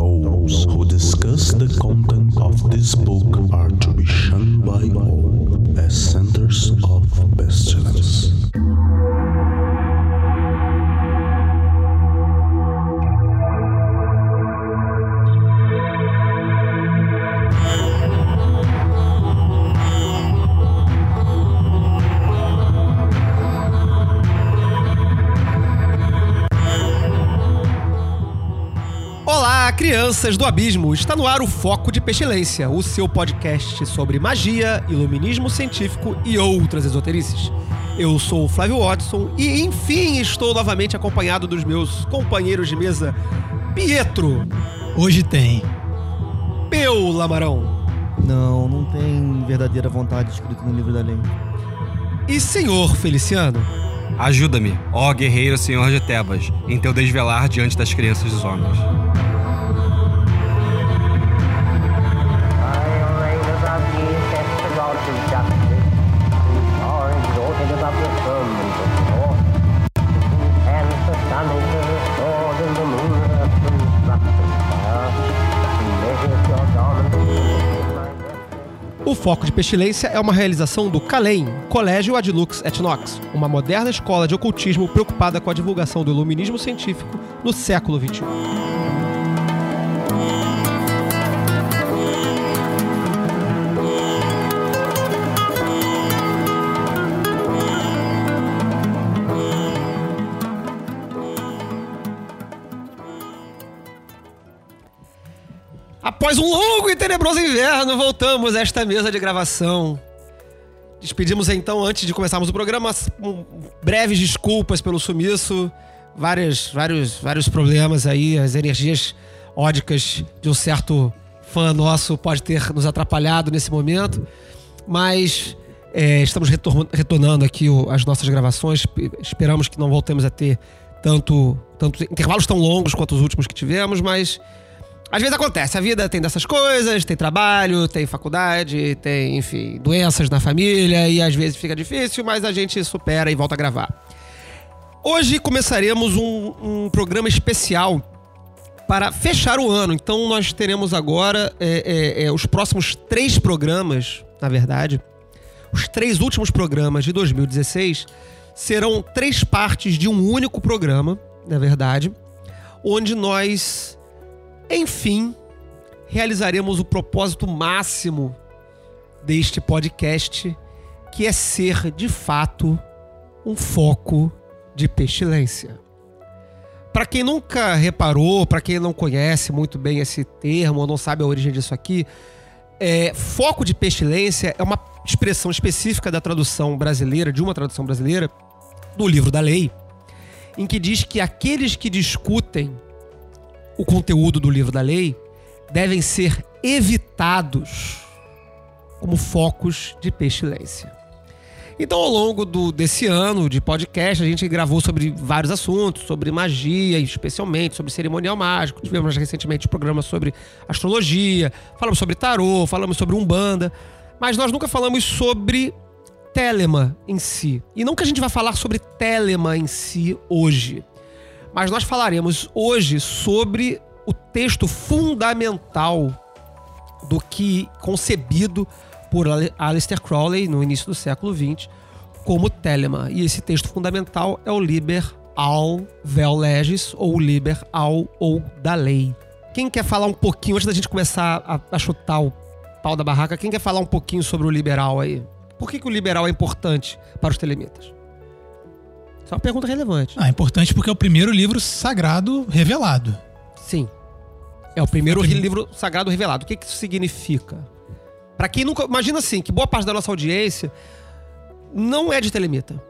Those who discuss the content of this book are to be shunned by all as centers of pestilence. Crianças do abismo! Está no ar o Foco de Pestilência, o seu podcast sobre magia, iluminismo científico e outras esoterices. Eu sou o Flávio Watson e, enfim, estou novamente acompanhado dos meus companheiros de mesa Pietro, Hoje tem. Peu Lamarão Não, não tem verdadeira vontade escrito no livro da lei. e Senhor Feliciano. Ajuda-me, ó guerreiro senhor de Tebas, em teu desvelar diante das crianças dos homens. O Foco de Pestilência é uma realização do CALEM, Colégio Adlux et Nox, uma moderna escola de ocultismo preocupada com a divulgação do iluminismo científico no século. XXI. Após um longo e tenebroso inverno, voltamos a esta mesa de gravação. Despedimos então, antes de começarmos o programa, um- breves desculpas pelo sumiço, vários, vários, vários problemas aí, as energias ódicas de um certo fã nosso pode ter nos atrapalhado nesse momento, mas é, estamos retor- retornando aqui o- as nossas gravações, esperamos que não voltemos a ter tanto, tanto intervalos tão longos quanto os últimos que tivemos, mas às vezes acontece, a vida tem dessas coisas, tem trabalho, tem faculdade, tem, enfim, doenças na família e às vezes fica difícil, mas a gente supera e volta a gravar. Hoje começaremos um, um programa especial para fechar o ano. Então nós teremos agora é, é, é, os próximos três programas, na verdade, os três últimos programas de 2016 serão três partes de um único programa, na verdade, onde nós enfim, realizaremos o propósito máximo deste podcast, que é ser, de fato, um foco de pestilência. Para quem nunca reparou, para quem não conhece muito bem esse termo ou não sabe a origem disso aqui, é, foco de pestilência é uma expressão específica da tradução brasileira, de uma tradução brasileira, do livro da lei, em que diz que aqueles que discutem o conteúdo do livro da lei devem ser evitados como focos de pestilência. Então, ao longo do- desse ano de podcast, a gente gravou sobre vários assuntos, sobre magia, especialmente sobre cerimonial mágico. Tivemos recentemente um programa sobre astrologia, falamos sobre tarô, falamos sobre umbanda, mas nós nunca falamos sobre Telema em si. E que a gente vai falar sobre Telema em si hoje. Mas nós falaremos hoje sobre o texto fundamental do que concebido por Ale- Aleister Crowley no início do século XX como Telema. E esse texto fundamental é o Liber al Vel Legis ou Liber al ou da lei. Quem quer falar um pouquinho antes da gente começar a, a chutar o pau da barraca? Quem quer falar um pouquinho sobre o liberal aí? Por que, que o liberal é importante para os telemitas? Isso é uma pergunta relevante. Ah, importante porque é o primeiro livro sagrado revelado. Sim. É o primeiro É o livro sagrado revelado. O que, que isso significa? Pra quem nunca. Imagina assim, que boa parte da nossa audiência não é de telemita.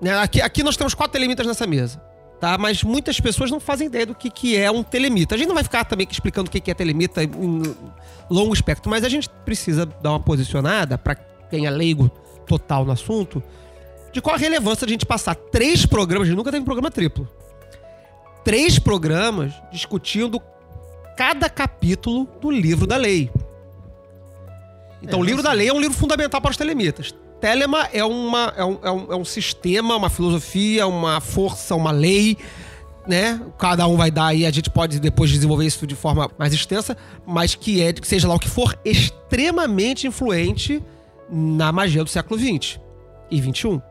Né? Aqui, aqui nós temos quatro telemitas nessa mesa. Tá? Mas muitas pessoas não fazem ideia do que, que é um telemita. A gente não vai ficar também explicando o que, que é telemita em longo espectro, mas a gente precisa dar uma posicionada, pra quem é leigo total no assunto, de qual a relevância de a gente passar três programas, a gente nunca teve um programa triplo. Três programas discutindo cada capítulo do livro da lei. Então, o livro da lei é um livro fundamental para os telemitas. Telema é, uma, é, um, é, um, é um sistema, uma filosofia, uma força, uma lei né? Cada um vai dar aí, a gente pode depois desenvolver isso de forma mais extensa, mas que é, que seja lá o que for, extremamente influente na magia do século XX e XXI.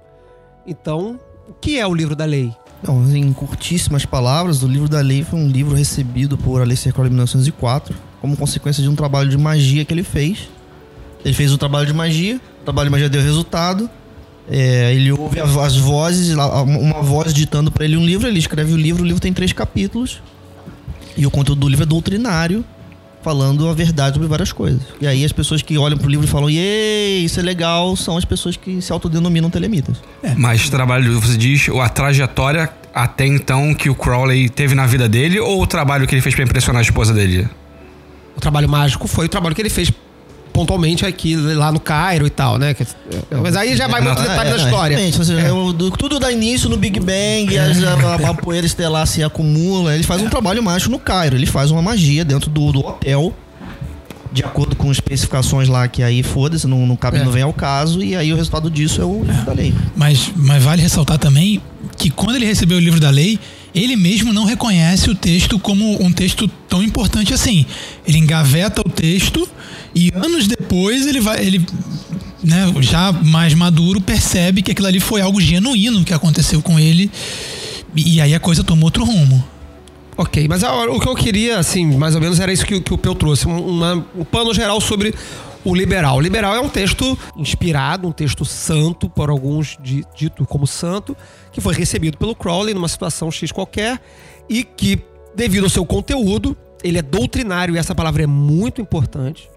Então, o que é o livro da lei? Então, em curtíssimas palavras, o livro da lei foi um livro recebido por Aleister Crowley em 1904, como consequência de um trabalho de magia que ele fez. Ele fez um trabalho de magia, o trabalho de magia deu resultado. É, ele ouve as vozes, uma voz ditando para ele um livro, ele escreve o livro, o livro tem três capítulos. E o conteúdo do livro é doutrinário, falando a verdade sobre várias coisas. E aí as pessoas que olham pro livro e falam, "Yey, isso é legal", são as pessoas que se autodenominam telemitas. Mas trabalho, você diz, a trajetória até então que o Crowley teve na vida dele ou o trabalho que ele fez pra impressionar a esposa dele? O trabalho mágico foi o trabalho que ele fez pontualmente aqui lá no Cairo e tal, né? Que- Mas aí já vai muito detalhe É, da é, história. seja, do- tudo dá início no Big Bang, as- a, a poeira estelar se acumula. Ele faz um trabalho mágico no Cairo. Ele faz uma magia dentro do, do hotel, de acordo com especificações lá, que aí foda-se, não, não cabe, É. não vem ao caso. E aí o resultado disso é o livro da lei. Mas, mas vale ressaltar também que quando ele recebeu o livro da lei, ele mesmo não reconhece o texto como um texto tão importante assim. Ele engaveta o texto e anos depois ele vai. Ele, né, já mais maduro, percebe que aquilo ali foi algo genuíno que aconteceu com ele. E, aí a coisa tomou outro rumo. Ok, mas a- o que eu queria, assim, mais ou menos era isso que, o- que o Peu trouxe, um, uma- um pano geral sobre o liberal. O liberal é um texto inspirado, um texto santo, por alguns di- dito como santo, que foi recebido pelo Crowley numa situação X qualquer e que, devido ao seu conteúdo, ele é doutrinário e essa palavra é muito importante.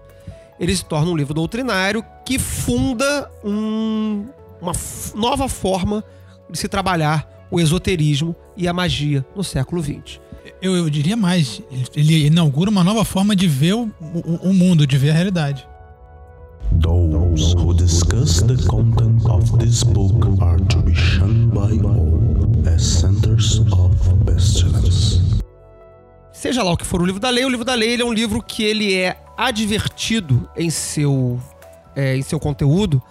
Ele se torna um livro doutrinário que funda um- uma nova forma de se trabalhar o esoterismo e a magia no século XX. Eu, eu diria mais, ele, ele inaugura uma nova forma de ver o, o- o mundo, de ver a realidade. Those who discuss the content of this book are to be shunned by all as centers of pestilence. Seja lá o que for o livro da lei, o livro da lei ele é um livro que ele é advertido em seu, é, em seu conteúdo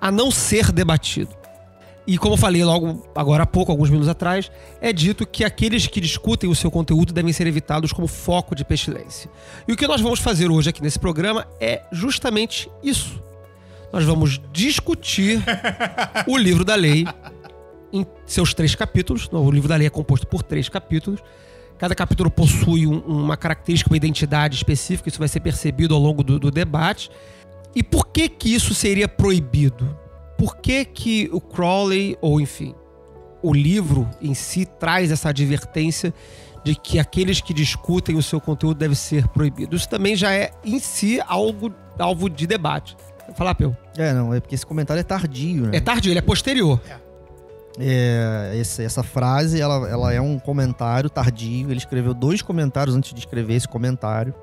a não ser debatido. E como eu falei logo agora há pouco, alguns minutos atrás, é dito que aqueles que discutem o seu conteúdo devem ser evitados como foco de pestilência. E o que nós vamos fazer hoje aqui nesse programa é justamente isso. Nós vamos discutir o livro da lei em seus três capítulos. O livro da lei é composto por três capítulos. Cada capítulo possui um- uma característica, uma identidade específica. Isso vai ser percebido ao longo do, do debate. E por que que isso seria proibido? Por que que o Crowley, ou enfim, o livro em si traz essa advertência de que aqueles que discutem o seu conteúdo deve ser proibido? Isso também já é em si algo alvo de debate. Falar, Peu? É, não, é porque esse comentário é tardio, né? É tardio, ele é posterior. É, esse- essa frase, ela, ela é um comentário tardio. Ele escreveu dois comentários antes de escrever esse comentário.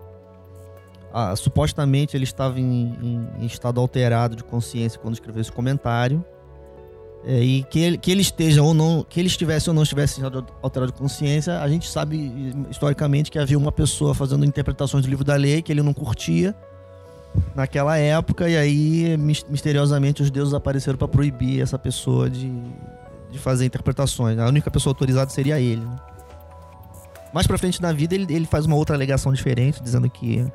Ah, supostamente ele estava em, em- em estado alterado de consciência quando escreveu esse comentário. É, e que ele, que ele esteja ou não, que ele estivesse ou não estivesse em estado alterado de consciência, a gente sabe historicamente que havia uma pessoa fazendo interpretações do livro da lei que ele não curtia naquela época, e aí mis- misteriosamente os deuses apareceram para proibir essa pessoa de, de fazer interpretações. A única pessoa autorizada seria ele. né? Mais pra frente na vida, ele, ele faz uma outra alegação diferente, dizendo que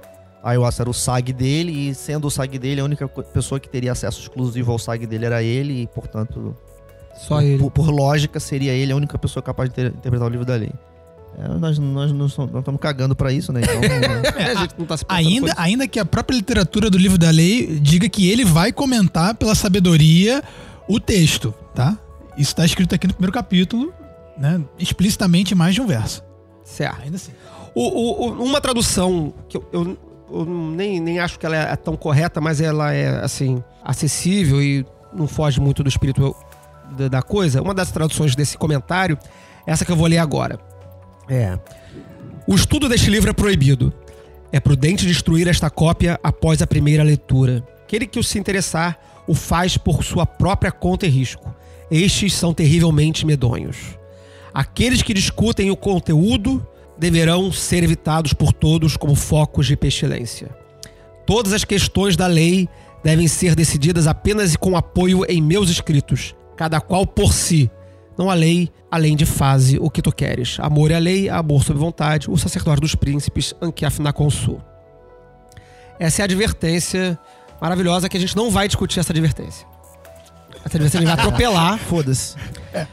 a ayahuasca era o SAG dele, e sendo o SAG dele, a única pessoa que teria acesso exclusivo ao SAG dele era ele, e portanto, Só ele. por, por lógica, seria ele a única pessoa capaz de ter- interpretar o livro da lei. É, nós, nós não estamos cagando pra isso, né? Então, a gente não tá se preocupando Ainda, ainda que a própria literatura do livro da lei diga que ele vai comentar pela sabedoria o texto, tá? Isso está escrito aqui no primeiro capítulo, né? Explicitamente mais de um verso. Certo. Ainda assim. O- o- o- uma tradução que eu, eu- eu nem, nem acho que ela é tão correta, mas ela é, assim, acessível e não foge muito do espírito da, coisa. Uma das traduções desse comentário é essa que eu vou ler agora. É. O estudo deste livro é proibido. É prudente destruir esta cópia após a primeira leitura. Aquele que o se interessar o faz por sua própria conta e risco. Estes são terrivelmente medonhos. Aqueles que discutem o conteúdo deverão ser evitados por todos como focos de pestilência. Todas as questões da lei devem ser decididas apenas com apoio em meus escritos, cada qual por si, Não há lei além de fase o que tu queres. Amor é a lei, amor sob vontade, o sacerdote dos príncipes, Ankiaf na consul. Essa é a advertência maravilhosa que a gente não vai discutir essa advertência. A gente vai atropelar. Foda-se.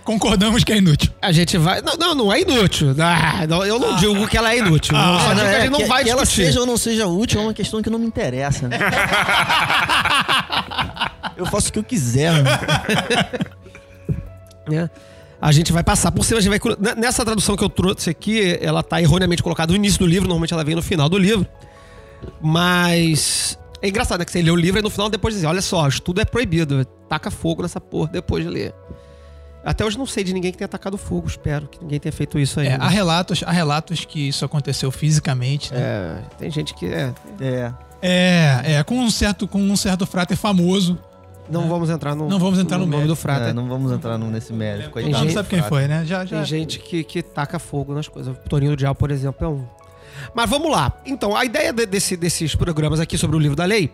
Concordamos que é inútil. A gente vai. Não, não, não é inútil. Ah, não, eu não digo que ela é inútil. eu só digo que a gente não que, vai que ela discutir. seja ou não seja útil é uma questão que não me interessa. Né? eu faço o que eu quiser. né? né? A gente vai passar por cima, a gente vai. Nessa tradução que eu trouxe aqui, ela tá erroneamente colocada no início do livro, normalmente ela vem no final do livro. Mas. É engraçado, né? Que você lê o livro e no final depois diz: olha só, estudo é proibido. Taca fogo nessa porra depois de ler. Até hoje não sei de ninguém que tenha atacado fogo, espero que ninguém tenha feito isso É, ainda. há, relatos, há relatos que isso aconteceu fisicamente, né? É, tem gente que. É, É. É, é, com um certo, com um certo frater famoso. não vamos entrar no. Não vamos entrar no nome mérito. do frata. É, não vamos entrar no- nesse mérito. Todo mundo gente- sabe quem foi, né? Já, já. Tem gente que, que taca fogo nas coisas. O Toninho do Diabo, por exemplo, é um. Mas vamos lá. Então, a ideia de- desse- desses programas aqui sobre o livro da lei,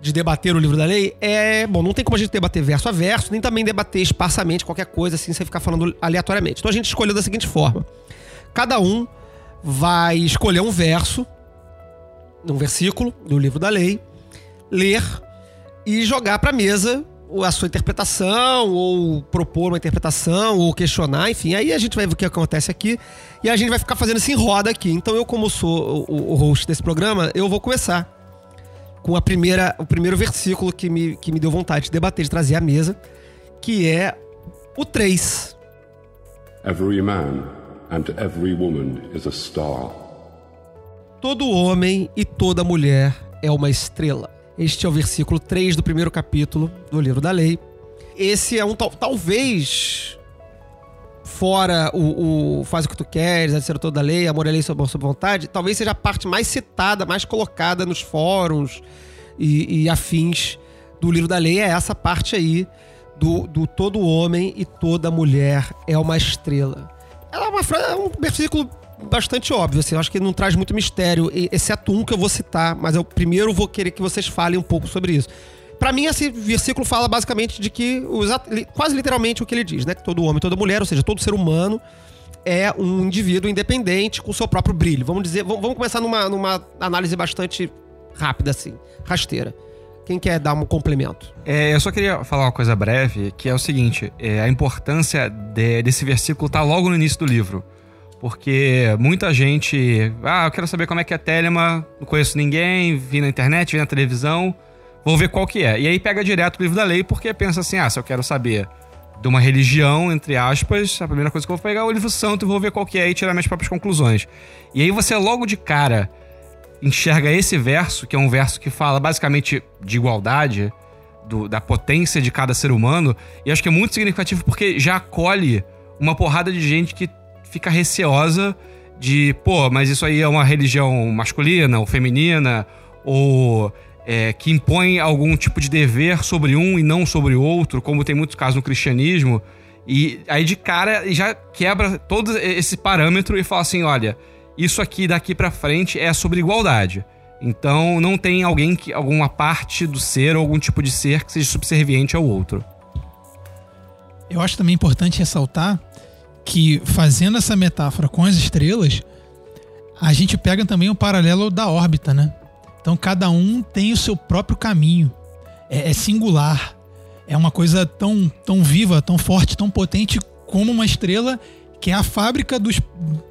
de debater o livro da lei, é. Bom, não tem como a gente debater verso a verso, nem também debater esparsamente qualquer coisa, assim, sem ficar falando aleatoriamente. Então a gente escolheu da seguinte forma: cada um vai escolher um verso, um versículo do livro da lei, ler e jogar pra mesa a sua interpretação, ou propor uma interpretação, ou questionar, enfim. Aí a gente vai ver o que acontece aqui e a gente vai ficar fazendo isso em roda aqui. Então eu, como sou o, o host desse programa, eu vou começar com a primeira, o primeiro versículo que me, que me deu vontade de debater, de trazer à mesa, que é o 3. Every man and every woman is a star. Todo homem e toda mulher é uma estrela. Este é o versículo 3 do primeiro capítulo do livro da lei. Esse é um tal, talvez fora o, o faz o que tu queres, a ser toda a lei, amor é lei sob, sob vontade, talvez seja a parte mais citada, mais colocada nos fóruns e, e afins do livro da lei, é essa parte aí do, do todo homem e toda mulher é uma estrela. Ela é, uma, é um versículo bastante óbvio, assim, eu acho que não traz muito mistério, exceto um que eu vou citar, mas eu primeiro vou querer que vocês falem um pouco sobre isso. Pra mim, esse versículo fala basicamente de que, quase literalmente o que ele diz, né? Que todo homem, toda mulher, ou seja, todo ser humano é um indivíduo independente com seu próprio brilho. Vamos dizer, vamos começar numa, numa análise bastante rápida, assim, rasteira. Quem quer dar um complemento? É, eu só queria falar uma coisa breve, que é o seguinte: é, a importância de- desse versículo tá logo no início do livro. Porque muita gente. Ah, eu quero saber como é que é Telema, não conheço ninguém, vi na internet, vi na televisão, vou ver qual que é. E aí pega direto o livro da lei, porque pensa assim: ah, se eu quero saber de uma religião, entre aspas, a primeira coisa que eu vou pegar é o livro santo e vou ver qual que é e tirar minhas próprias conclusões. E aí você logo de cara enxerga esse verso, que é um verso que fala basicamente de igualdade, do- da potência de cada ser humano, e acho que é muito significativo porque já acolhe uma porrada de gente que fica receosa de, pô, mas isso aí é uma religião masculina ou feminina, ou é, que impõe algum tipo de dever sobre um e não sobre o outro, como tem muitos casos no cristianismo. E aí de cara já quebra todo esse parâmetro e fala assim, olha, isso aqui daqui pra frente é sobre igualdade. Então não tem alguém que alguma parte do ser ou algum tipo de ser que seja subserviente ao outro. Eu acho também importante ressaltar que fazendo essa metáfora com as estrelas, a gente pega também o paralelo da órbita, né? Então cada um tem o seu próprio caminho. É, é singular. É uma coisa tão, tão viva, tão forte, tão potente como uma estrela que é a fábrica dos,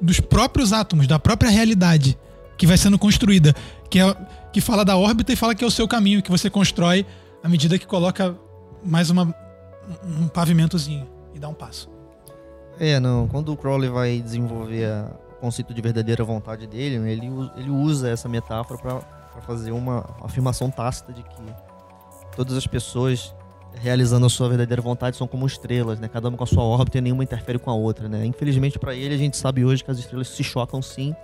dos próprios átomos, da própria realidade que vai sendo construída. Que, é, que fala da órbita e fala que é o seu caminho, que você constrói à medida que coloca mais uma, um pavimentozinho e dá um passo. É, não. Quando o Crowley vai desenvolver o conceito de verdadeira vontade dele, né, ele, ele usa essa metáfora para fazer uma afirmação tácita de que todas as pessoas realizando a sua verdadeira vontade são como estrelas, né? Cada uma com a sua órbita e nenhuma interfere com a outra, né? Infelizmente para ele, a gente sabe hoje que as estrelas se chocam sim.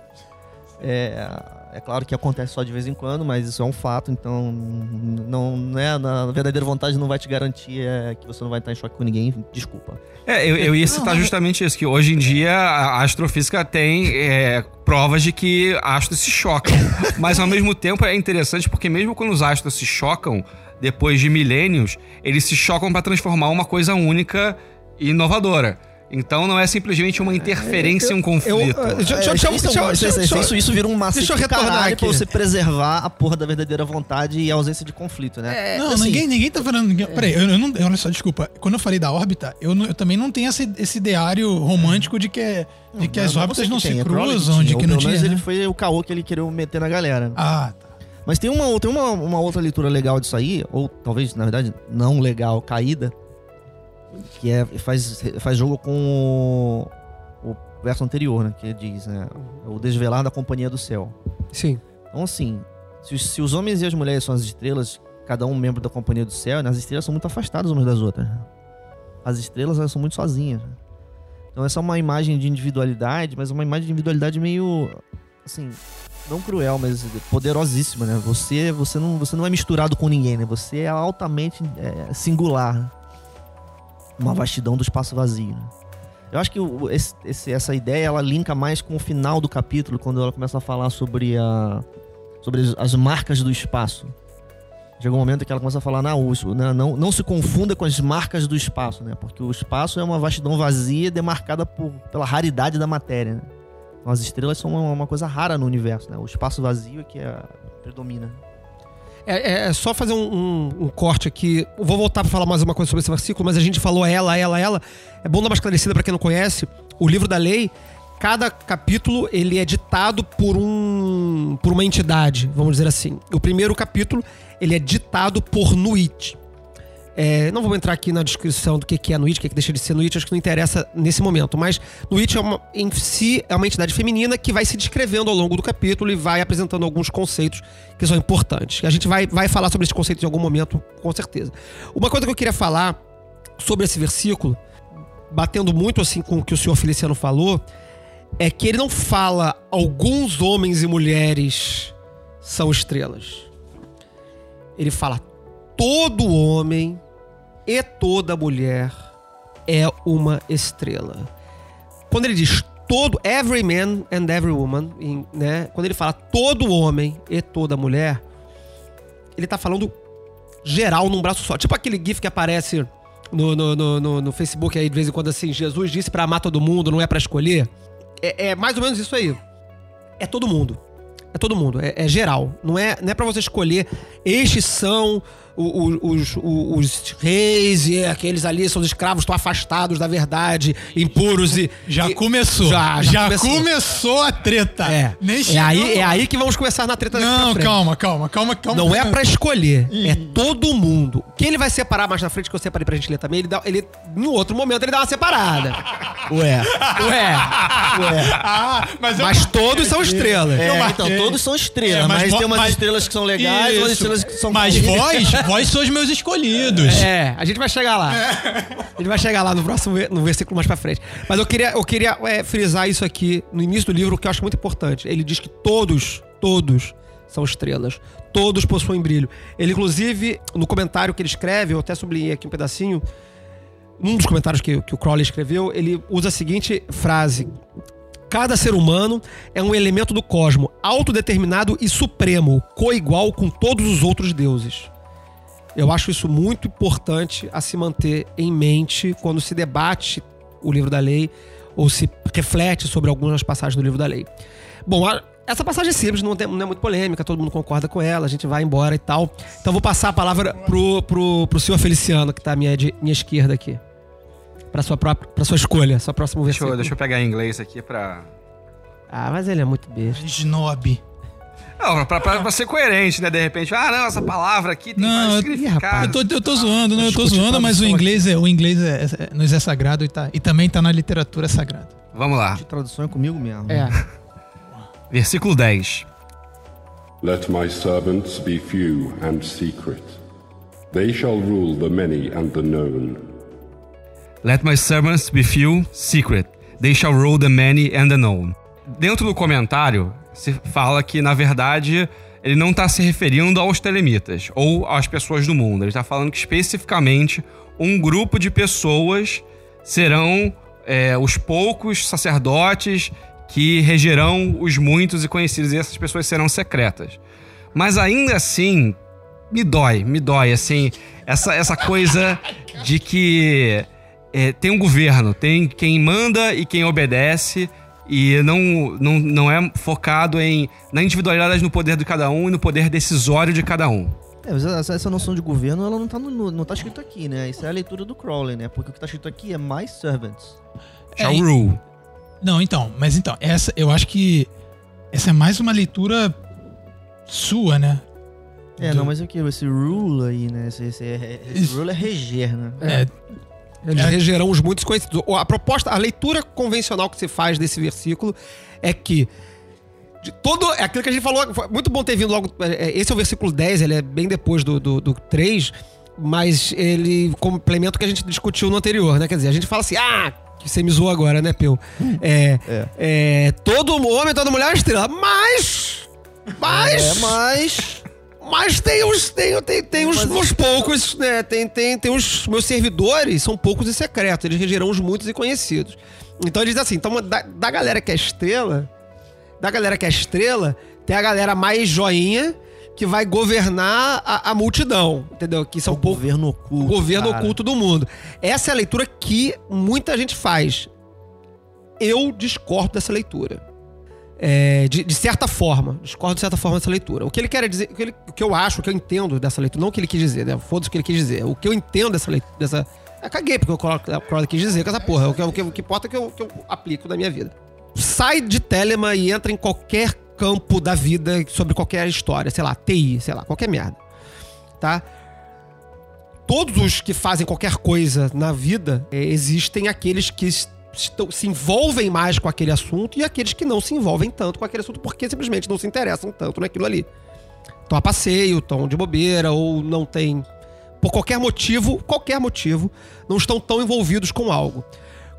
É, é claro que acontece só de vez em quando, mas isso é um fato, então não, né, na verdadeira vontade não vai te garantir é, que você não vai estar em choque com ninguém, desculpa. É, eu, eu ia citar justamente isso, que hoje em dia a astrofísica tem é, provas de que astros se chocam. Mas ao mesmo tempo é interessante porque mesmo quando os astros se chocam, depois de milênios, eles se chocam para transformar uma coisa única e inovadora. Então não é simplesmente uma interferência em um conflito. eu- deixa- É, deixa- isso, deixa- deixa- isso- isso- vira um macete deixa eu retornar caralho aqui. pra você preservar a porra da verdadeira vontade e a ausência de conflito, né? Não, Assim, ninguém, ninguém tá falando. Ninguém, Peraí, eu, eu não. Olha só, desculpa. Quando eu falei da órbita, eu, não- eu também não tenho esse, esse ideário romântico de que, é- de que as não, órbitas você não que se tem, é cruzam, de que não tinha. menos ele né? foi o caô que ele queria meter na galera. Ah, tá. Mas tem uma, tem uma, uma outra leitura legal disso aí, ou talvez, na verdade, não legal, caída, que é, faz, faz jogo com o, o verso anterior, né? Que diz, né? O desvelar da companhia do céu. Sim. Então, assim, se, os- se os homens e as mulheres são as estrelas, cada um membro da companhia do céu, né, as estrelas são muito afastadas umas das outras. né? As estrelas, elas são muito sozinhas. né? Então, essa é uma imagem de individualidade, mas uma imagem de individualidade meio, assim, não cruel, mas poderosíssima, né? Você, você, não, você não é misturado com ninguém, né? Você é altamente é, singular. Uma vastidão do espaço vazio. né? Eu acho que esse- esse- essa ideia ela linka mais com o final do capítulo, quando ela começa a falar sobre, a, sobre as, as marcas do espaço. Chega um momento que ela começa a falar, não, né, não, não se confunda com as marcas do espaço, né? Porque o espaço é uma vastidão vazia demarcada por, pela raridade da matéria. Né? Então, as estrelas são uma, uma coisa rara no universo, né? O espaço vazio é que é, predomina. É, é- é só fazer um, um- um corte aqui. Vou voltar pra falar mais uma coisa sobre esse versículo, mas a gente falou ela, ela, ela. É bom dar uma esclarecida pra quem não conhece. O livro da lei, cada capítulo ele é ditado por um por uma entidade, vamos dizer assim. O primeiro capítulo ele é ditado por Nuit. É, não vou entrar aqui na descrição do que que é Nuit, o que, que deixa de ser Nuit, acho que não interessa nesse momento. Mas Nuit é uma, em si é uma entidade feminina que vai se descrevendo ao longo do capítulo e vai apresentando alguns conceitos que são importantes. A gente vai, vai falar sobre esses conceitos em algum momento, com certeza. Uma coisa que eu queria falar sobre esse versículo, batendo muito assim com o que o senhor Feliciano falou, é que ele não fala alguns homens e mulheres são estrelas. Ele fala todo homem e toda mulher é uma estrela. Quando ele diz todo, every man and every woman, né? Quando ele fala todo homem e toda mulher, ele tá falando geral num braço só. Tipo aquele gif que aparece no, no, no, no- Facebook aí de vez em quando assim, Jesus disse pra amar todo mundo, não é pra escolher. É, é mais ou menos isso aí. É todo mundo. É todo mundo, é, é geral. Não é, não é para você escolher. Estes são os, o- os reis e aqueles ali são os escravos, estão afastados da verdade, impuros e. Já e- começou. Já, Já, já começou. começou. a treta. É. Nem É aí, é aí que vamos começar na treta Não, calma, calma, calma, calma. Não é pra escolher, é todo mundo. Quem ele vai separar mais na frente, que eu separei pra gente ler também, ele dá. Ele, em outro momento, ele dá uma separada. Ué. Ué. Ué. Ah, mas eu Mas todos são estrelas. É, Eu então, todos são estrelas, É, mas, mas tem umas mas- estrelas que são legais, umas Isso. estrelas que são Mas vós, vós sois meus escolhidos. É, a gente vai chegar lá. A gente vai chegar lá no próximo no versículo mais pra frente. Mas eu queria, eu queria é, frisar isso aqui no início do livro, que eu acho muito importante. Ele diz que todos, todos são estrelas. Todos possuem brilho. Ele, inclusive, no comentário que ele escreve, eu até sublinhei aqui um pedacinho, num dos comentários que, que o Crowley escreveu, ele usa a seguinte frase. Cada ser humano é um elemento do cosmo, autodeterminado e supremo, coigual com todos os outros deuses. Eu acho isso muito importante a se manter em mente quando se debate o livro da lei ou se reflete sobre algumas passagens do livro da lei. Bom, a- essa passagem é simples, não, tem- não é muito polêmica, todo mundo concorda com ela, a gente vai embora e tal. Então vou passar a palavra pro, pro, pro senhor Feliciano, que tá à minha, minha esquerda aqui. Pra sua, própria, pra sua escolha, seu próximo Deixa eu, versículo. deixa eu pegar em inglês aqui pra. Ah, mas ele é muito besta. Snob. Não, pra, pra, pra ser coerente, né? De repente, ah, não, essa palavra aqui tem Não, vários eu- tô, eu tô zoando, não, eu tô zoando, mas o tradução inglês, é, o inglês é, é- nos é sagrado e, tá, e também tá na literatura sagrada. Vamos lá. De tradução é comigo mesmo. É. Versículo 10. Let my servants be few and secret. They shall rule the many and the known. Let my servants be few, secret. They shall rule the many and the known. Dentro do comentário, se fala que, na verdade, ele não está se referindo aos telemitas ou às pessoas do mundo. Ele está falando que, especificamente, um grupo de pessoas serão é, os poucos sacerdotes que regerão os muitos e conhecidos, e essas pessoas serão secretas. Mas ainda assim, me dói, me dói, assim, essa, essa coisa de que é, tem um governo, tem quem manda e quem obedece. E não, não, não é focado em, na individualidade no poder de cada um e no poder decisório de cada um. É, mas essa, essa noção de governo, ela não tá, no- no- não tá escrito aqui, né? Isso é a leitura do Crowley, né? Porque o que tá escrito aqui é mais servants. Shall É, e- rule. Não, então, mas então, essa eu acho que essa é mais uma leitura sua, né? É, Do- não, mas o que? Esse rule aí, né? Esse, esse, é- esse Isso. rule é reger, né? É, Eles É. regerão os muitos conhecidos. A proposta, a leitura convencional que se faz desse versículo é que de todo. É aquilo que a gente falou. muito bom ter vindo logo. é, Esse é o versículo 10, ele é bem depois do, do, do 3, mas ele complementa o que a gente discutiu no anterior, né? Quer dizer, a gente fala assim, ah, que você me zoou agora, né, Peu? É, é. Todo homem, toda mulher é estrela. Mas. Mas. É, mas. Mas tem uns, tem, tem, tem Mas- uns poucos, né? Tem, tem, tem os meus servidores, são poucos e secretos. Eles regerão os muitos e conhecidos. Então ele diz assim: então, da, da galera que é estrela, da galera que é estrela, tem a galera mais joinha que vai governar a, a multidão, entendeu? Que são o poucos. governo oculto. O governo cara. oculto do mundo. Essa é a leitura que muita gente faz. Eu discordo dessa leitura. É, de, de certa forma. Discordo de certa forma dessa leitura. O que ele quer dizer, o que, ele- o que eu acho, o que eu entendo dessa leitura, não o que ele quis dizer, né? Foda-se o que ele quis dizer. O que eu entendo dessa leitura. Dessa, eu caguei porque o Crowley quis dizer com essa porra. O que, o que, o que importa é que eu, que eu aplico na minha vida. Sai de Telema e entra em qualquer campo da vida sobre qualquer história. Sei lá, TI, sei lá, qualquer merda. Tá? todos os que fazem qualquer coisa na vida, é, existem aqueles que se envolvem mais com aquele assunto e aqueles que não se envolvem tanto com aquele assunto porque simplesmente não se interessam tanto naquilo ali. Estão a passeio, estão de bobeira ou não tem. Por qualquer motivo, qualquer motivo, não estão tão envolvidos com algo.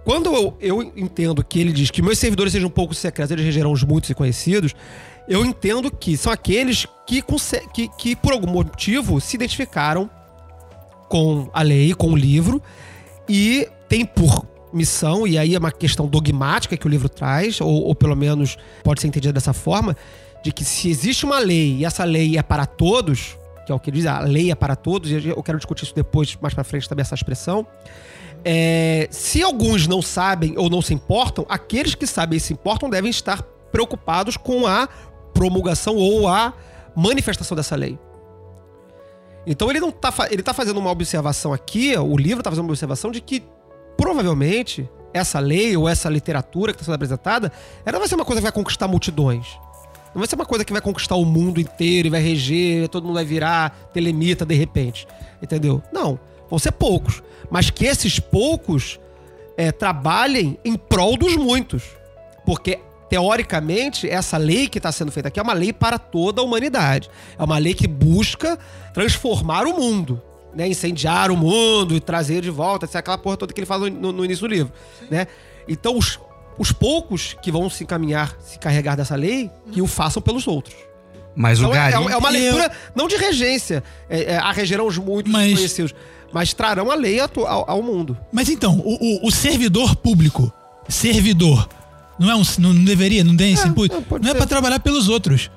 Quando eu, eu entendo que ele diz que meus servidores sejam poucos secretos, eles regerão os muitos e conhecidos, eu entendo que são aqueles que, que, que por algum motivo, se identificaram com a lei, com o livro, e tem por missão, e aí é uma questão dogmática que o livro traz, ou, ou pelo menos pode ser entendida dessa forma, de que se existe uma lei e essa lei é para todos, que é o que ele diz, a lei é para todos, e eu quero discutir isso depois, mais pra frente também, essa expressão. É, se alguns não sabem ou não se importam, aqueles que sabem e se importam devem estar preocupados com a promulgação ou a manifestação dessa lei. Então ele não tá, ele tá fazendo uma observação aqui, o livro tá fazendo uma observação de que provavelmente essa lei ou essa literatura que está sendo apresentada, ela vai ser uma coisa que vai conquistar multidões. Não vai ser uma coisa que vai conquistar o mundo inteiro e vai reger, todo mundo vai virar telemita de repente. Entendeu? Não. Vão ser poucos. Mas que esses poucos é, trabalhem em prol dos muitos. Porque, teoricamente, essa lei que está sendo feita aqui é uma lei para toda a humanidade. É uma lei que busca transformar o mundo. Né? Incendiar o mundo e trazer de volta. Essa é aquela porra toda que ele fala no, no início do livro. Né? Então, os, os poucos que vão se encaminhar, se carregar dessa lei, que o façam pelos outros. Mas o Então, é, é uma Eu- leitura não de regência, é, é, a regerão os muitos Mas- conhecidos, mas trarão a lei ao, ao mundo. Mas então, o, o- o servidor público, servidor, não é um, não, deveria, não tem esse input, não, pode não é pra trabalhar pelos outros.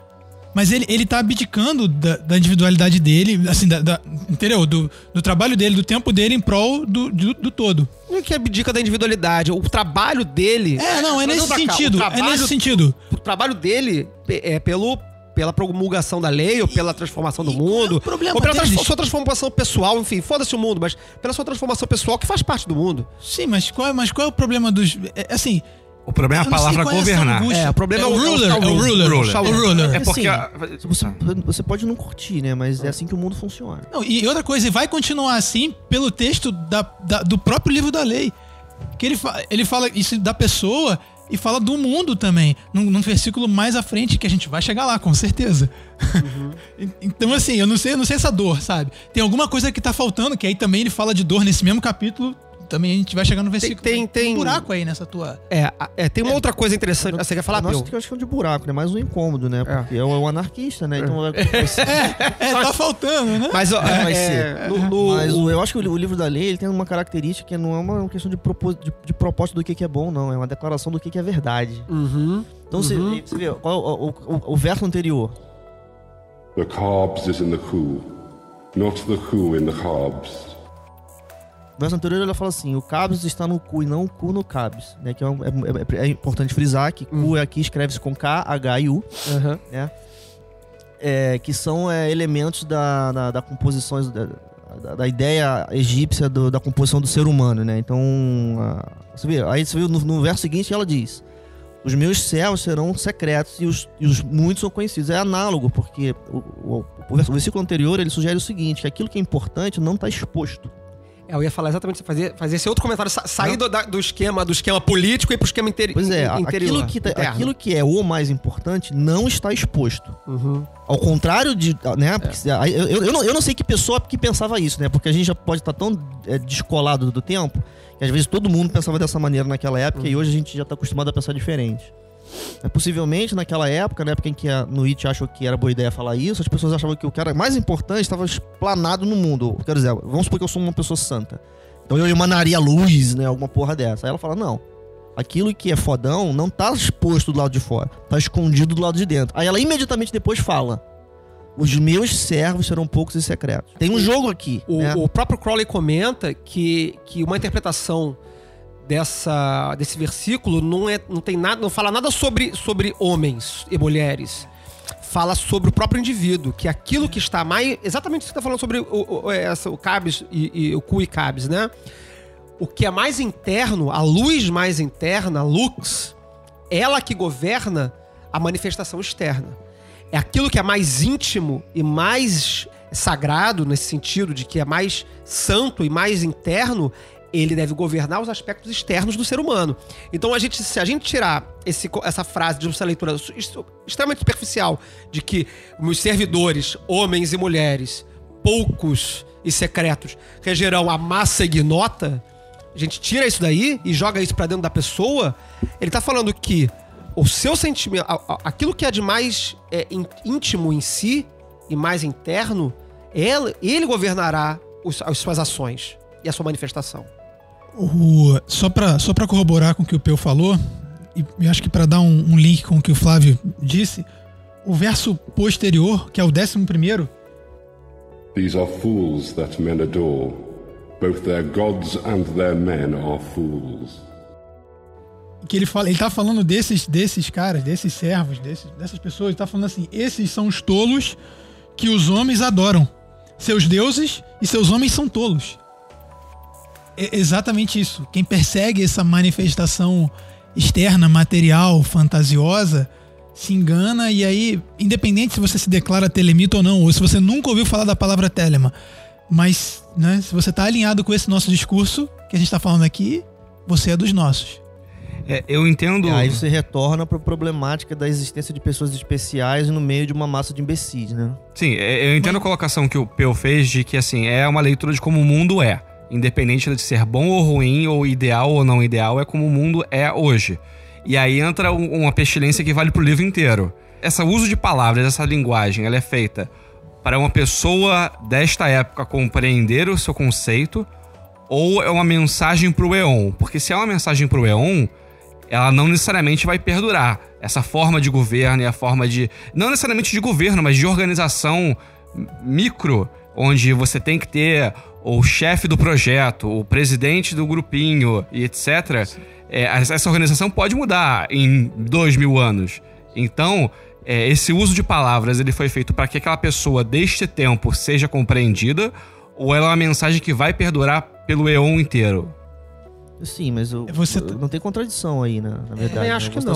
Mas ele, ele tá abdicando da, da individualidade dele, assim, da, da- entendeu? Do, do trabalho dele, do tempo dele em prol do, do, do todo. Não é que abdica da individualidade, o trabalho dele. É, não, é nesse cá, sentido. o É trabalho- nesse sentido. O trabalho dele é pelo, pela promulgação da lei, ou pela transformação do e é mundo, problema ou pela deles? sua transformação pessoal, enfim, foda-se o mundo, mas pela sua transformação pessoal que faz parte do mundo. Sim, mas qual, é- mas qual é o problema dos. é, assim. O problema é a palavra é governar. angústia. É, o problema é o- o ruler. é o É o ruler. ruler. É o ruler. É porque. Assim, a- Você, você pode não curtir, né? Mas é assim que o mundo funciona. Não, e outra coisa, e vai continuar assim pelo texto da, da- do próprio livro da lei. Que ele, fa- ele fala isso da pessoa e fala do mundo também. Num, num versículo mais à frente, que a gente vai chegar lá, com certeza. E- então, assim, eu não sei, eu não sei essa dor, sabe? Tem alguma coisa que tá faltando, que aí também ele fala de dor nesse mesmo capítulo. Também a gente vai chegar no versículo. tem- tem- um buraco aí nessa tua. É, é, tem uma outra coisa interessante. Você quer falar, Nossa, Peu? que eu acho que é um de buraco, né? Mais um incômodo, né? Porque é um anarquista, né? Então vai, vai ser- É, tá faltando, né? Mas, ó, vai é, ser. no- no- Mas o- eu acho que o, li- o livro da lei ele tem uma característica que não é uma questão de, propos, de, de propósito do que, que é bom, não. É uma declaração do que, que é verdade. Uhum. Então você, você vê, qual, é o, o- o verso anterior. The carbs is in the who, not the who in the carbs. O verso anterior ele fala assim: o cabis está no cu e não o cu no cabis. Né? Que é, é- é- é importante frisar que Hum. cu aqui escreve-se com K, H e U. Aham. é, que são é, elementos da, da, da composição, da, da- ideia egípcia do- da composição do ser humano, né? Então, ah, você vê, aí você viu no, no verso seguinte ela diz: Os meus servos serão secretos e os, e os muitos são conhecidos. É análogo, porque o, o- o versículo anterior ele sugere o seguinte: que aquilo que é importante não está exposto. É, eu ia falar exatamente isso, fazer, fazer esse outro comentário, sa- sair do, da- do esquema do esquema político e pro esquema interi Pois é, interior. aquilo que, tá- interno. aquilo que é o mais importante não está exposto. Uhum. Ao contrário de. É. Né, aí eu, eu, eu não, eu não sei que pessoa que pensava isso, né? Porque a gente já pode estar tão é, descolado do tempo que às vezes todo mundo pensava dessa maneira naquela época Uhum. e hoje a gente já está acostumado a pensar diferente. É, possivelmente naquela época, na época em que a Nuit achou que era boa ideia falar isso, as pessoas achavam que o cara mais importante estava explanado no mundo. Quer dizer, vamos supor que eu sou uma pessoa santa. Então eu emanaria luz, né? Alguma porra dessa. Aí ela fala: não. Aquilo que é fodão não tá exposto do lado de fora, tá escondido do lado de dentro. Aí ela imediatamente depois fala: Os meus servos serão poucos e secretos. Tem um jogo aqui. O, né? o próprio Crowley comenta que, que uma interpretação dessa, desse versículo não, é, não tem nada, não fala nada sobre, sobre homens e mulheres. Fala sobre o próprio indivíduo, que aquilo que está mais. Exatamente que você está falando sobre o, o, essa, o cabis e, e o cu e cabis, né? O que é mais interno, a luz mais interna, a lux, ela que governa a manifestação externa. É aquilo que é mais íntimo e mais sagrado, nesse sentido de que é mais santo e mais interno, ele deve governar os aspectos externos do ser humano. Então, a gente, se a gente tirar esse, essa frase de essa leitura ex- extremamente superficial de que os servidores, homens e mulheres, poucos e secretos, regerão a massa ignota, a gente tira isso daí e joga isso pra dentro da pessoa, ele tá falando que o seu sentimento, aquilo que é de mais é, íntimo em si e mais interno, ele, ele governará os- as suas ações e a sua manifestação. O- só para só pra corroborar com o que o Peu falou, e eu acho que para dar um, um link com o que o Flávio disse, o verso posterior, que é o décimo primeiro, These are fools that men adore. Both their gods and their men are fools. que ele fala, ele tá falando desses, desses caras, desses servos, desses, dessas pessoas, ele tá falando assim, esses são os tolos que os homens adoram. Seus deuses e seus homens são tolos. É exatamente isso. Quem persegue essa manifestação externa, material, fantasiosa, se engana e aí, independente se você se declara telemita ou não, ou se você nunca ouviu falar da palavra telema, mas né, se você tá alinhado com esse nosso discurso que a gente tá falando aqui, você é dos nossos. É, eu entendo. E aí você retorna para a problemática da existência de pessoas especiais no meio de uma massa de imbecis, né? Sim, é, eu entendo a colocação que o Peu fez de que, assim, é uma leitura de como o mundo é. Independente de ser bom ou ruim, ou ideal ou não ideal, é como o mundo é hoje. E aí entra um- uma pestilência que vale pro livro inteiro. Esse uso de palavras, essa linguagem, ela é feita para uma pessoa desta época compreender o seu conceito ou é uma mensagem pro Eon? Porque se é uma mensagem pro Eon, ela não necessariamente vai perdurar. Essa forma de governo e a forma de. Não necessariamente de governo, mas de organização micro, onde você tem que ter o chefe do projeto, o presidente do grupinho e etc. É, essa organização pode mudar em dois mil anos. Então, é, esse uso de palavras ele foi feito para que aquela pessoa deste tempo seja compreendida, ou ela é uma mensagem que vai perdurar pelo Eon inteiro? Sim, mas eu, Você eu- tá- não tem contradição aí, né? Na verdade. também né? acho que você não.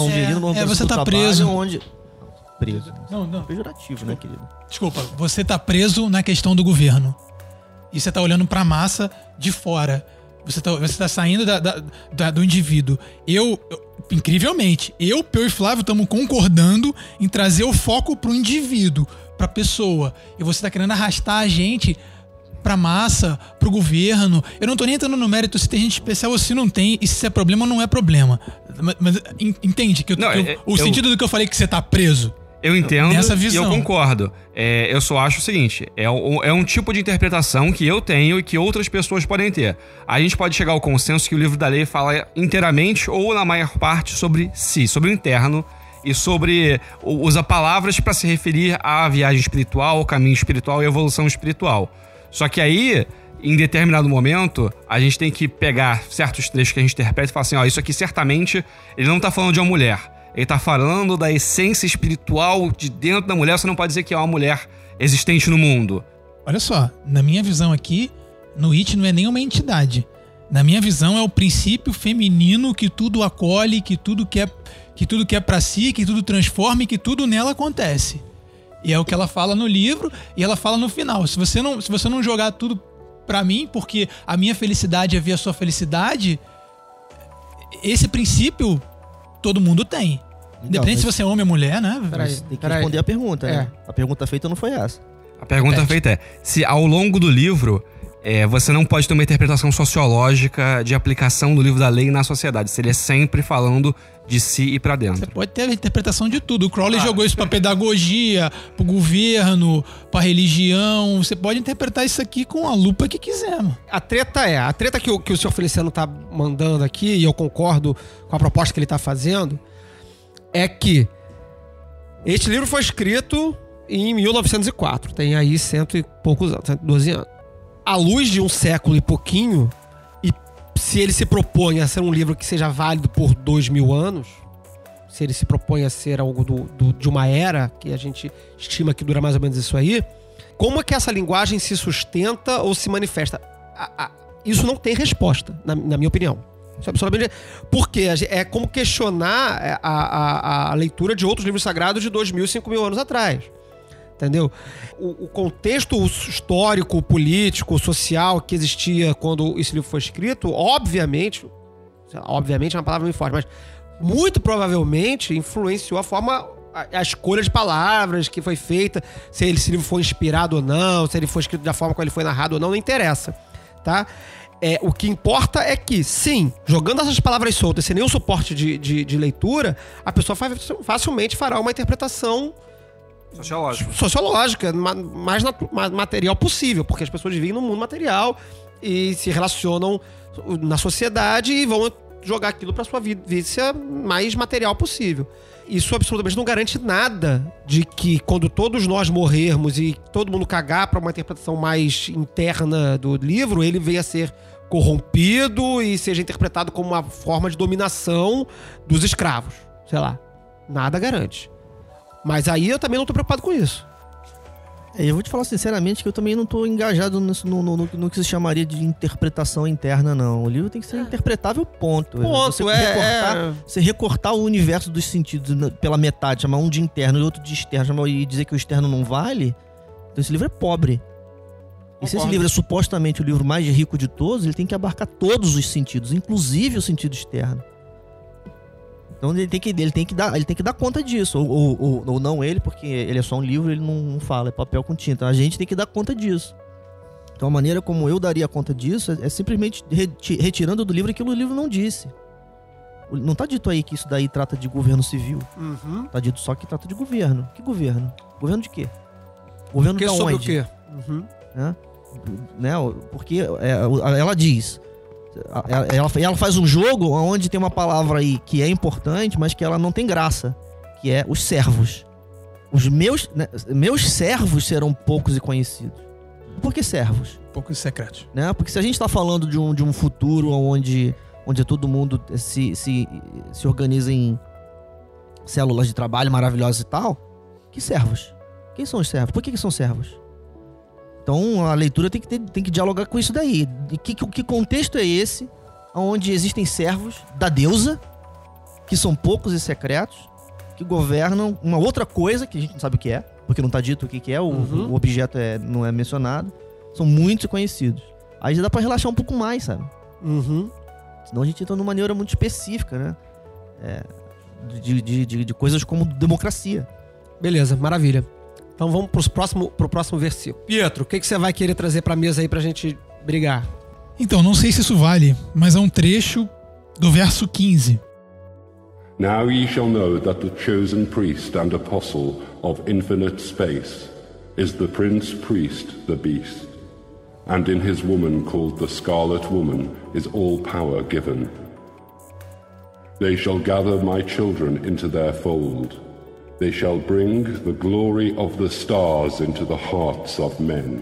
Tá É, é, você tá trabalho preso. Onde... Preso. Não, não. Pejorativo, né, querido? Desculpa, você tá preso na questão do governo. E você tá olhando pra massa de fora. Você tá, você tá saindo da- da- da- do indivíduo. Eu, eu- incrivelmente, eu, Peu e Flávio estamos concordando em trazer o foco pro indivíduo, pra pessoa. E você tá querendo arrastar a gente pra massa, pro governo. Eu não tô nem entrando no mérito se tem gente especial ou se não tem, e se é problema ou não é problema. Mas, mas en- entende que, eu- Não, que eu- é- o eu- sentido do que eu falei que você tá preso. Eu entendo Nessa e visão. eu concordo. É, eu só acho o seguinte: é um, é um tipo de interpretação que eu tenho e que outras pessoas podem ter. A gente pode chegar ao consenso que o livro da lei fala inteiramente ou na maior parte sobre si, sobre o interno e sobre usa palavras para se referir à viagem espiritual, ao caminho espiritual e à evolução espiritual. Só que aí em determinado momento, a gente tem que pegar certos trechos que a gente interpreta e falar assim, ó, isso aqui certamente ele não tá falando de uma mulher. Ele tá falando da essência espiritual de dentro da mulher, você não pode dizer que é uma mulher existente no mundo. Olha só, na minha visão aqui, no It não é nenhuma entidade. Na minha visão é o princípio feminino que tudo acolhe, que tudo quer, que tudo quer para si, que tudo transforma e que tudo nela acontece. E é o que ela fala no livro e ela fala no final. Se você não, se você não jogar tudo pra mim, porque a minha felicidade é ver a sua felicidade, esse princípio todo mundo tem. Independente mas- se você é homem ou mulher, né? Peraí. Tem que responder a pergunta, né? É. A pergunta feita não foi essa. A pergunta Repete. feita é: se ao longo do livro é, você não pode ter uma interpretação sociológica de aplicação do livro da lei na sociedade, se ele é sempre falando de si e pra Você dentro. pode ter a interpretação de tudo. O Crowley jogou isso pra pedagogia, pro governo, pra religião. Você pode interpretar isso aqui com a lupa que quiser, mano. A treta é, a treta que o, que o senhor Feliciano tá mandando aqui, e eu concordo com a proposta que ele tá fazendo, é que este livro foi escrito em 1904, tem aí cento e poucos anos, 112 anos. À luz de um século e pouquinho, e se ele se propõe a ser um livro que seja válido por dois mil anos, se ele se propõe a ser algo do, do- de uma era, que a gente estima que dura mais ou menos isso aí, como é que essa linguagem se sustenta ou se manifesta? A- a- isso não tem resposta, na, na minha opinião. Isso é absolutamente. Porque é como questionar é, a, a- a leitura de outros livros sagrados de 2 mil, 5 mil anos atrás. Entendeu? O, o contexto histórico, político, social que existia quando esse livro foi escrito, obviamente, obviamente é uma palavra muito forte, mas muito provavelmente influenciou a forma, a, a escolha de palavras que foi feita, se esse livro foi inspirado ou não, se ele foi escrito da forma como ele foi narrado ou não, não interessa, tá? É, o que importa é que, sim, jogando essas palavras soltas, sem nenhum suporte de, de, de leitura, a pessoa fa- facilmente fará uma interpretação sociológica, ma- mais material possível, porque as pessoas vivem no mundo material e se relacionam na sociedade e vão jogar aquilo para sua vida vícia mais material possível. Isso absolutamente não garante nada de que quando todos nós morrermos e todo mundo cagar para uma interpretação mais interna do livro, ele venha a ser corrompido e seja interpretado como uma forma de dominação dos escravos. Sei lá. Nada garante. Mas aí eu também não tô preocupado com isso. Eu vou te falar sinceramente que eu também não tô engajado nisso- no, no- no- no que se chamaria de interpretação interna, não. O livro tem que ser interpretável, ponto. Ponto, você é- recortar, é. Você recortar o universo dos sentidos pela metade, chamar um de interno e outro de externo, chamar, e dizer que o externo não vale, então esse livro é pobre. E se esse livro é supostamente o livro mais rico de todos, ele tem que abarcar todos os sentidos, inclusive o sentido externo. Então ele tem que, ele tem que, dar, ele tem que dar conta disso. Ou, ou, ou- não ele, porque ele é só um livro, ele não, fala, é papel com tinta. A gente tem que dar conta disso. Então a maneira como eu daria conta disso é, é simplesmente reti- retirando do livro aquilo que o livro não disse. Não tá dito aí que isso daí trata de governo civil. Uhum. Tá dito só que trata de governo. Que governo? Governo de quê? Governo Porque de sobre o onde? quê? Uhum. né? né? Porque é, ela diz, ela, ela- faz um jogo onde tem uma palavra aí que é importante, mas que ela não tem graça, que é os servos. Os meus, né, meus servos serão poucos e conhecidos. Por que servos? Poucos secretos. né? Porque se a gente está falando de um, de um futuro onde, onde todo mundo se, se, se organiza em células de trabalho maravilhosas e tal, que servos? Quem são os servos? Por que, que são servos? Então a leitura tem que, ter- tem que dialogar com isso daí. E que, que contexto é esse onde existem servos da deusa, que são poucos e secretos, que governam uma outra coisa que a gente não sabe o que é, porque não tá dito o que, que é, o, Uhum. o objeto é, não é mencionado. São muito conhecidos. Aí já dá pra relaxar um pouco mais, sabe? Uhum. Senão a gente entra numa maneira muito específica, né? É, de, de, de, de coisas como democracia. Beleza, maravilha. Então vamos pro próximo, pro próximo versículo. Pietro, o que, que você vai querer trazer pra mesa aí pra gente brigar? Então, não sei se isso vale, mas é um trecho do verso 15. Now ye shall know that the chosen priest and apostle of infinite space is the prince priest, the beast, and in his woman called the scarlet woman is all power given. They shall gather my children into their fold. They shall bring the glory of the stars into the hearts of men.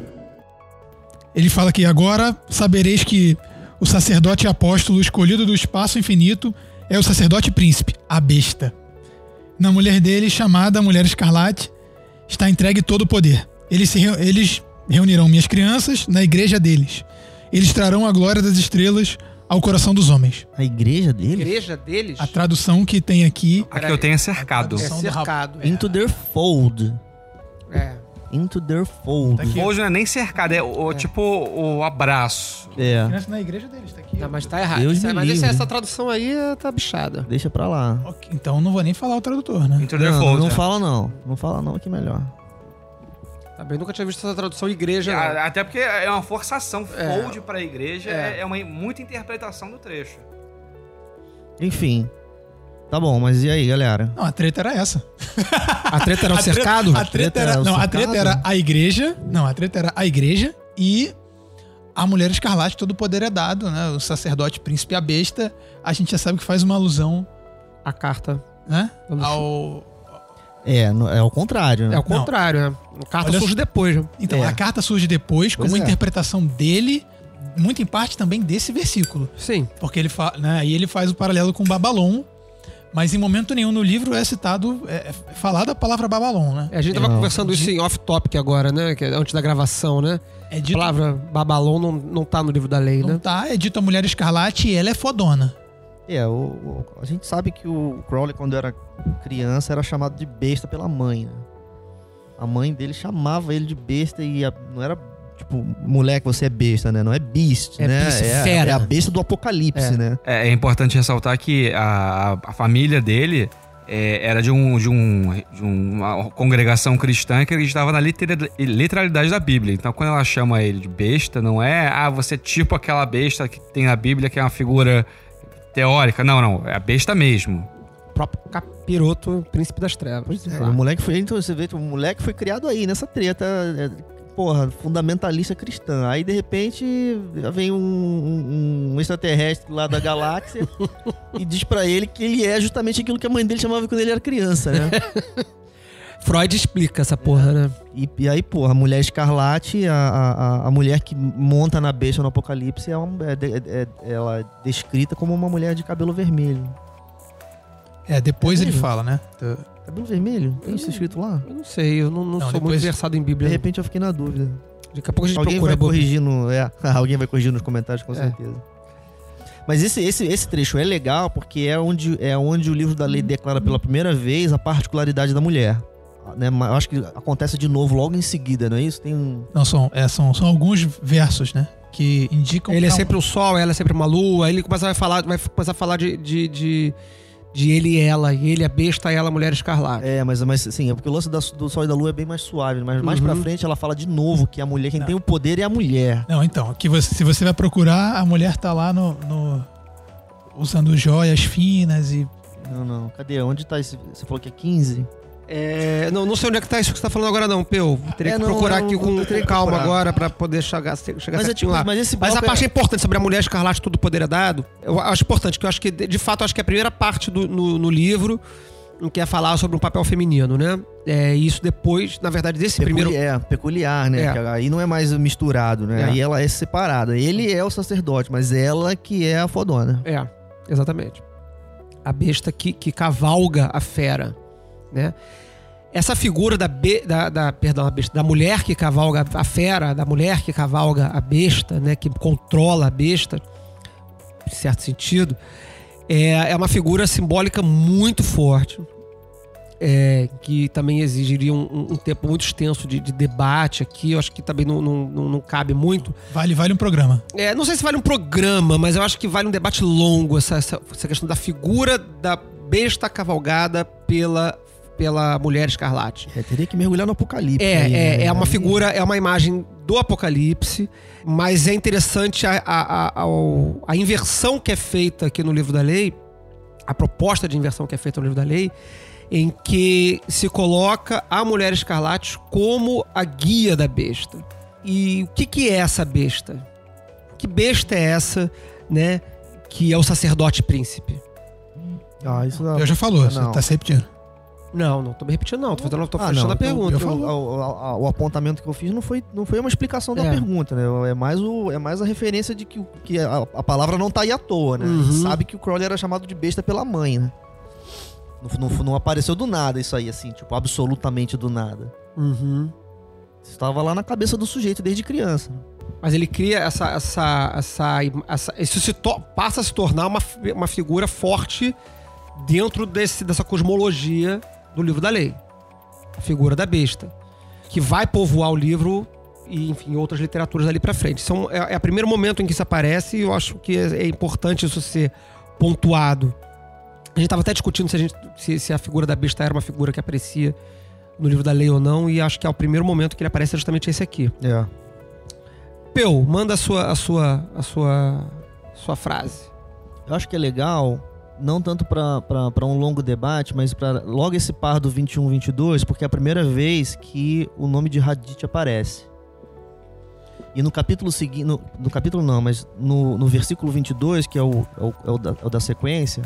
Ele fala que agora sabereis que o sacerdote apóstolo escolhido do espaço infinito é o sacerdote príncipe, a besta. Na mulher dele, chamada Mulher Escarlate, está entregue todo o poder. Eles, se eles reunirão minhas crianças na igreja deles. Eles trarão a glória das estrelas ao coração dos homens. A igreja A dele? igreja deles A tradução que tem aqui Aqui eu tenho é cercado. é tradução do cercado. É. Into their fold. É. Into their fold. Tá aqui. Hoje não é nem cercado, é o, tipo o abraço. É. Na igreja deles, tá aqui. Não, mas tá errado. Deus é- mas livre. essa tradução aí é- tá bichada. Deixa pra lá. Ok, Então não vou nem falar o tradutor, né? Into their Não, fold. não é. fala não. Não fala não, que melhor. Também nunca tinha visto essa tradução igreja. não. A- Até porque é uma forçação. É. Fold pra igreja É. é, é uma muita interpretação do trecho. Enfim. Tá bom, mas e aí, galera? Não, a treta era essa. A treta era o A treta- cercado? A treta era, não, a treta era a igreja. Não, a treta era a igreja e a mulher escarlate, todo o poder é dado, né? O sacerdote príncipe a besta, a gente já sabe que faz uma alusão, A carta. né? Ao. É, é o contrário, né? É o contrário, né? A carta Olha surge depois. né? Então, É. a carta surge depois Pois como é. interpretação dele, muito em parte também desse versículo. Sim. Porque ele, fa né, aí ele faz o paralelo com Babalon, mas em momento nenhum no livro é citado, é, é falada a palavra Babalon, né? A gente tava Não. conversando isso em off-topic agora, né? Que é antes da gravação, né? É A dito, palavra babalon não, não tá no livro da lei, não né? tá, é dito a mulher escarlate e ela é fodona. É, o, o- a gente sabe que o Crowley, quando era criança, era chamado de besta pela mãe, né? A mãe dele chamava ele de besta e a- não era tipo, moleque, você é besta, né? Não é beast, É né? beast, é, fera. é a besta do apocalipse, É. né? É, é importante ressaltar que a, a- família dele é, era de, um, de, um, de uma congregação cristã que acreditava na litera- literalidade da Bíblia. Então, quando ela chama ele de besta, não é, ah, você é tipo aquela besta que tem na Bíblia, que é uma figura teórica. Não, não, é a besta mesmo. O próprio capiroto, príncipe das trevas. Pois é, o moleque foi, então você vê que o moleque foi criado aí, nessa treta, é, porra, fundamentalista cristã. Aí, de repente, vem um, um- um extraterrestre lá da galáxia e diz pra ele que ele é justamente aquilo que a mãe dele chamava quando ele era criança, né? Freud explica essa porra, né? E, e aí, porra, a mulher escarlate, a, a, a- a mulher que monta na besta no apocalipse, é, uma- é de- é- é- ela é descrita como uma mulher de cabelo vermelho. É, depois É ele fala, né? Do- Cabelo vermelho? Tem isso escrito lá? Eu não sei, eu não, não Não, sou muito versado em De Bíblia. repente eu fiquei na dúvida. Daqui a pouco a gente Alguém procura. vai corrigir no. É, alguém vai corrigir nos comentários, com É. certeza. Mas esse, esse, esse trecho é legal porque é onde, é onde o livro da lei declara pela primeira vez a particularidade da mulher. Né? Eu acho que acontece de novo logo em seguida, não é isso? Tem um. Não, são, é, são, são alguns versos, né? Que indicam Ele é que sempre um sol, ela é sempre uma lua. Aí ele começa a falar, vai começar a falar de, de, de, de ele e ela. E ele a besta e ela a mulher escarlate. É, mas, mas assim, é porque o lance da- do Sol e da Lua é bem mais suave. Mas mais Uhum. pra frente ela fala de novo que a mulher, quem Não. tem o poder é a mulher. Não, então, que você, se você vai procurar, a mulher tá lá no, no- usando joias finas e Não, não. Cadê? Onde tá esse. Você falou que é 15? É, não, não sei onde é que tá isso que você tá falando agora, não, Peu. Teria É, que não, procurar eu- aqui com, com calma procurar. agora pra poder chegar, chegar Mas, é, tipo, lá. mas Mas a parte é- importante sobre a mulher escarlate, tudo poder é dado, eu acho importante, que eu acho que, de fato, acho que é a primeira parte do, no, no livro em que é falar sobre um papel feminino, né? É, e isso depois, na verdade, desse Peculi- primeiro. É, peculiar, né? É. Aí não é mais misturado, né? É. Aí ela é separada. Ele é o sacerdote, mas ela que é a fodona. É, exatamente. A besta que, que cavalga a fera, né? Essa figura da, be, da, da- perdão, besta, da mulher que cavalga a fera, da mulher que cavalga a besta, né? Que controla a besta, em certo sentido, é, é uma figura simbólica muito forte. é, que também exigiria um, um- um tempo muito extenso de, de debate aqui. Eu acho que também não, não, não- não cabe muito. vale, vale um programa. É, não sei se vale um programa, mas eu acho que vale um debate longo essa, essa, essa questão da figura da besta cavalgada pela, pela mulher escarlate. É, teria que mergulhar no apocalipse. É, aí, é, né? é uma figura, é uma imagem do apocalipse, mas é interessante a, a, a, a inversão que é feita aqui no livro da lei, a proposta de inversão que é feita no livro da lei, em que se coloca a mulher escarlate como a guia da besta. E o que, que é essa besta? Que besta é essa, né? Que é o sacerdote príncipe. Ah, isso não. Eu já falou, você Não. tá se repetindo. Não, não tô me repetindo, não. Tô, fazendo, tô Ah, fechando não, a então, pergunta. eu o, o- o apontamento que eu fiz não foi, não foi uma explicação da É. pergunta, né? É mais, o, é mais a referência de que, que a, a palavra não tá aí à toa, né? Uhum. sabe que o Crowley era chamado de besta pela mãe, né? Não, não, não apareceu do nada isso aí, assim, tipo, absolutamente do nada. Uhum. Estava lá na cabeça do sujeito desde criança. Mas ele cria essa. essa, essa, essa isso se passa a se tornar uma, uma figura forte dentro desse, dessa cosmologia do livro da lei. A figura da besta. Que vai povoar o livro e, enfim, outras literaturas dali pra frente. São, é, é o primeiro momento em que isso aparece e eu acho que é, é importante isso ser pontuado. A gente tava até discutindo se, a gente, se, se a figura da besta era uma figura que aparecia no livro da lei ou não, e acho que é o primeiro momento que ele aparece é justamente esse aqui. É. Peu, manda a sua, a sua, a sua, sua frase. Eu acho que é legal, não tanto para um longo debate, mas para logo esse par do 21-22, porque é a primeira vez que o nome de Hadith aparece. E no capítulo seguinte, no, no capítulo não, mas no, no versículo 22, que é o, é o, é o da, é o da sequência,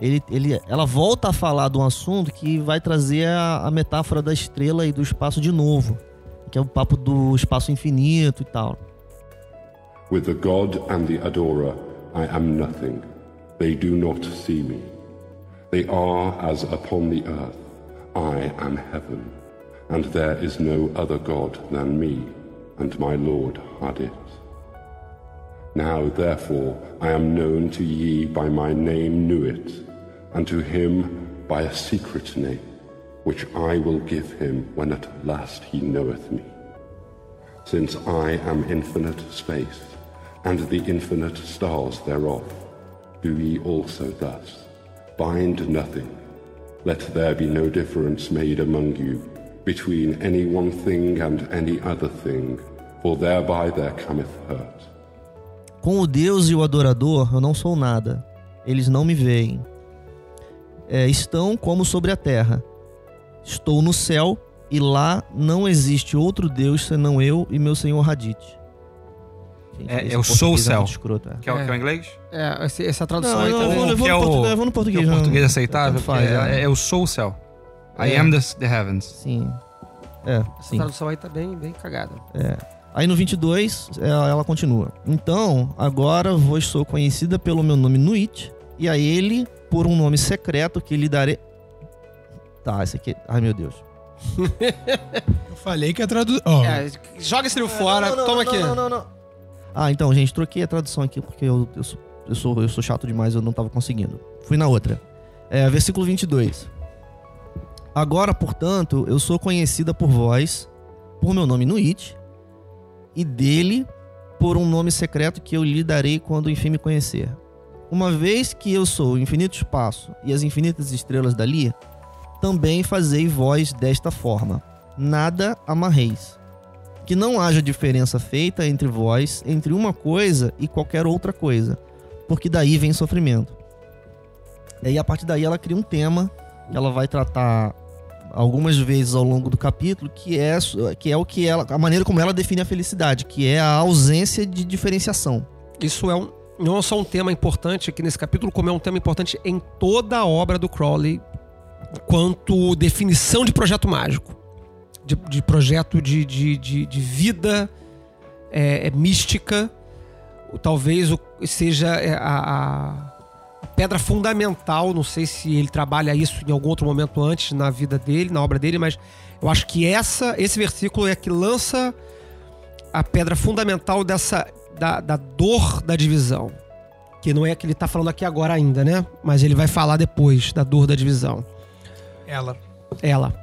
ele, ele, ela volta a falar de um assunto que vai trazer a, a metáfora da estrela e do espaço de novo, que é o papo do espaço infinito e tal. With the God and the adorer, I am nothing. They do not see me. They are as upon the earth. I am heaven. And there is no other God than me, and my Lord Hadith. Now therefore I am known to ye by my name Nuit, and to him by a secret name, which I will give him when at last he knoweth me. Since I am infinite space, and the infinite stars thereof, do ye also thus. Bind nothing. Let there be no difference made among you between any one thing and any other thing, for thereby there cometh hurt. Com o Deus e o adorador eu não sou nada. Eles não me veem. É, estão como sobre a terra. Estou no céu e lá não existe outro Deus senão eu e meu Senhor Hadith. Gente, É, eu sou o português é céu. muito escroto, é. Que é, o- que é o inglês? É, essa tradução Não, aí eu também. vou- eu vou Que é no o- português, eu vou no Que português. é o não. português aceitável? Faz, é, é. é eu sou o céu. I É. am the, the heavens. Sim. É, Essa sim. tradução aí tá bem, bem cagada. É. Aí no 22, ela, ela continua. Então, agora vos sou conhecida pelo meu nome Nuit, e a ele por um nome secreto que lhe darei. Tá, esse aqui. Ai, meu Deus. Eu falei que a tradução. Ó, É, joga esse livro fora, Não, não, toma não, aqui. Não, não, não. Ah, então, gente, troquei a tradução aqui porque eu, eu, sou, eu, sou, eu sou chato demais, eu não tava conseguindo. Fui na outra. É, versículo 22. Agora, portanto, eu sou conhecida por vós, por meu nome Nuit, e dele por um nome secreto que eu lhe darei quando enfim me conhecer. Uma vez que eu sou o infinito espaço e as infinitas estrelas dali, também fazei vós desta forma. Nada amarreis que não haja diferença feita entre vós, entre uma coisa e qualquer outra coisa, porque daí vem sofrimento. E aí, a partir daí, ela cria um tema que ela vai tratar algumas vezes ao longo do capítulo, que é, que é o que ela, a maneira como ela define a felicidade, que é a ausência de diferenciação. Isso é um, não é só um tema importante aqui nesse capítulo, como é um tema importante em toda a obra do Crowley, quanto definição de projeto mágico, de, de projeto de, de, de, de vida é, é, mística. Talvez seja é, a, a- pedra fundamental. Não sei se ele trabalha isso em algum outro momento antes na vida dele, na obra dele, mas eu acho que essa, esse versículo é que lança a pedra fundamental dessa da, da dor da divisão. Que não é que ele tá falando aqui agora ainda, né? Mas ele vai falar depois da dor da divisão. ela. Ela.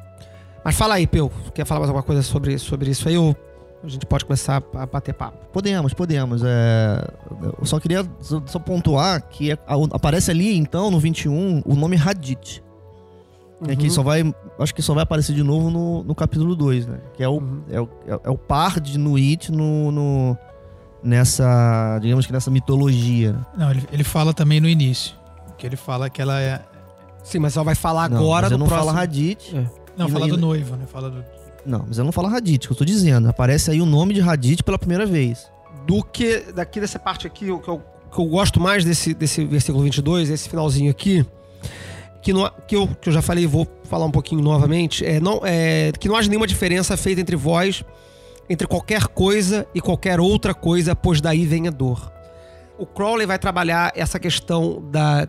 Mas fala aí, Peu. Quer falar mais alguma coisa sobre, sobre isso aí? Ou a gente pode começar a bater papo? Podemos, podemos. É, eu só queria só, só pontuar que é- aparece ali, então, no 21, o nome Hadith. É que Uhum. só vai. Acho que só vai aparecer de novo no, no capítulo 2, né? Que é o, Uhum. é, o, é o par de Nuit no, no- nessa. Digamos que nessa mitologia. né? Não, ele, ele fala também no início. Que ele fala que ela é. Sim, mas ela vai falar Não, agora mas do eu não próximo... falo Hadith. É. Não, E- fala e- do noivo, né? Fala do. Não, mas eu não falo Hadith, que eu tô dizendo. Aparece aí o nome de Hadith pela primeira vez. do que daqui dessa parte aqui, o que eu, que eu gosto mais desse, desse versículo 22, esse finalzinho aqui, que, não, que, eu, que eu já falei e vou falar um pouquinho novamente, é, não, é que não haja nenhuma diferença feita entre vós, entre qualquer coisa e qualquer outra coisa, pois daí vem a dor. O Crowley vai trabalhar essa questão da,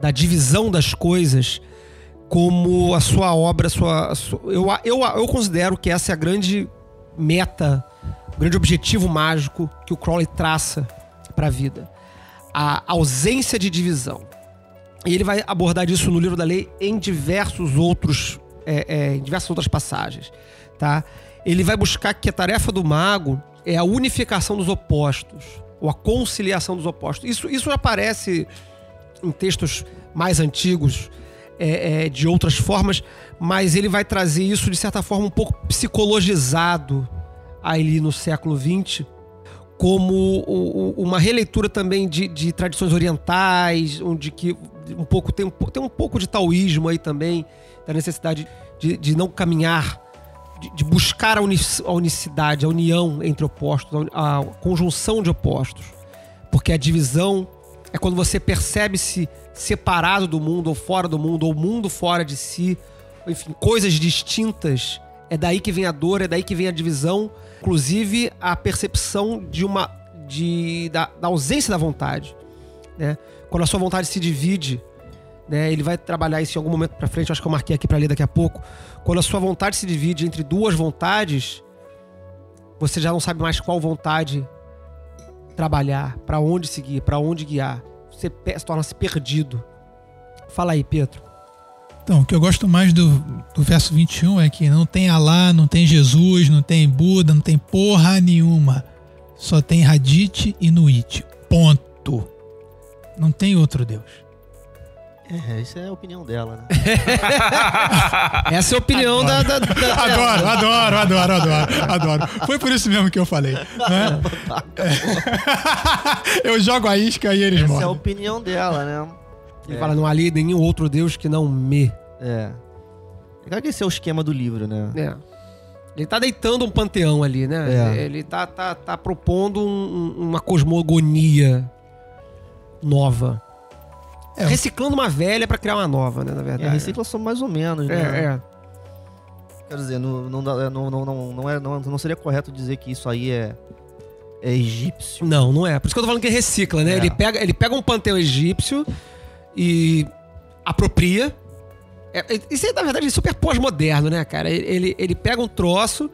da divisão das coisas como a sua obra, a sua, a sua- eu, eu, eu considero que essa é a grande meta, o grande objetivo mágico que o Crowley traça para a vida. A ausência de divisão. E ele vai abordar isso no livro da lei em diversos outros, é, é, em diversas outras passagens, tá? Ele vai buscar que a tarefa do mago é a unificação dos opostos, ou a conciliação dos opostos. Isso, isso aparece em textos mais antigos, é, é, de outras formas, mas ele vai trazer isso de certa forma um pouco psicologizado ali no século XX, como uma releitura também de, de tradições orientais, onde que um pouco tem, tem um pouco de taoísmo aí também, da necessidade de, de não caminhar, de, de buscar a, unic- a unicidade, a união entre opostos, a, a conjunção de opostos. Porque a divisão é quando você percebe-se separado do mundo ou fora do mundo, ou mundo fora de si, enfim, coisas distintas. É daí que vem a dor, é daí que vem a divisão, inclusive a percepção de uma de, da, da ausência da vontade, né? Quando a sua vontade se divide, né? Ele vai trabalhar isso em algum momento pra frente, acho que eu marquei aqui pra ler daqui a pouco. Quando a sua vontade se divide entre duas vontades, você já não sabe mais qual vontade trabalhar, pra onde seguir, pra onde guiar. Você torna-se perdido. Fala aí, Pedro. Então, o que eu gosto mais do, do verso 21 é que não tem Alá, não tem Jesus, não tem Buda, não tem porra nenhuma. Só tem Hadith e Nuit. Ponto. Não tem outro Deus. É, isso é a opinião dela, né? Essa é a opinião da, da- da- Adoro, adoro, adoro, adoro, adoro. Foi por isso mesmo que eu falei. Né? Eu jogo a isca e eles Essa é a morrem. opinião dela, né? Ele fala, não há ali nenhum outro Deus que não me. É. É claro que esse é o esquema do livro, né? É. Ele tá deitando um panteão ali, né? É. Ele tá, tá, tá propondo um- uma cosmogonia nova. É. Reciclando uma velha pra criar uma nova, né? Na É, verdade. recicla só mais ou menos, É, né? é. Quer dizer, não, não, dá- não, não, não, não, é, não, não seria correto dizer que isso aí é, é egípcio. Não, não é. Por isso que eu tô falando que recicla, né? É. Ele, pega, ele pega um panteão egípcio e apropria. É, é- isso aí, na verdade, é super pós-moderno, né, cara? Ele, ele, ele pega um troço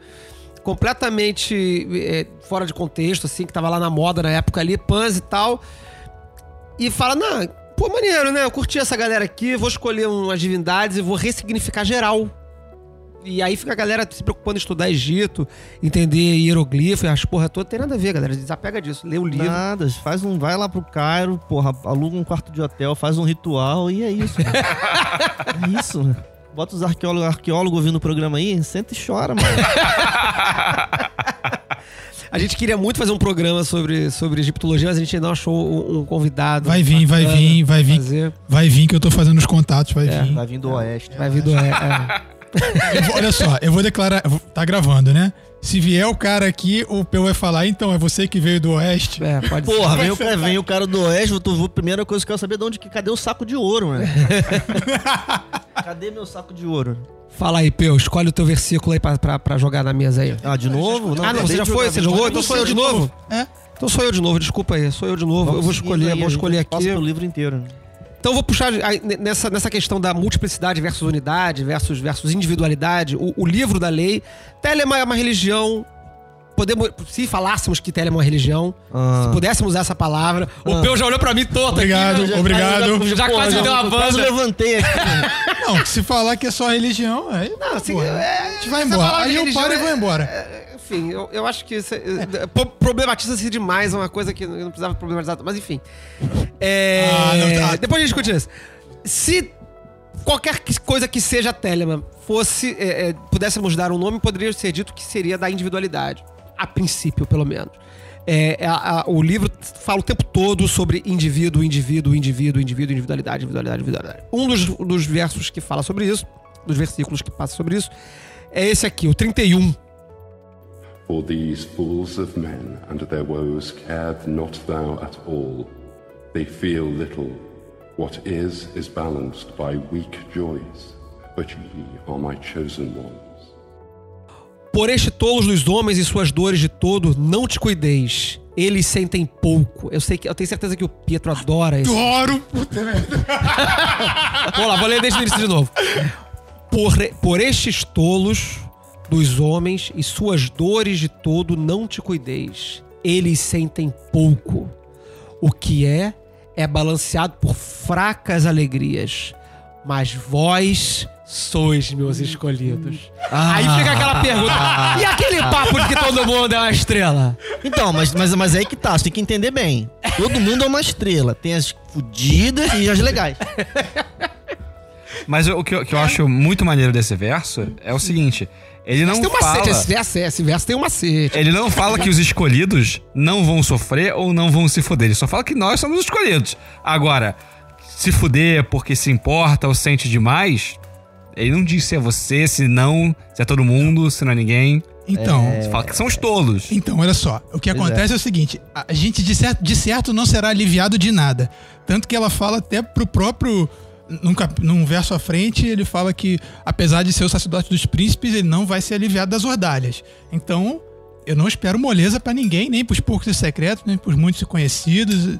completamente é, fora de contexto, assim, que tava lá na moda na época ali, pans e tal, e fala, não, pô, maneiro, né? Eu curti essa galera aqui, vou escolher umas divindades e vou ressignificar geral. E aí fica a galera se preocupando em estudar Egito, entender hieroglifo e as porra toda. Tem nada a ver, galera. Desapega disso. Lê o livro. Nada, faz um, vai lá pro Cairo, porra, aluga um quarto de hotel, faz um ritual e é isso. é isso. Bota os arqueólogos arqueólogo ouvindo o programa aí, senta e chora, mano. A gente queria muito fazer um programa sobre, sobre egiptologia, mas a gente ainda não achou um, um convidado. Vai vir, vai vir, vai vir. Fazer. Vai vir que eu tô fazendo os contatos, vai É. vir. Vai vir do oeste. Vai vir do. É, é. Eu vou- olha só, eu vou declarar. Tá gravando, né? Se vier o cara aqui, o Peu vai falar, então, é você que veio do Oeste. É, pode Porra, ser. vem o, cara- vem o cara do oeste, eu tô, a primeira coisa que eu quero saber é de onde que. Cadê o saco de ouro, mano? Cadê meu saco de ouro? Fala aí, Peu, escolhe o teu versículo aí pra, pra, pra jogar na mesa aí. Ah, de novo? ah, não, você já foi? Você jogou? Então sou eu de novo? É. Então sou eu de novo, desculpa aí. Sou eu de novo. eu vou escolher, aí, vou escolher Passa aqui. pelo livro inteiro. Então eu vou puxar nessa, nessa questão da multiplicidade versus unidade, versus, versus individualidade. O, o livro da lei. Telema é uma religião. Podemos, se falássemos que Telema é uma religião, Ah. se pudéssemos usar essa palavra. O Ah. Peu já olhou pra mim torto Obrigado, aqui. né? obrigado. Já Porra, quase deu uma Quase banda. levantei aqui. né? Não, se falar que é só religião, aí. Não, assim, porra, é- a gente vai embora. Aí eu paro e é- vou embora. é, Enfim, eu, eu acho que isso é- é, pro- problematiza-se demais, é uma coisa que eu não precisava problematizar, mas enfim. É, Ah, não, tá. Depois a gente discute isso. Se qualquer que- coisa que seja Telemann fosse, é, é, pudéssemos dar um nome, poderia ser dito que seria da individualidade. A princípio, pelo menos. É, a- a- o livro fala o tempo todo sobre indivíduo, indivíduo, indivíduo, indivíduo, individualidade, individualidade, individualidade. Um dos, dos versos que fala sobre isso, dos versículos que passa sobre isso, é esse aqui, o 31. For these fools of men and their woes cared not thou at all. They feel little, What is is balanced by weak joys, but ye are my chosen ones. Por este tolos dos homens e suas dores de todo, não te cuideis. Eles sentem pouco. Eu sei que eu tenho certeza que o Pietro adora isso. Adoro! Puta merda. Vamos lá, vou ler desde o início de novo. Por, por estes tolos dos homens e suas dores de todo, não te cuideis. Eles sentem pouco. O que é, é balanceado por fracas alegrias. Mas vós sois meus escolhidos. Aí fica aquela pergunta. E aquele papo de que todo mundo é uma estrela? Então, mas, mas, mas é aí que tá, você tem que entender bem. Todo mundo é uma estrela. Tem as fudidas e as legais. Mas o que eu, que eu acho muito maneiro desse verso é o seguinte: ele não Mas tem um fala. macete, esse verso, esse verso tem um macete. Ele não fala que os escolhidos não vão sofrer ou não vão se fuder. Ele só fala que nós somos os escolhidos. Agora, se fuder porque se importa ou sente demais, ele não diz se é você, se não, se é todo mundo, se não é ninguém. Então, Ele fala que são os tolos. Então, olha só. O que acontece é. o seguinte: a gente de certo, de certo não será aliviado de nada. Tanto que ela fala até pro próprio. Num, num verso à frente, ele fala que, apesar de ser o sacerdote dos príncipes, ele não vai ser aliviado das ordalhas. Então, eu não espero moleza pra ninguém, nem pros poucos e secretos, nem pros muitos e conhecidos.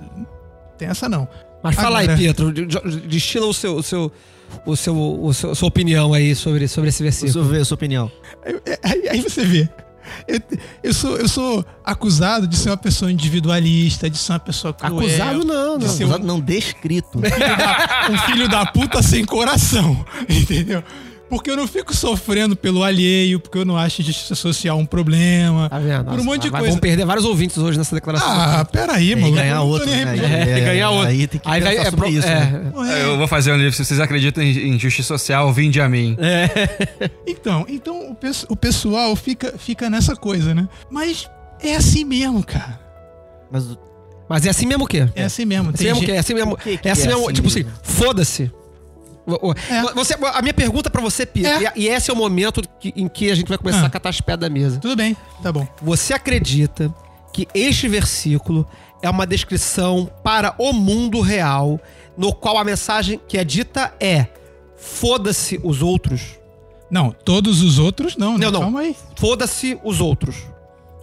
Tem essa não. Mas fala Agora- aí, Pietro, de- de- destila o seu, o seu, o seu, o seu- sua opinião aí sobre, sobre esse Deixa versículo. eu ver a sua opinião. Aí, aí- você vê. Eu, eu sou, eu sou acusado de ser uma pessoa individualista, de ser uma pessoa cruel. Acusado não, de não. ser um Acusado não descrito. filho da- um filho da puta sem coração, entendeu? Porque eu não fico sofrendo pelo alheio, porque eu não acho justiça social um problema. Tá vendo? Por Nossa, um monte de coisa. Vamos perder vários ouvintes hoje nessa declaração. Ah, peraí, mano. ganhar outro, né? É, ganhar outro. Aí tem que Aí pensar vai- é sobre pro- isso, é. né? Eu vou fazer um livro. Se vocês acreditam em, em justiça social, vinde a mim. Então, então o, o pessoal fica, fica nessa coisa, né? Mas é assim mesmo, cara. Mas o- Mas é assim mesmo o quê? É assim mesmo. É assim Tem mesmo gente- que é assim mesmo. Que que é assim é mesmo, assim tipo assim, foda-se. É. Você, a minha pergunta pra você, Pietro, É. e, esse é o momento que- em que a gente vai começar Ah. a catar as pés da mesa. Tudo bem, tá bom. Você acredita que este versículo é uma descrição para o mundo real, no qual a mensagem que é dita é: foda-se os outros, Não, todos os outros não, né? Não, não. Calma aí. foda-se os outros.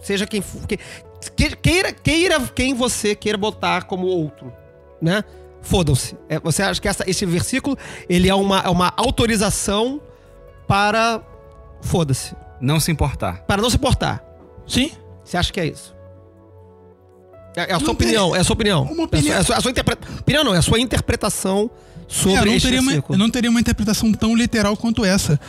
Seja quem for. que- que- queira, queira quem você queira botar como outro, né? Fodam-se. É, você acha que essa- esse versículo ele é uma, é uma autorização para. Foda-se. Não se importar. Para não se importar. Sim. Você acha que é isso? É, é a sua Não opinião, tem- é a sua opinião. Uma É a opinião. sua, é a sua, a sua interpre- opinião não, é a sua interpretação É, eu, sobre não teria uma, versículo. eu não teria uma interpretação tão literal quanto essa.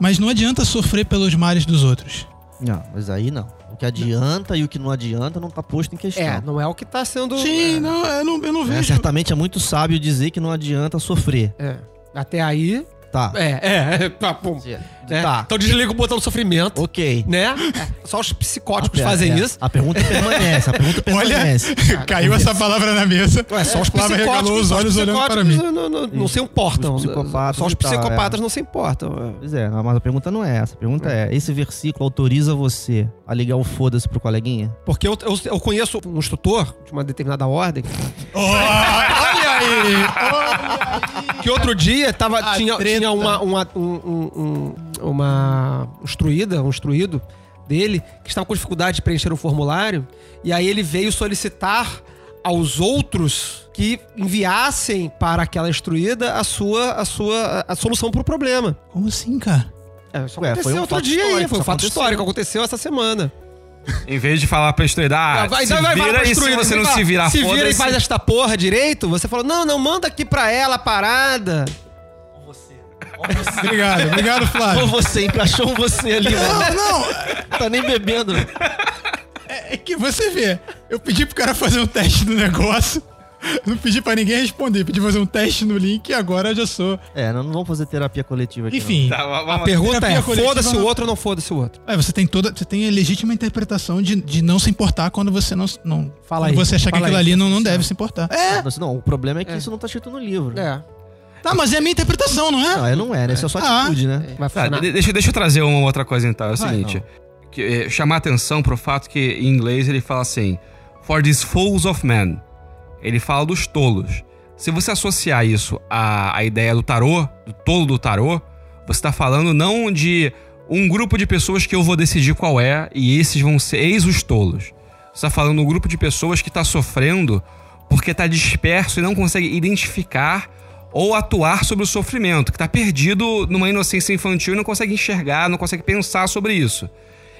Mas não adianta sofrer pelos males dos outros. Não, mas aí não. Que adianta e o que não adianta não tá posto em questão. É, não é o que tá sendo. Sim, não, eu não, eu não É, vejo. certamente é muito sábio dizer que não adianta sofrer. É. Até aí. Tá. É, é, é. Tá, pum. É. Tá. Então desliga o botão do sofrimento. Ok. Né? É, Só os psicóticos É, fazem é. isso. A pergunta permanece, a pergunta Olha, permanece. caiu essa palavra na mesa. Ué, só os psicóticos. os olhos olhando para mim. psicóticos Não, não, não se importam. Os psicopatas só os tal, psicopatas é. não se importam. Pois é, mas a pergunta não é essa. A pergunta é: esse versículo autoriza você a ligar o foda-se pro coleguinha? Porque eu, eu, eu conheço um instrutor de uma determinada ordem Olha aí! que outro dia tava, A tinha, treta. tinha uma, uma, um, um- um- uma instruída, um instruído dele, que estava com dificuldade de preencher um formulário, e aí ele veio solicitar aos outros que enviassem para aquela instruída a sua, a sua a solução para o problema. Como assim, cara? É, isso Ué, aconteceu foi um outro fato dia aí, histórico, foi um fato aconteceu. histórico, aconteceu essa semana. Em vez de falar pra estudar, ah, Vai- se vai- vai- vai vira pra e se você não se virar, Se vira e faz esta porra direito, você falou, não, não, manda aqui pra ela a parada. Obrigado, obrigado, Ou Flávio. você, encaixou um você ali, mano. Não, não, Tá nem bebendo. né? é que você vê. Eu pedi pro cara fazer um teste do negócio. Não pedi pra ninguém responder. Pedi fazer um teste no link e agora eu já sou. É, não, não vamos fazer terapia coletiva aqui. Enfim. Tá, A pergunta é, foda-se o outro ou não foda-se o outro? É, você tem toda, você tem a legítima interpretação de, de não se importar quando você não, não Fala quando aí, você achar que aquilo aí, ali não, não deve se importar. É, Não, não, o problema é que É. isso não tá escrito no livro. É. tá, mas é a minha interpretação, não é? Não, é, não é, né? Isso é só Ah. atitude, né? Vai Tá, de- deixa, deixa eu trazer uma outra coisa então. É o seguinte: que, é, chamar atenção pro fato que em inglês ele fala assim: For these fools of men. Ele fala dos tolos. Se você associar isso à, à ideia do tarô, do tolo do tarô, você tá falando não de um grupo de pessoas que eu vou decidir qual é e esses vão ser eis os tolos. Você tá falando um grupo de pessoas que tá sofrendo porque tá disperso e não consegue identificar ou atuar sobre o sofrimento, que tá perdido numa inocência infantil e não consegue enxergar, não consegue pensar sobre isso.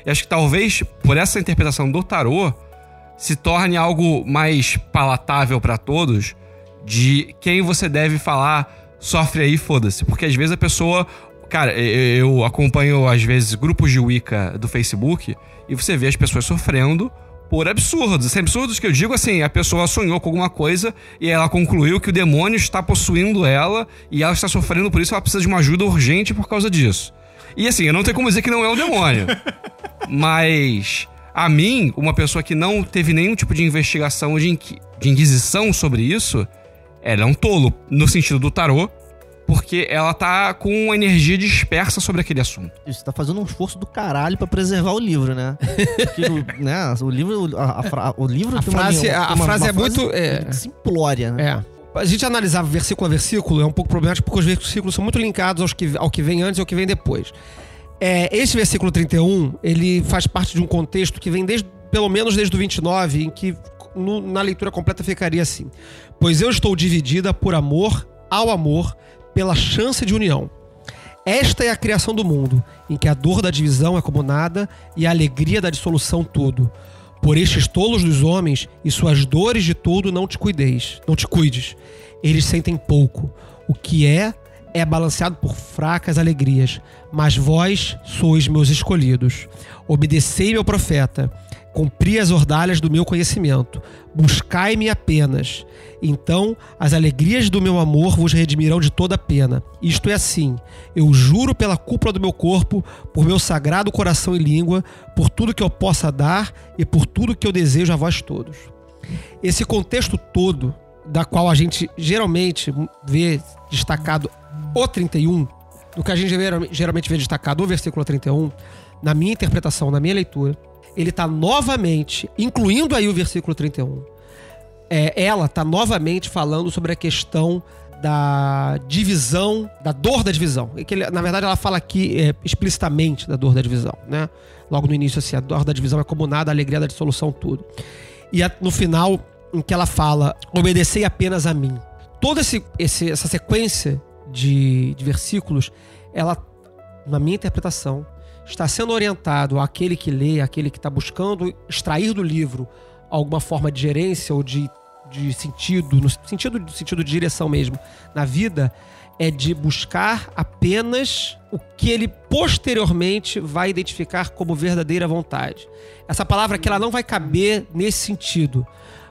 E acho que talvez por essa interpretação do tarô se torne algo mais palatável para todos de quem você deve falar sofre aí, foda-se, porque às vezes a pessoa Cara, eu acompanho às vezes grupos de Wicca do Facebook e você vê as pessoas sofrendo por absurdos. Assim, absurdos que eu digo assim, a pessoa sonhou com alguma coisa e ela concluiu que o demônio está possuindo ela e ela está sofrendo por isso, ela precisa de uma ajuda urgente por causa disso. E assim, eu não tenho como dizer que não é o demônio. Mas a mim, uma pessoa que não teve nenhum tipo de investigação ou de, inqui- de inquisição sobre isso, ela é um tolo no sentido do tarô, porque ela tá com uma energia dispersa sobre aquele assunto. Isso tá fazendo um esforço do caralho pra preservar o livro, né? Porque, o- né, o livro, a, a fra- o livro A tem uma frase- linha- a- tem a uma- frase uma é muito, é. simplória, né? É. A gente analisar versículo a versículo é um pouco problemático porque os versículos são muito linkados aos que, ao que vem antes e ao que vem depois. É, esse versículo 31, ele faz parte de um contexto que vem desde, pelo menos desde o 29, em que no- na leitura completa ficaria assim: Pois eu estou dividida por amor ao amor, pela chance de união. Esta é a criação do mundo, em que a dor da divisão é como nada e a alegria da dissolução tudo. Por estes tolos dos homens e suas dores de tudo não te cuideis, não te cuides. Eles sentem pouco. O que é é balanceado por fracas alegrias, mas vós sois meus escolhidos. Obedecei meu profeta, cumpri as ordalhas do meu conhecimento, buscai-me apenas. Então as alegrias do meu amor vos redimirão de toda pena. Isto é assim: eu juro pela cúpula do meu corpo, por meu sagrado coração e língua, por tudo que eu possa dar e por tudo que eu desejo a vós todos. Esse contexto todo, da qual a gente geralmente vê destacado o 31, do que a gente geral- geralmente vê destacado o versículo 31, na minha interpretação, na minha leitura, ele está novamente, incluindo aí o versículo 31, é, ela está novamente falando sobre a questão da divisão, da dor da divisão. E que na verdade, ela fala aqui é, explicitamente da dor da divisão, né? Logo no início, assim, a dor da divisão é como nada, a alegria da dissolução, tudo. E a- no final, em que ela fala, obedecei apenas a mim. Toda esse, esse- essa sequência de, de versículos, ela, na minha interpretação, está sendo orientado àquele que lê, àquele que está buscando extrair do livro alguma forma de gerência ou de, de sentido, no sentido, no sentido de direção mesmo, na vida, é de buscar apenas o que ele posteriormente vai identificar como verdadeira vontade. Essa palavra que ela não vai caber nesse sentido,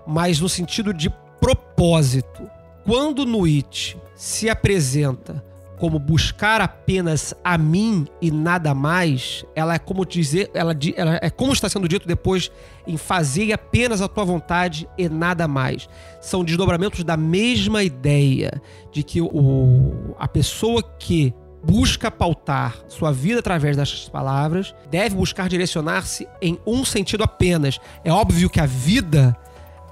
mas no sentido de propósito. Quando no It se apresenta como buscar apenas a mim e nada mais, ela é como dizer, ela, ela é como está sendo dito depois em fazer apenas a tua vontade e nada mais. São desdobramentos da mesma ideia de que o, a pessoa que busca pautar sua vida através dessas palavras deve buscar direcionar-se em um sentido apenas. É óbvio que a vida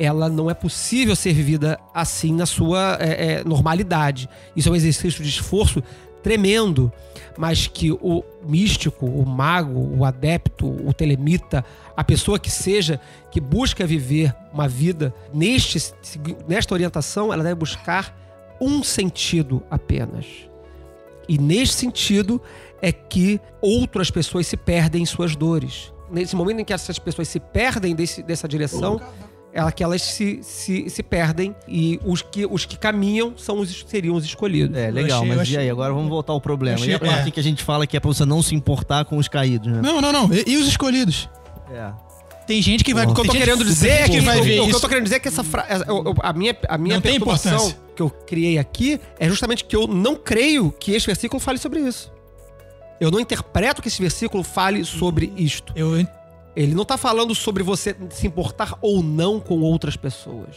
ela não é possível ser vivida assim na sua é, é, normalidade. Isso é um exercício de esforço tremendo, mas que o místico, o mago, o adepto, o telemita, a pessoa que seja que busca viver uma vida neste, nesta orientação, ela deve buscar um sentido apenas. E neste sentido é que outras pessoas se perdem em suas dores. Nesse momento em que essas pessoas se perdem desse- dessa direção, ela que elas se, se, se perdem e os que, os que caminham são os, seriam os escolhidos. É, legal, achei- mas achei- e aí? Agora vamos voltar ao problema. Achei- e a parte é. que a gente fala que é pra você não se importar com os caídos, né? Não, não, não. E, e os escolhidos? É. Tem gente que vai. O que eu tô querendo dizer é que, vai o, ver o que eu tô querendo dizer é que essa frase, a minha, a minha Não perturbação que eu criei aqui é justamente que eu não creio que esse versículo fale sobre isso. Eu não interpreto que esse versículo fale sobre isto. Eu, Ele não tá falando sobre você se importar ou não com outras pessoas.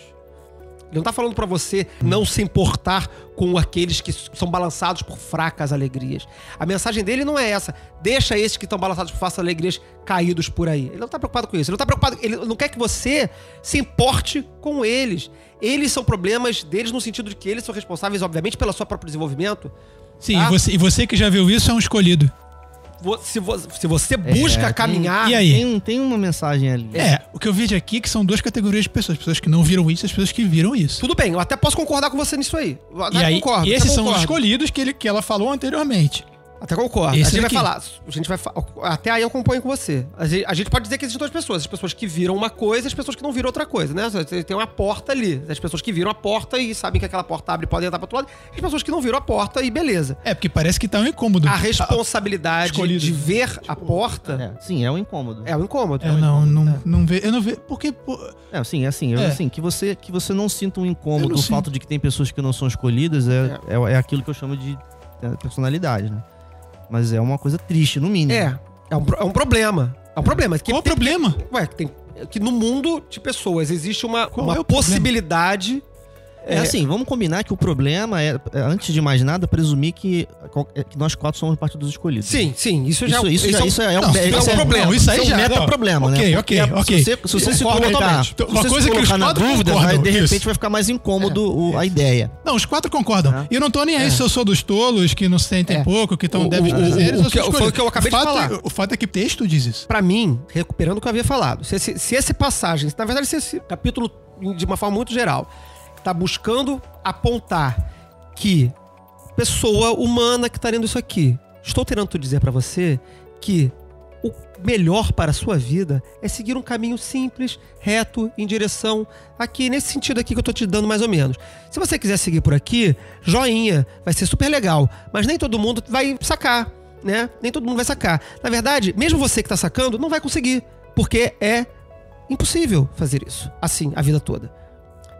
Ele não tá falando pra você não se importar com aqueles que são balançados por fracas alegrias. A mensagem dele não é essa. Deixa esses que estão balançados por fracas alegrias caídos por aí. Ele não tá preocupado com isso. Ele não tá preocupado. Ele não quer que você se importe com eles. Eles são problemas deles no sentido de que eles são responsáveis, obviamente, pelo seu próprio desenvolvimento. Sim, Tá? e, você, e você que já viu isso é um escolhido. Se vo- se você busca É, tem- caminhar. E aí? Tem, tem uma mensagem ali. É, o que eu vi de aqui é que são duas categorias de pessoas. Pessoas que não viram isso e as pessoas que viram isso. Tudo bem, eu até posso concordar com você nisso aí. Eu E aí, concordo, e esses são os escolhidos que, ele, que ela falou anteriormente. Até concordo. Esse a gente vai daqui. falar. A gente vai fa- Até aí eu acompanho com você. A gente, a gente pode dizer que existem duas pessoas. As pessoas que viram uma coisa e as pessoas que não viram outra coisa, né? Tem uma porta ali. As pessoas que viram a porta e sabem que aquela porta abre e podem entrar para outro lado. E as pessoas que não viram a porta e beleza. É, porque parece que tá um incômodo. A responsabilidade escolhido. de ver a porta É, sim, é um incômodo. é o incômodo. Eu não, não, não ve, eu não vejo. Porque. pô, É, sim, é assim, eu- É. assim que, você, que você não sinta um incômodo sinto. fato de que tem pessoas que não são escolhidas é, é. é aquilo que eu chamo de é, personalidade, né? Mas é uma coisa triste, no mínimo. É. É um, é um problema. É um problema. Que qual o problema? Ué, tem, que no mundo de pessoas existe uma, Qual uma é o problema? Possibilidade. É assim, vamos combinar que o problema é, é, antes de mais nada, presumir que, é, que nós quatro somos parte dos escolhidos. Sim, sim. Isso já Isso, isso, já, é um- isso é, um, Não, é, isso isso é um é problema. Isso aí é um já- meta não. problema, Ok, né? ok, Porque ok. Se você, se você se colocar, se Uma você coisa se que os na dúvida, concordam, de repente isso. vai ficar mais incômodo o- a ideia. Não, os quatro concordam. É. E eu não tô nem aí se eu sou dos tolos, que não sentem É. pouco, que estão débeis sou foi o que eu acabei de fato falar. é- o fato é que o texto diz isso. Pra mim, recuperando o que eu havia falado, se se esse passagem, na verdade, se esse capítulo, de uma forma muito geral, tá buscando apontar que pessoa humana que tá lendo isso aqui, estou tentando dizer pra você que o melhor para a sua vida é seguir um caminho simples, reto, em direção aqui, nesse sentido aqui que eu tô te dando mais ou menos. Se você quiser seguir por aqui, joinha, vai ser super legal, mas nem todo mundo vai sacar, né? Nem todo mundo vai sacar. Na verdade, mesmo você que tá sacando, não vai conseguir, porque é impossível fazer isso assim a vida toda.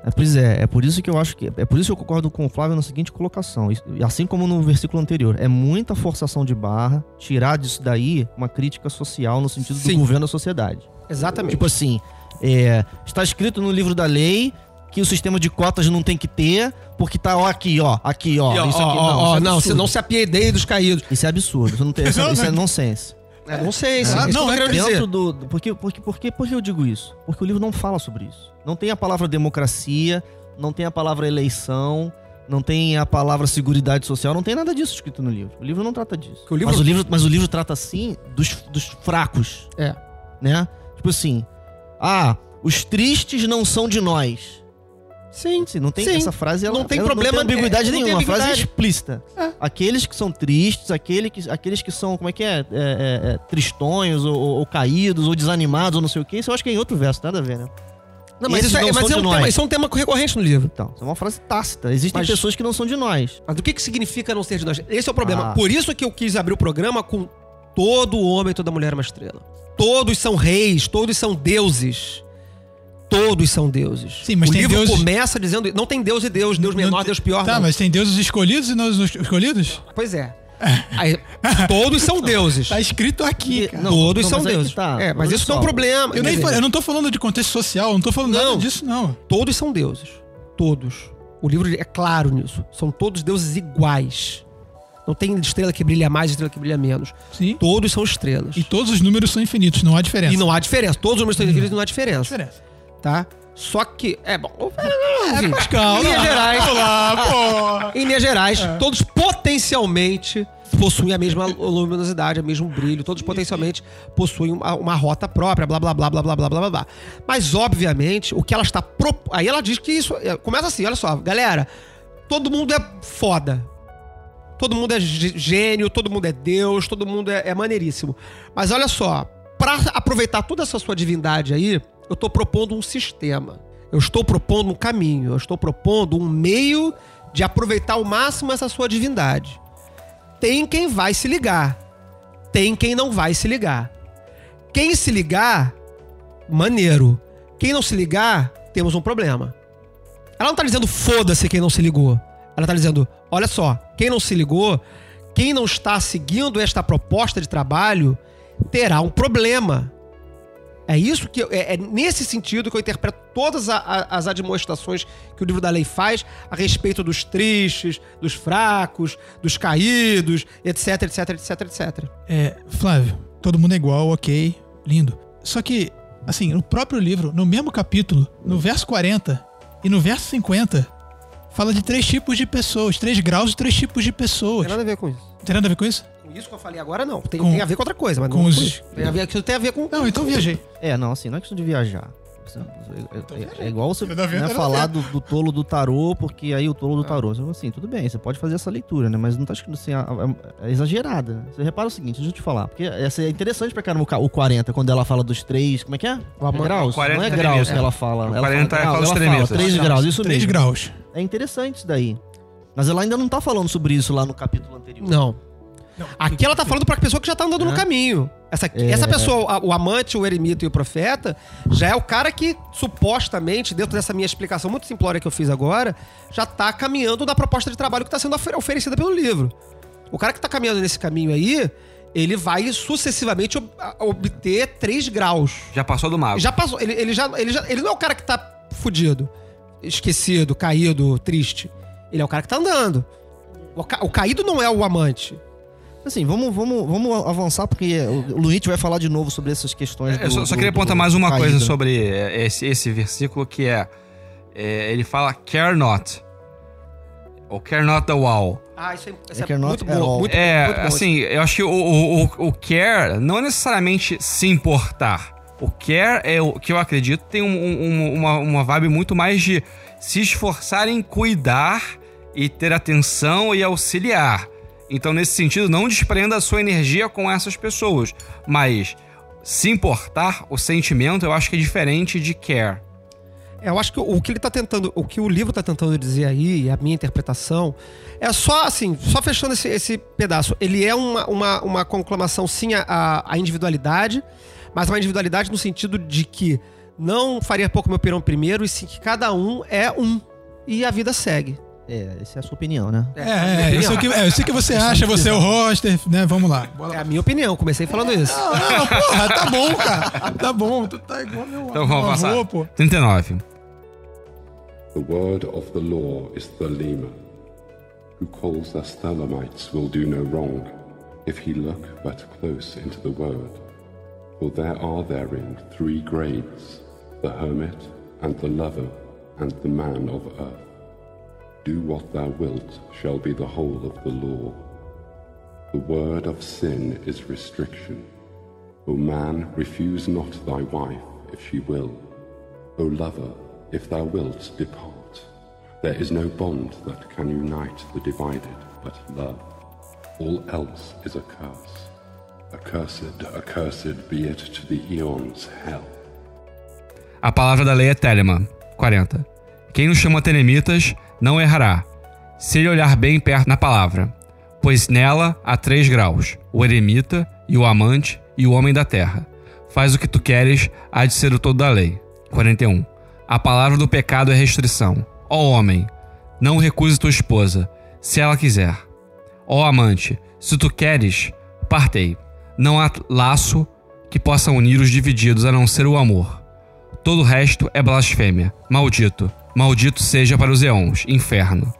É, pois é, é por isso que eu acho que. É por isso que eu concordo com o Flávio na seguinte colocação. Assim como no versículo anterior, é muita forçação de barra tirar disso daí uma crítica social no sentido Sim. do governo da sociedade. Exatamente. Tipo assim, é, está escrito no livro da lei que o sistema de cotas não tem que ter, porque tá ó, aqui, ó, aqui, ó. E, ó, isso aqui, ó, ó, isso é não, se não se apiedei dos caídos. Isso é absurdo. Isso, não tem, isso, é- Não, isso é nonsense. É, não sei, Ah, isso não, é. Dentro do. do- Porque, porque, porque, por que eu digo isso? Porque o livro não fala sobre isso. Não tem a palavra democracia, não tem a palavra eleição, não tem a palavra seguridade social, não tem nada disso escrito no livro. O livro não trata disso. O livro- Mas, o livro, mas o livro trata, sim, dos, dos fracos. É. Né? Tipo assim. Ah, os tristes não são de nós. Sim, Sim, não tem Sim. essa frase, ela, Não tem ela problema, não tem ambiguidade é, nenhuma, a frase é ambiguidade. explícita. Aqueles que são tristes, aquele que, aqueles que são, como é que é? É, é, é, tristonhos, ou, ou- caídos, ou desanimados, ou não sei o que. Isso eu acho que é em outro verso, nada a ver, né? Não, mas isso, é, não mas é de um tema, isso é um tema recorrente no livro. Então, isso é uma frase tácita. Existem Mas- pessoas que não são de nós. Mas o que, que significa não ser de nós? Esse é o problema. Ah. Por isso que eu quis abrir o programa com todo homem e toda mulher é uma estrela. Todos são reis, todos são deuses. Todos são deuses. Sim, mas o tem livro deuses- começa dizendo. Não tem Deus e Deus, Deus Não menor, tem- Deus pior. Tá, não. mas tem deuses escolhidos e não os escolhidos? Pois é. Aí, todos são deuses. Tá escrito aqui, E- cara. não, todos não, são deuses. tá. É, mas isso não é um problema. Eu, nem eu não tô falando de contexto social, eu não tô falando Não. nada disso, não. Todos são deuses. Todos. O livro é claro nisso. São todos deuses iguais. Não tem estrela que brilha mais, estrela que brilha menos. Sim. Todos são estrelas. E todos os números são infinitos, não há diferença. E não há diferença. Todos os números estão infinitos e não há diferença. diferença. Tá? Só que. É bom. É, Pascal, Em não. gerais. Lá. Em linhas gerais, todos potencialmente possuem a mesma luminosidade, o mesmo brilho, todos potencialmente possuem uma, uma rota própria, blá blá blá blá blá blá blá blá. Mas obviamente, o que ela está pro... aí ela diz que isso é, começa assim, olha só, galera, todo mundo é foda. Todo mundo é gê- gênio, todo mundo é Deus, todo mundo é, é maneiríssimo. Mas olha só, pra aproveitar toda essa sua divindade aí, eu tô propondo um sistema. Eu estou propondo um caminho, eu estou propondo um meio de aproveitar ao máximo essa sua divindade. Tem quem vai se ligar. Tem quem não vai se ligar. Quem se ligar, maneiro. Quem não se ligar, temos um problema. Ela não tá dizendo foda-se quem não se ligou. Ela tá dizendo, olha só, quem não se ligou, quem não está seguindo esta proposta de trabalho, terá um problema. É isso que eu- é, é nesse sentido que eu interpreto todas a- a- as admoestações que o livro da lei faz a respeito dos tristes, dos fracos, dos caídos, etc, etc, etc, etc. É, Flávio, todo mundo é igual, ok, lindo. Só que, assim, no próprio livro, no mesmo capítulo, no verso 40 e no verso 50, fala de três tipos de pessoas, três graus de três tipos de Não pessoas. tem nada a ver com isso. Tem nada a ver com isso? Com isso que eu falei agora, não. Tem, Com- tem a ver com outra coisa, mas com não os-. Tem a ver, aquilo tem a ver com. Não, então viajei. É, não, assim, não é questão de viajar. Assim, É, é- é igual você Eu né, eu falar do, do tolo do tarô, porque aí o tolo do tarô. Assim, tudo bem, você pode fazer essa leitura, né? Mas não tá escrito assim, a- a- é exagerada. né? Você repara o seguinte, deixa eu te falar. Porque essa é interessante pra caramba o ca- o 40, quando ela fala dos três. Como é que é? Graus. o 40 não é é graus que ela fala. O ela 40 é fala, fala os. 3 graus, isso Três mesmo. graus. É interessante isso daí. Mas ela ainda não tá falando sobre isso lá no capítulo anterior. Não. Aqui ela tá falando pra pessoa que já tá andando no É. caminho. Essa, É. essa pessoa, a- o amante, o eremita e o profeta, já é o cara que, supostamente, dentro dessa minha explicação muito simplória que eu fiz agora, já tá caminhando na proposta de trabalho que tá sendo ofer- oferecida pelo livro. O cara que tá caminhando nesse caminho aí, ele vai sucessivamente ob- a- obter três graus. Já passou do mago. Já passou. Ele, ele, já, ele, já, ele não é o cara que tá fudido, esquecido, caído, triste. Ele é o cara que tá andando. O, ca- o caído não é o amante. Assim, vamos, vamos, vamos avançar, porque o Luiz vai falar de novo sobre essas questões. Eu do- só, só do- queria do apontar mais uma caído. coisa sobre é, esse, esse versículo que é, é, Ele fala care not. Ou care not the wall. Ah, isso é, isso É é é muito bom. Muito, É, muito bom. assim, eu acho que o, o, o- o care não é necessariamente se importar. O care é o que eu acredito tem um- um- uma, uma vibe muito mais de se esforçar em cuidar e ter atenção e auxiliar. Então, nesse sentido, não desprenda a sua energia com essas pessoas. Mas se importar, o sentimento, eu acho que é diferente de care. É, eu acho que o que ele tá tentando, o que o livro tá tentando dizer aí, a minha interpretação, é só assim, só fechando esse, esse pedaço. Ele é uma, uma, uma conclamação, sim, à, à individualidade, mas uma individualidade no sentido de que não faria pouco meu pirão primeiro, e sim que cada um é um. E a vida segue. É, essa é a sua opinião, né? É, é, eu sei que, é, eu sei que você acha, você é o roster, né? Vamos lá. É a minha opinião, comecei falando isso. Não, não, porra, tá bom, cara. Tá bom, tu tá igual meu, Então meu vamos passar. avô, pô. 39. The word of the law is Thelema. Who calls us Thelemites will do no wrong, if he look but close into the word. For there are therein three grades the hermit, and the lover, and the man of earth. Do what thou wilt shall be the whole of the law. The word of sin is restriction. O man, refuse not thy wife if she will. O lover, if thou wilt depart. There is no bond that can unite the divided but love. All else is a curse. Accursed, accursed be it to the eons hell. A palavra da lei é telema. 40. Quem nos chama telemitas não errará, se ele olhar bem perto na palavra, pois nela há três graus: o eremita e o amante e o homem da terra. Faz o que tu queres, há de ser o todo da lei. 41. A palavra do pecado é restrição. Ó homem, não recuse tua esposa, se ela quiser. Ó amante, se tu queres, partei. Não há laço que possa unir os divididos a não ser o amor. Todo o resto é blasfêmia. Maldito. Maldito seja para os eons. Inferno.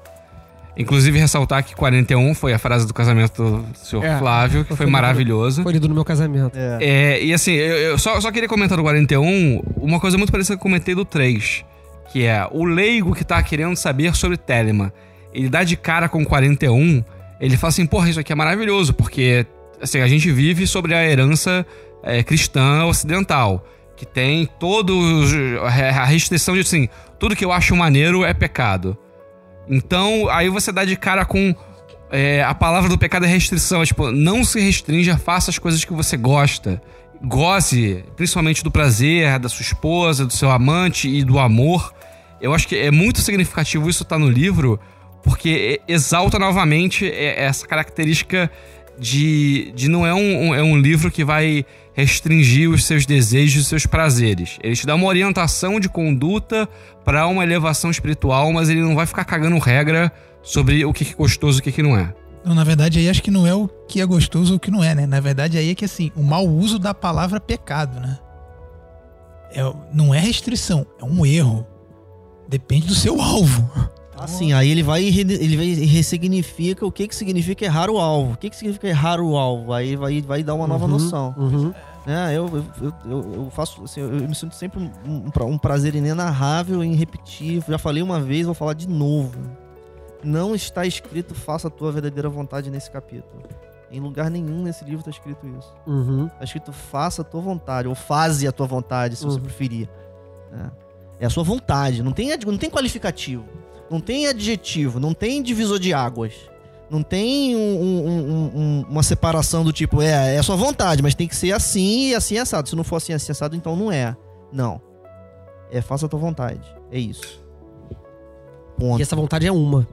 Inclusive, ressaltar que 41 foi a frase do casamento do senhor É, Flávio, que foi maravilhoso. Foi lido no meu casamento. É. É, e assim, eu, eu só, só queria comentar do 41 uma coisa muito parecida que eu comentei do 3, que é o leigo que tá querendo saber sobre Telema. Ele dá de cara com o 41, ele fala assim, porra, isso aqui é maravilhoso, porque assim, a gente vive sobre a herança é, cristã ocidental, que tem todos a restrição de assim, tudo que eu acho maneiro é pecado. Então, aí você dá de cara com é, a palavra do pecado é restrição. É, tipo, não se restrinja, faça as coisas que você gosta. Goze, principalmente do prazer da sua esposa, do seu amante e do amor. Eu acho que é muito significativo isso estar no livro, porque exalta novamente é, essa característica de, de não é um, um- é um livro que vai restringir os seus desejos e seus prazeres. Ele te dá uma orientação de conduta para uma elevação espiritual, mas ele não vai ficar cagando regra sobre o que é gostoso e o que que não é. Não, na verdade, aí acho que não é o que é gostoso ou o que não é, né? Na verdade, aí é que assim, o mau uso da palavra pecado, né? é, não é restrição, é um erro. Depende do seu alvo. Assim, aí ele vai e ele vai e ressignifica o que que significa errar o alvo. O que que significa errar o alvo? Aí vai, vai dar uma nova Uhum, noção. uhum. né? Eu, eu, eu, eu- faço assim, eu, eu me sinto sempre um, um pra- prazer inenarrável em repetir. Já falei uma vez, vou falar de novo. Não está escrito faça a tua verdadeira vontade nesse capítulo. Em lugar nenhum nesse livro está escrito isso. Uhum. Tá escrito faça a tua vontade, ou faze a tua vontade, se você Uhum. preferir. É. É a sua vontade, não tem, não tem qualificativo, não tem adjetivo, não tem divisor de águas. Não tem um- um- um- um- uma separação do tipo, é, é a sua vontade, mas tem que ser assim e assim assado. Se não for assim, assim assado, então não é. Não. É faça a tua vontade. É isso. Ponto. E essa vontade é uma.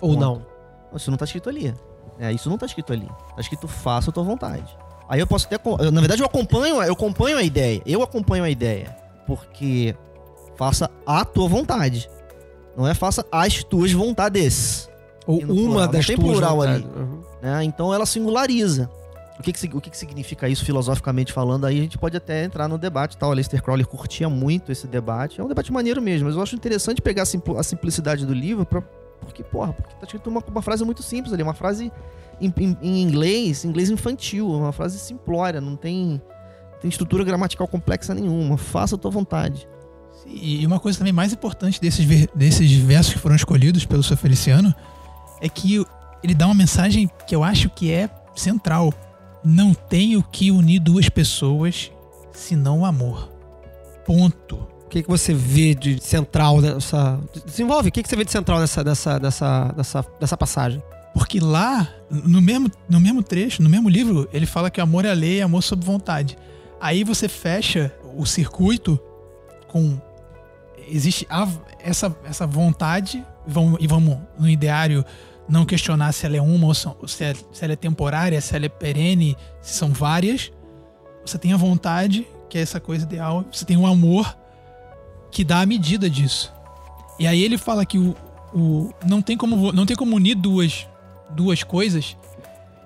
Ou Ponto. não. Isso não tá escrito ali. É, isso não tá escrito ali. Tá escrito faça a tua vontade. Aí eu posso até. Na verdade, eu acompanho, eu acompanho a ideia. Eu acompanho a ideia. Porque faça a tua vontade. Não é faça as tuas vontades. Ou uma plural, não das tem tuas plural vontades. ali. Uhum. né? Então ela singulariza. O que, que, o que, que significa isso filosoficamente falando? Aí a gente pode até entrar no debate. Tá? O Aleister Crowley curtia muito esse debate. É um debate maneiro mesmo, mas eu acho interessante pegar a, simpl- a simplicidade do livro pra, porque, porra, porque tá escrito uma, uma frase muito simples ali, uma frase em, em- em inglês, inglês infantil, uma frase simplória, não tem, não tem estrutura gramatical complexa nenhuma. Faça a tua vontade. E uma coisa também mais importante desses, desses versos que foram escolhidos pelo seu Feliciano é que ele dá uma mensagem que eu acho que é central. Não tem o que unir duas pessoas senão o amor. Ponto. O que, que você vê de central nessa. Desenvolve, o que, que você vê de central nessa, nessa, nessa, nessa, nessa passagem? Porque lá, no mesmo, no mesmo trecho, no mesmo livro, ele fala que amor é a lei e amor sob vontade. Aí você fecha o circuito com. Existe a- essa, essa vontade, e vamos, e vamos, no ideário, não questionar se ela é uma ou se, é- se ela é temporária, se ela é perene, se são várias. Você tem a vontade, que é essa coisa ideal. Você tem o amor, que dá a medida disso. E aí ele fala que o, o, não, tem como, não tem como unir duas, duas coisas,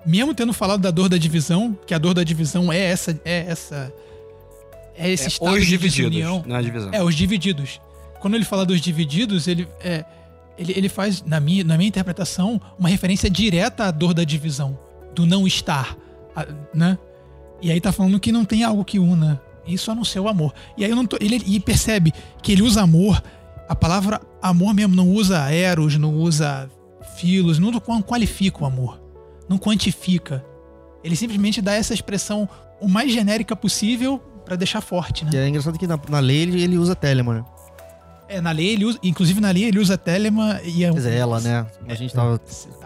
mesmo tendo falado da dor da divisão, que a dor da divisão é essa. É, essa, é esse É, estado os de divididos desunião. na divisão. É, os divididos. Quando ele fala dos divididos, ele, é, ele, ele faz, na minha, na minha interpretação, uma referência direta à dor da divisão, do não estar, né? E aí tá falando que não tem algo que una isso a não ser o amor. E aí eu não tô, ele e percebe que ele usa amor, a palavra amor mesmo não usa eros, não usa filos, não qualifica o amor, não quantifica. Ele simplesmente dá essa expressão o mais genérica possível pra deixar forte, né? E é engraçado que na, na lei ele, ele usa Telemann, né? É, na lei ele usa, inclusive na lei ele usa telema e é Quer dizer, ela, né? Como a gente tava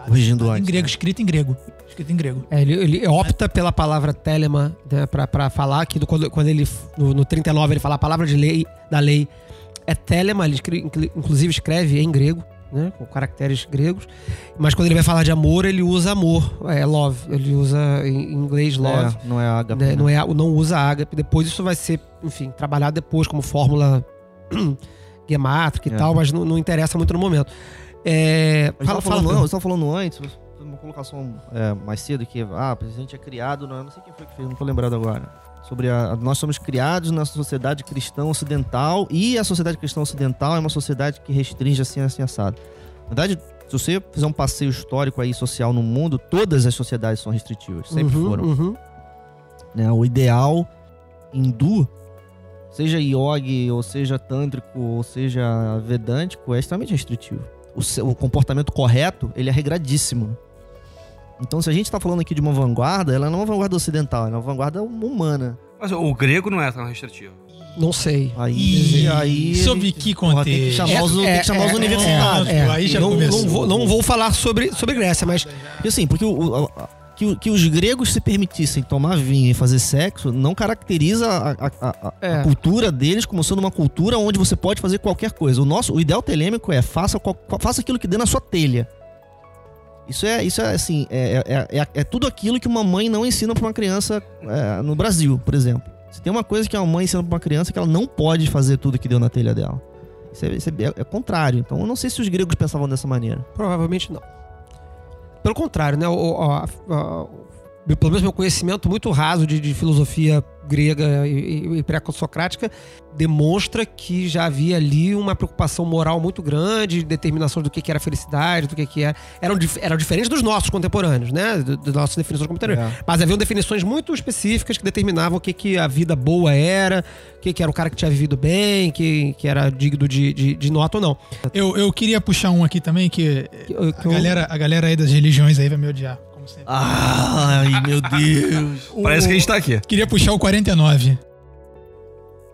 corrigindo tá antes. Em grego, né? escrito em grego. Escrito em grego. É, ele, ele opta pela palavra telema né, pra, pra falar que do- quando, quando ele, no, no 39, ele fala a palavra de lei, da lei é telema, ele escre- inclu- inclusive escreve em grego, né, com caracteres gregos, mas quando ele vai falar de amor, ele usa amor, é love, ele usa em inglês love. É, não é a né, não, é, não usa ágape. Depois isso vai ser, enfim, trabalhado depois como fórmula gemátrica e É. tal, mas não, não interessa muito no momento. É, Fala, fala, fala, falando, Pedro. você tava falando antes, uma colocação é, mais cedo que ah, a gente é criado, não, não sei quem foi que fez, não tô lembrado agora. Sobre a, nós somos criados na sociedade cristã ocidental e a sociedade cristã ocidental é uma sociedade que restringe assim, assim, assado. Na verdade, se você fizer um passeio histórico aí social no mundo, todas as sociedades são restritivas, sempre Uhum, foram. uhum. né? O ideal hindu, seja yogi, ou seja tântrico, ou seja vedântico, é extremamente restritivo. O, se- o comportamento correto, ele é regradíssimo. Então, se a gente está falando aqui de uma vanguarda, ela não é uma vanguarda ocidental, ela é uma vanguarda humana. Mas o grego não é tão restritivo. Não sei. Aí, E aí sob a gente- que porra, tem que contexto? chamar os, tem que chamar os universitários. é, aí já não, começou. não vou, não vou falar sobre, sobre Grécia, mas Porque assim, porque o- o- a- que, que os gregos se permitissem tomar vinho e fazer sexo não caracteriza a, a- a- a- É. a cultura deles como sendo uma cultura onde você pode fazer qualquer coisa. O nosso, o ideal telêmico é faça, faça aquilo que dê na sua telha. Isso é, isso é assim, é, é, é, é tudo aquilo que uma mãe não ensina pra uma criança é, no Brasil, por exemplo. Se tem uma coisa que uma mãe ensina pra uma criança é que ela não pode fazer tudo que deu na telha dela. Isso é, isso é- é contrário. Então eu não sei se os gregos pensavam dessa maneira. provavelmente não. Pelo contrário, né? O, a- a- pelo menos meu conhecimento muito raso de, de filosofia grega e, pré-socrática demonstra que já havia ali uma preocupação moral muito grande, determinação do que, que era felicidade, do que, que era. Eram, dif- eram diferentes dos nossos contemporâneos, né? Das nossas definições contemporâneas. É. Mas haviam definições muito específicas que determinavam o que, que a vida boa era, o que, que era o cara que tinha vivido bem, que, que era digno de, de, de nota ou não. Eu, eu queria puxar um aqui também, que Que- que a galera, a galera aí das religiões aí vai me odiar, como sempre. Ai, meu Deus. Parece que a gente tá aqui. Queria puxar o 49.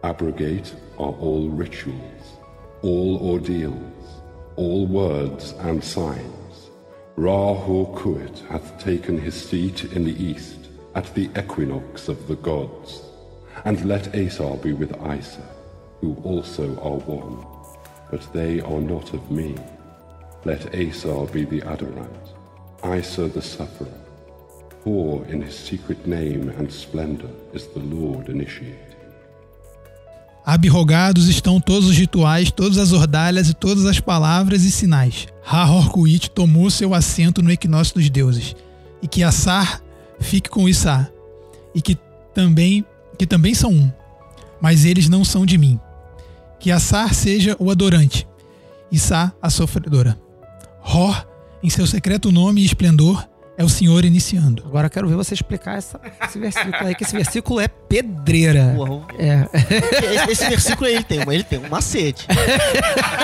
Abrogate are all rituals, all ordeals, all words and signs. Ra Horkuit hath taken his seat in the east, at the equinox of the gods. And let Asar be with Isa, who also are one. But they are not of me. Let Asar be the adorant, Isa the sufferer. For in his secret name and splendor is the Lord initiated. Abrogados estão todos os rituais, todas as ordalhas e todas as palavras e sinais. Ha-Horkuit tomou seu assento no equinócio dos deuses. E que Assar fique com Issá. E que também, que também são um. Mas eles não são de mim. Que Assar seja o adorante. Issá a sofredora. Hor, em seu secreto nome e esplendor, é o Senhor iniciando. Agora eu quero ver você explicar essa- esse versículo aí, que esse versículo é pedreira. Porra, É. esse, esse versículo aí, ele tem, ele tem um macete.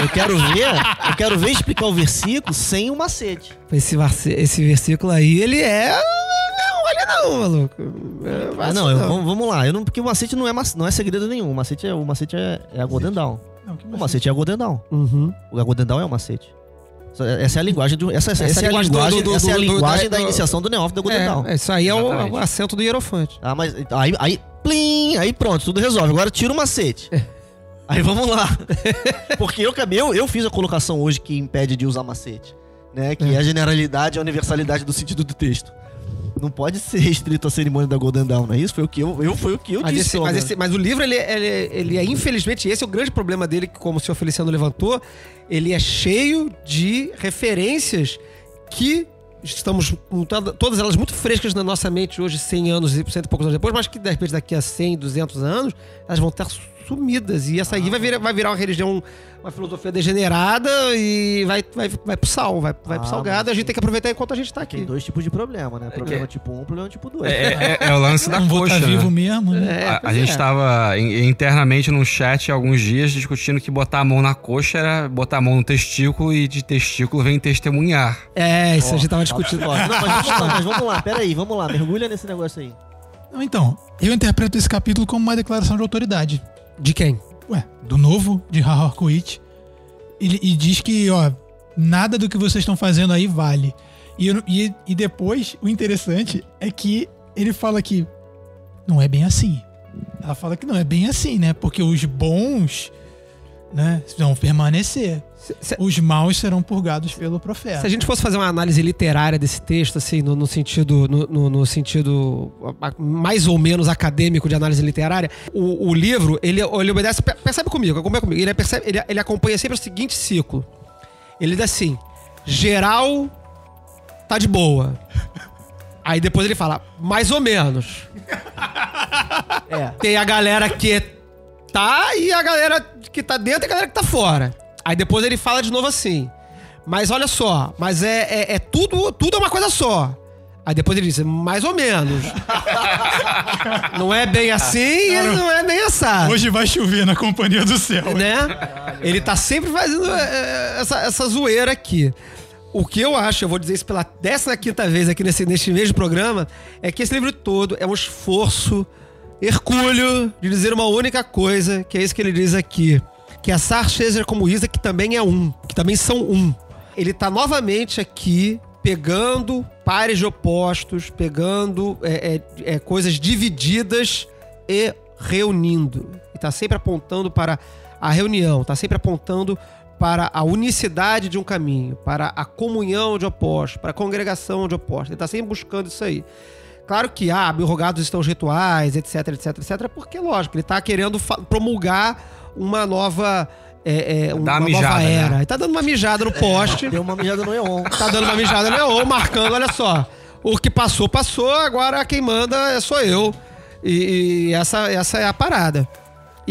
Eu quero ver, eu quero ver explicar o versículo sem o macete. Esse, esse versículo aí, ele é. Não, olha não, maluco. É, Ah, não, eu- vamos, vamos lá. Eu não, porque o macete não é, mac- não é segredo nenhum. O macete é, o macete é, é a Golden Dawn. O macete é a Golden. Uhum. O Golden Dawn é o macete. Essa- é a linguagem do, essa, essa, Essa é a linguagem do- do- essa é a linguagem da- iniciação do Neófito da Golden Dawn. É, isso aí é o, Exatamente. o assento do Hierofante. Ah, mas aí, aí, plim, aí pronto, tudo resolve. Agora tira o macete. Aí vamos lá. Porque eu, eu, eu fiz a colocação hoje que impede de usar macete. Né? Que é a generalidade e a universalidade do sentido do texto. Não pode ser restrito à cerimônia da Golden Dawn, não é isso? Foi o que eu, eu, foi o que eu Mas, disse. esse- mas, esse- mas o livro, ele, ele, ele é, infelizmente, esse é o grande problema dele, que como o senhor Feliciano levantou, ele é cheio de referências que estamos todas elas muito frescas na nossa mente hoje, 100 anos e cento e poucos anos depois, mas que de repente daqui a 100, 200 anos, elas vão estar sumidas. E essa aí vai virar, vai virar uma religião, uma filosofia degenerada e vai, vai, vai pro sal, vai, vai pro Ah, salgado. mas A gente tem que aproveitar enquanto a gente tá aqui. Tem dois tipos de problema, né? Problema que- tipo 1 um, problema tipo 2. É, é- é o lance da não vou coxa, estar né? vivo mesmo, né? É, a, a pois gente é. tava in- internamente num chat há alguns dias discutindo que botar a mão na coxa era botar a mão no testículo e de testículo vem testemunhar. É, isso a gente tava Ó, discutindo. Não, mas vamos lá, mas vamos lá, peraí, vamos lá, mergulha nesse negócio aí. Não, então, eu interpreto esse capítulo como uma declaração de autoridade. De quem? Ué, do novo de Harkoit. E, e diz que, ó, nada do que vocês estão fazendo aí vale. E, e, e depois, o interessante é que ele fala que não é bem assim. Ela fala que não é bem assim, né? Porque os bons, né, vão permanecer. Se- se- Os maus serão purgados pelo profeta. Se a gente fosse fazer uma análise literária desse texto, assim, no, no sentido, no, no- no sentido mais ou menos acadêmico de análise literária, o, o livro, ele, ele obedece. pe- Percebe comigo, acompanha comigo. Ele, percebe, ele, ele acompanha sempre o seguinte ciclo. Ele diz assim: geral tá de boa. Aí depois ele fala, mais ou menos. É. Tem a galera que tá e a galera que tá dentro e a galera que tá fora. Aí depois ele fala de novo assim. Mas olha só, mas é, é, é tudo, tudo é uma coisa só. Aí depois ele diz, mais ou menos. não é bem assim e não é bem assado. Hoje vai chover na companhia do céu. né? Ele tá sempre fazendo é, essa, essa zoeira aqui. O que eu acho, eu vou dizer isso pela 15 vez aqui nesse, neste mesmo programa, é que esse livro todo é um esforço hercúleo de dizer uma única coisa, que é isso que ele diz aqui. Que a Sar seja como Isa, que também é um, que também são um. Ele tá novamente aqui pegando pares de opostos, pegando é, é, é, coisas divididas e reunindo. E tá sempre apontando para a reunião, tá sempre apontando para a unicidade de um caminho, para a comunhão de opostos, para a congregação de opostos. Ele tá sempre buscando isso aí. Claro que, ah, abrogados estão os rituais, etc, etc, etc, porque, lógico, ele tá querendo promulgar uma nova, é, é, uma, Dá uma nova mijada, né? era. Ele tá dando uma mijada no poste Deu uma mijada no Eon. tá dando uma mijada no Eon, marcando, olha só. O que passou, passou, agora quem manda é sou eu. E, e essa, essa é a parada.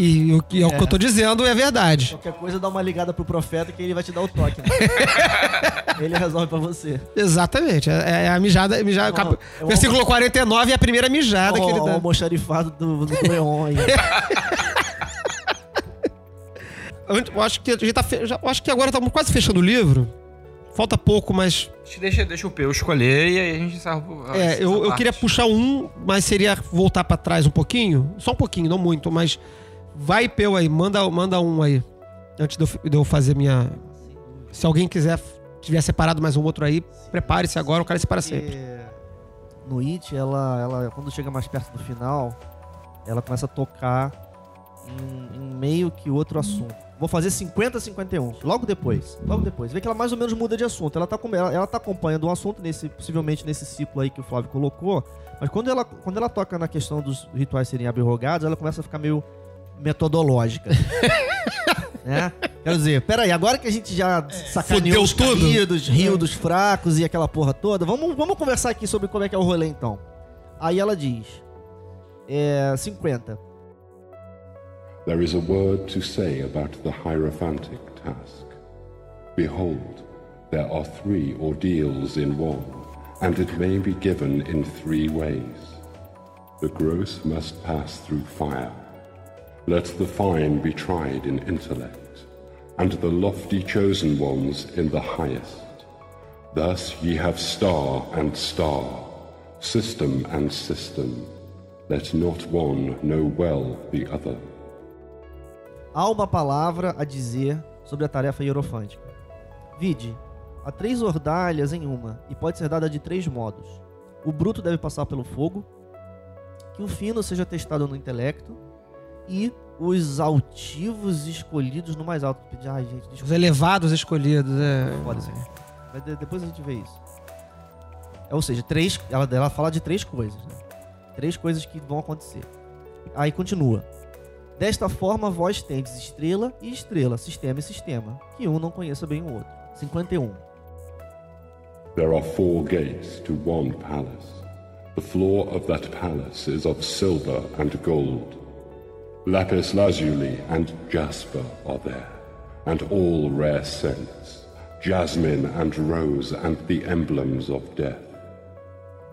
E o que, é. o que eu tô dizendo é verdade. Qualquer coisa, dá uma ligada pro profeta que ele vai te dar o toque. Né? ele resolve pra você. Exatamente. É, é a mijada. mijada Não, cap- é uma- versículo 49 é a primeira mijada que ele o dá. almoxarifado do, do Leon aí. Eu acho que a gente tá. fe- já- eu acho que agora estamos quase fechando o livro. Falta pouco, mas. Deixa, deixa o Peu escolher e aí a gente encerra. É, eu, eu queria puxar um, mas seria voltar pra trás um pouquinho. Só um pouquinho, não muito, mas. Vai, Peu aí, manda, manda um aí. Antes de eu, de eu fazer minha. Se alguém quiser, tiver separado mais um outro aí, prepare-se agora, o cara separa sempre. Porque no It, ela, ela, quando chega mais perto do final, ela começa a tocar em, em meio que outro assunto. Vou fazer 50 51, logo depois. Logo depois. Vê que ela mais ou menos muda de assunto. Ela tá, ela, ela tá acompanhando um assunto, nesse, possivelmente nesse ciclo aí que o Flávio colocou. Mas quando ela, quando ela toca na questão dos rituais serem abrogados, ela começa a ficar meio metodológica. né? Quero dizer, peraí, agora que a gente já sacaneou os tudo. caídos, riu dos fracos e aquela porra toda, vamos, vamos conversar aqui sobre como é que é o rolê então. Aí ela diz: é, 50. There is a word to say about the Hierophantic task. Behold, there are three ordeals in one, and it may be given in three ways. The gross must pass through fire. Let the fine be tried in intellect, and the lofty chosen ones in the highest. Thus ye have star and star, system and system. Let not one know well the other. Há uma palavra a dizer sobre a tarefa hierofântica. Vide, há três ordalhas em uma, e pode ser dada de três modos. O bruto deve passar pelo fogo, que o fino seja testado no intelecto, e os altivos escolhidos no mais alto. Ai, gente, Os elevados escolhidos, é. Foda isso aqui. Mas de- depois a gente vê isso. É, ou seja, três, ela, ela fala de três coisas. né? Três coisas que vão acontecer. Aí continua. Desta forma, vós tendes estrela e estrela, sistema e sistema, que um não conheça bem o outro. 51. There are four gates to one palace. The floor of that palace is of silver and gold. Lapis lazuli and jasper are there, and all rare scents, jasmine and rose and the emblems of death.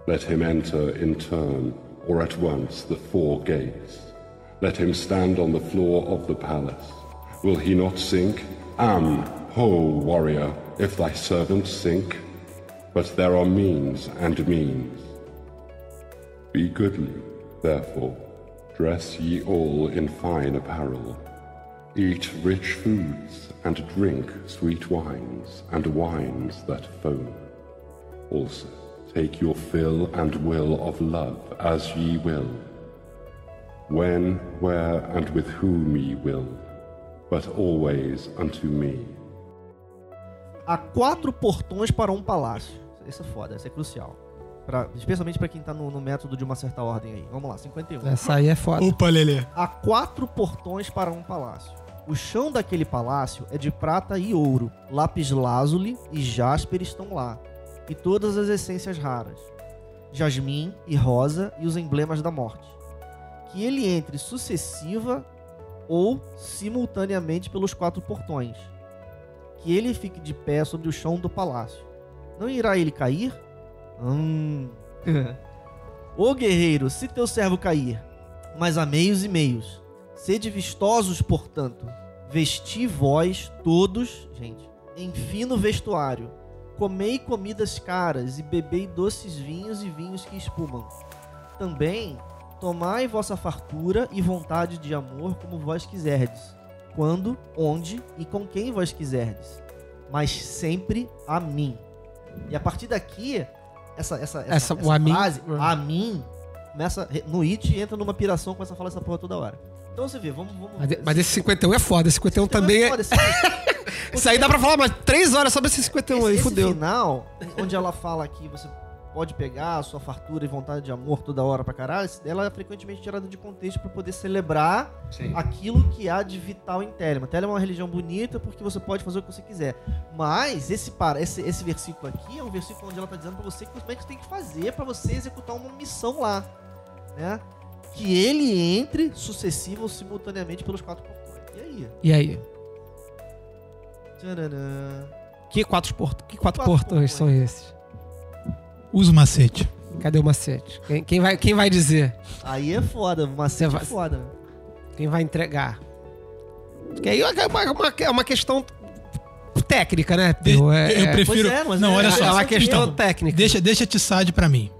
Let him enter in turn, or at once, the four gates. Let him stand on the floor of the palace. Will he not sink? Am, ho, warrior, if thy servant sink? But there are means and means. Be goodly, therefore, dress ye all in fine apparel. Eat rich foods, and drink sweet wines, and wines that foam. Also, take your fill and will of love as ye will. When, where, and with whom ye will, but always unto me. Há quatro portões para um palácio. Isso é foda, isso é crucial. Pra- especialmente para quem tá no, no método de uma certa ordem aí. Vamos lá, 51. Essa aí é foda. Opa, Lelê. Há quatro portões para um palácio. O chão daquele palácio é de prata e ouro. Lápis lazuli e jasper estão lá. E todas as essências raras. Jasmim e rosa e os emblemas da morte. Que ele entre sucessiva ou simultaneamente pelos quatro portões. Que ele fique de pé sobre o chão do palácio. Não irá ele cair? Hum. Ô guerreiro, se teu servo cair, mas há meios e meios. Sede vistosos, portanto. Vesti vós todos, gente, em fino vestuário. Comei comidas caras e bebei doces vinhos e vinhos que espumam. Também tomai vossa fartura e vontade de amor como vós quiserdes. Quando, onde e com quem vós quiserdes. Mas sempre a mim. E a partir daqui, essa, essa, essa, Essa- essa o a mim- frase, a mim, começa no it entra numa piração começa a falar essa porra toda hora. Então você vê, vamos. vamos Mas, mas esse 51 é foda. Esse 51 também é. foda, esse- Isso aí dá pra falar mais três horas sobre esse 51 aí, esse fudeu. final, onde ela fala que você pode pegar a sua fartura e vontade de amor toda hora pra caralho, ela é frequentemente tirada de contexto pra poder celebrar Sim. aquilo que há de vital em Telema. Telema é uma religião bonita porque você pode fazer o que você quiser. Mas esse, para, esse, esse versículo aqui é um versículo onde ela tá dizendo pra você como é que você tem que fazer pra você executar uma missão lá. Né? que ele entre sucessivo ou simultaneamente pelos quatro portões. E aí? E aí? Tcharam. Que quatro, port... que quatro, Quatro portões portões. são esses? Usa o macete. Cadê o macete? Quem, quem vai, quem vai dizer? Aí é foda, uma Você é vai- foda. Quem vai entregar? Porque aí é uma, uma, é uma questão técnica, né? Pio? É, eu é- prefiro. Pois é, mas não, é- olha é só. uma questão técnica. Deixa, deixa a Tissade pra mim.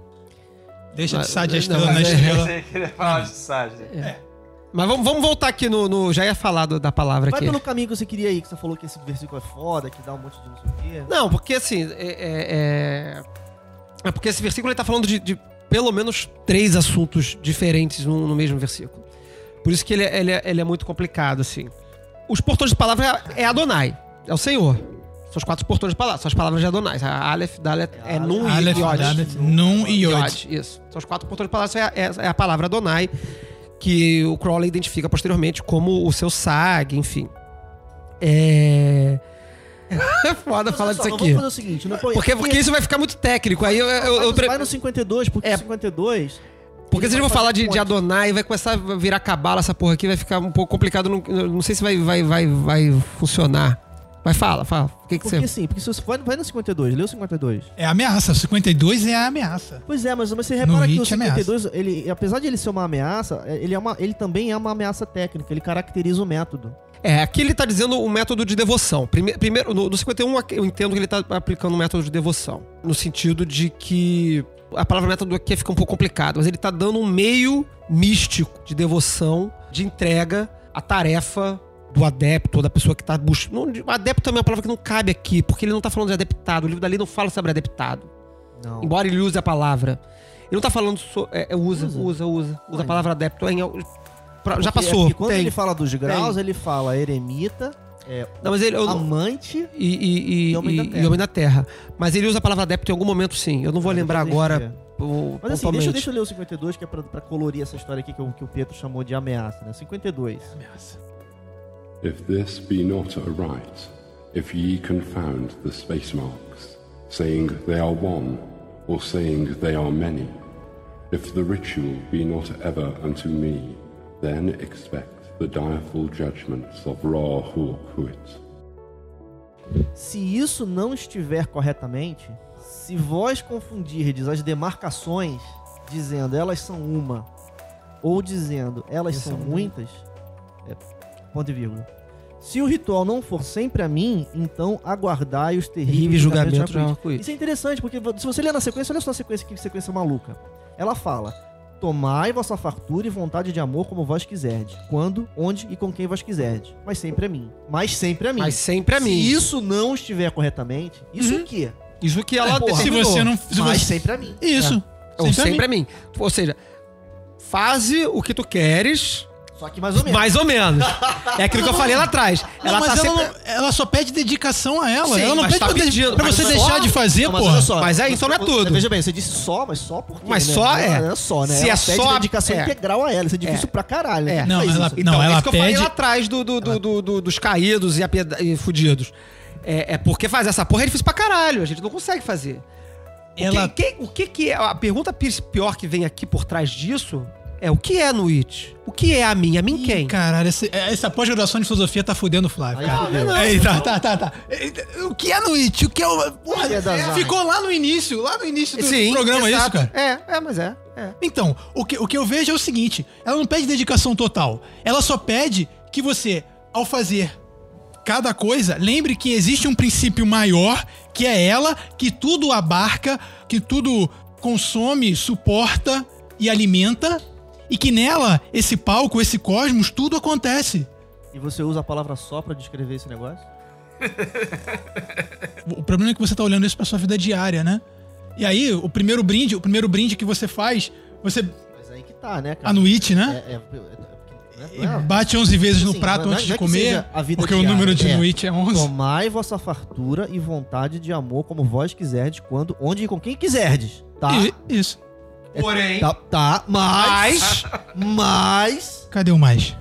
Deixa Tissade a estrela mas na é- estrela. De Sage. Mas vamos, vamos voltar aqui no, no- Já ia falar do- da palavra Vai aqui. pelo caminho que você queria ir, que você falou que esse versículo é foda, que dá um monte de não sei o quê. Não, porque assim. É, é, é- é porque esse versículo ele tá falando de, de pelo menos três assuntos diferentes no, no mesmo versículo. Por isso que ele, é- ele, é, ele é muito complicado, assim. Os portões de palavra é Adonai, é o Senhor. São os quatro portões de palavra, são as palavras de Adonai. A Aleph, Dalet, é Nun e Aleph, Yod. Dalet, Nun e Yod. Isso. São os quatro portões de palavra, é, é- é a palavra Adonai, que o Crowley identifica posteriormente como o seu SAG, enfim. É. É foda Mas falar só, disso aqui. Vamos fazer o seguinte, não, Porque, porque isso vai ficar muito técnico. Aí eu, eu, eu, vai, no- pre- vai no 52, porque É. o 52... porque vai for falar de, um de. Adonai, vai começar a virar cabala essa porra aqui, vai ficar um pouco complicado. Não, não sei se vai, vai, vai, vai funcionar. Mas fala, fala. O que, que Porque você. sim, porque se você vai, vai no 52, lê o 52. É ameaça. 52 é a ameaça. Pois é, mas, mas você repara que o Hit é ameaça. 52, ele, apesar de ele ser uma ameaça, ele, é uma, ele também é uma ameaça técnica, ele caracteriza o método. É, aqui ele tá dizendo o método de devoção. Prime- Primeiro, no, no 51 eu entendo que ele tá aplicando o método de devoção. No sentido de que a palavra método aqui fica um pouco complicado, mas ele tá dando um meio místico de devoção, de entrega à tarefa do adepto, ou da pessoa que tá buscando. Adepto também é uma palavra que não cabe aqui, porque ele não tá falando de adeptado. O livro da lei não fala sobre adeptado. Não. Embora ele use a palavra. Ele não tá falando. So, é, é, usa, Usa. usa, usa. Usa, a palavra adepto. Pra- já é passou. porque quando tem. ele fala dos graus, ele fala eremita, é, Não, mas ele. eu- amante. e, e, e, E homem da e- terra. e homem da terra. Mas ele usa a palavra adepto em algum momento, sim. Eu não vou Ah, lembrar agora. o- Mas assim, deixa, deixa eu ler o 52, que é pra, pra colorir essa história aqui que, o- que o Pedro chamou de ameaça, né? 52. Ameaça. If this be not a right, if ye confound the space marks, saying they are one, or saying they are many, if the ritual be not ever unto me, then expect the direful judgments of Ra Hurkut. Se isso não estiver corretamente, se vós confundirdes as demarcações, dizendo elas são uma, ou dizendo elas Elas são são muitas, é, ponto e vírgula. Se o ritual não for sempre a mim, então aguardai os terríveis julgamentos arco-íris. Isso é interessante, porque se você ler na sequência, olha só a sequência, que sequência maluca. Ela fala: Tomai vossa fartura e vontade de amor como vós quiserdes, quando, onde e com quem vós quiserdes, mas sempre a mim. Mas sempre a mim. Mas sempre a mim. Se isso não estiver corretamente, isso Uhum. o quê? Isso que ela porra, Se você não. Se Mas você... sempre a mim. Isso. Ou Sempre a sempre a mim. Ou seja, faze o que tu queres, Só que mais ou menos. mais ou menos. É aquilo que eu falei lá atrás. Não, Ela mas tá ela, sempre... não- ela só pede dedicação a ela. Sim, ela não mas pede tá pra, de- pedindo, pra mas você só- deixar de fazer, Não, mas porra. só. Mas é, então não é tudo. Veja bem, você disse só, mas só porque. Mas né? só é. Não é só, né? Se ela é pede só- dedicação é. integral a ela. Isso é difícil É. pra caralho. É. né? Quem Não, faz ela- isso? Não, Então, ela isso que eu falei pede- lá atrás do, do, do, do- do- dos caídos e, apieda- e fudidos. É, é porque fazer essa porra é difícil pra caralho. A gente não consegue fazer. O, Ela- que, que- o que que é... A pergunta pi- pior que vem aqui por trás disso é o que é no It? O que é a mim? A mim Ih, quem? Caralho, essa, essa pós-graduação de filosofia tá fudendo o Flávio. Aí cara. fudeu. Ei, tá, tá, tá, tá. O que é no It? O que é o. Porra, é ficou lá no início, lá no início do Sim, programa isso, exato. cara. É, é, mas é. é. Então, o que, o que eu vejo é o seguinte: ela não pede dedicação total. Ela só pede que você, ao fazer cada coisa, lembre que existe um princípio maior, que é ela, que tudo abarca, que tudo consome, suporta e alimenta, e que nela, esse palco, esse cosmos, tudo acontece. E você usa a palavra só pra descrever esse negócio? O problema é que você tá olhando isso pra sua vida diária, né? E aí, o primeiro brinde, o primeiro brinde que você faz, você Mas aí que tá, né, cara? anuite, né? É, é, é, E é, é, bate 11 vezes no Assim, prato não é- antes de comer, porque o diária, número de é. Nuit é 11. Tomai vossa fartura e vontade de amor como vós quiserdes, quando, onde e com quem quiserdes. Tá? E- isso. Porém... Tá, tá, mas. Mas. Cadê o mais?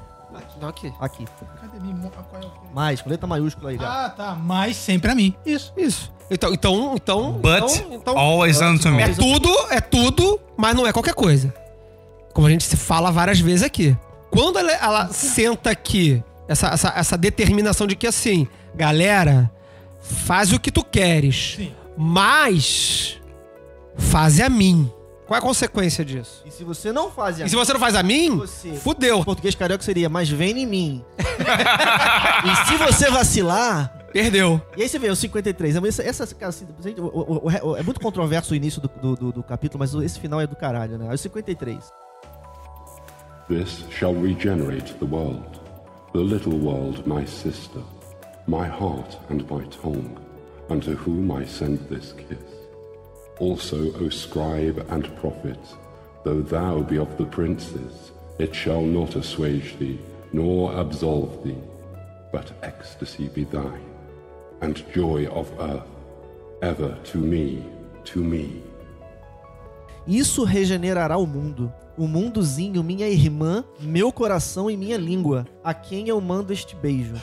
Não, aqui. Aqui. Cadê minha mo- qual é o- Mais, com letra maiúscula aí. Ah, tá. Mais sempre a mim. Isso. Isso. Então, então, então... But então, então always unto me. é tudo, é tudo, mas não é qualquer coisa. como a gente se fala várias vezes aqui. Quando ela, ela senta aqui, essa, essa, essa determinação de que assim, galera, faz o que tu queres, mas faz a mim. Qual é a consequência disso? E se você não faz E se você não faz a mim, Você. fudeu. Em português carioca seria, mas vem em mim. e se você vacilar. Perdeu. E aí você vê, o 53. Essa, essa, cara, assim, o- o- o- é muito controverso o início do, do, do- do capítulo, mas esse final é do caralho, né? Aí o 53. This shall regenerate the world, the little world, my sister, my heart and my tongue, unto whom I send this kiss. Also, O scribe and prophet, though thou be of the princes, it shall not assuage thee, nor absolve thee, but ecstasy be thine, and joy of earth, ever to me, to me. Isso regenerará o mundo. O mundozinho, minha irmã, meu coração e minha língua, a quem eu mando este beijo.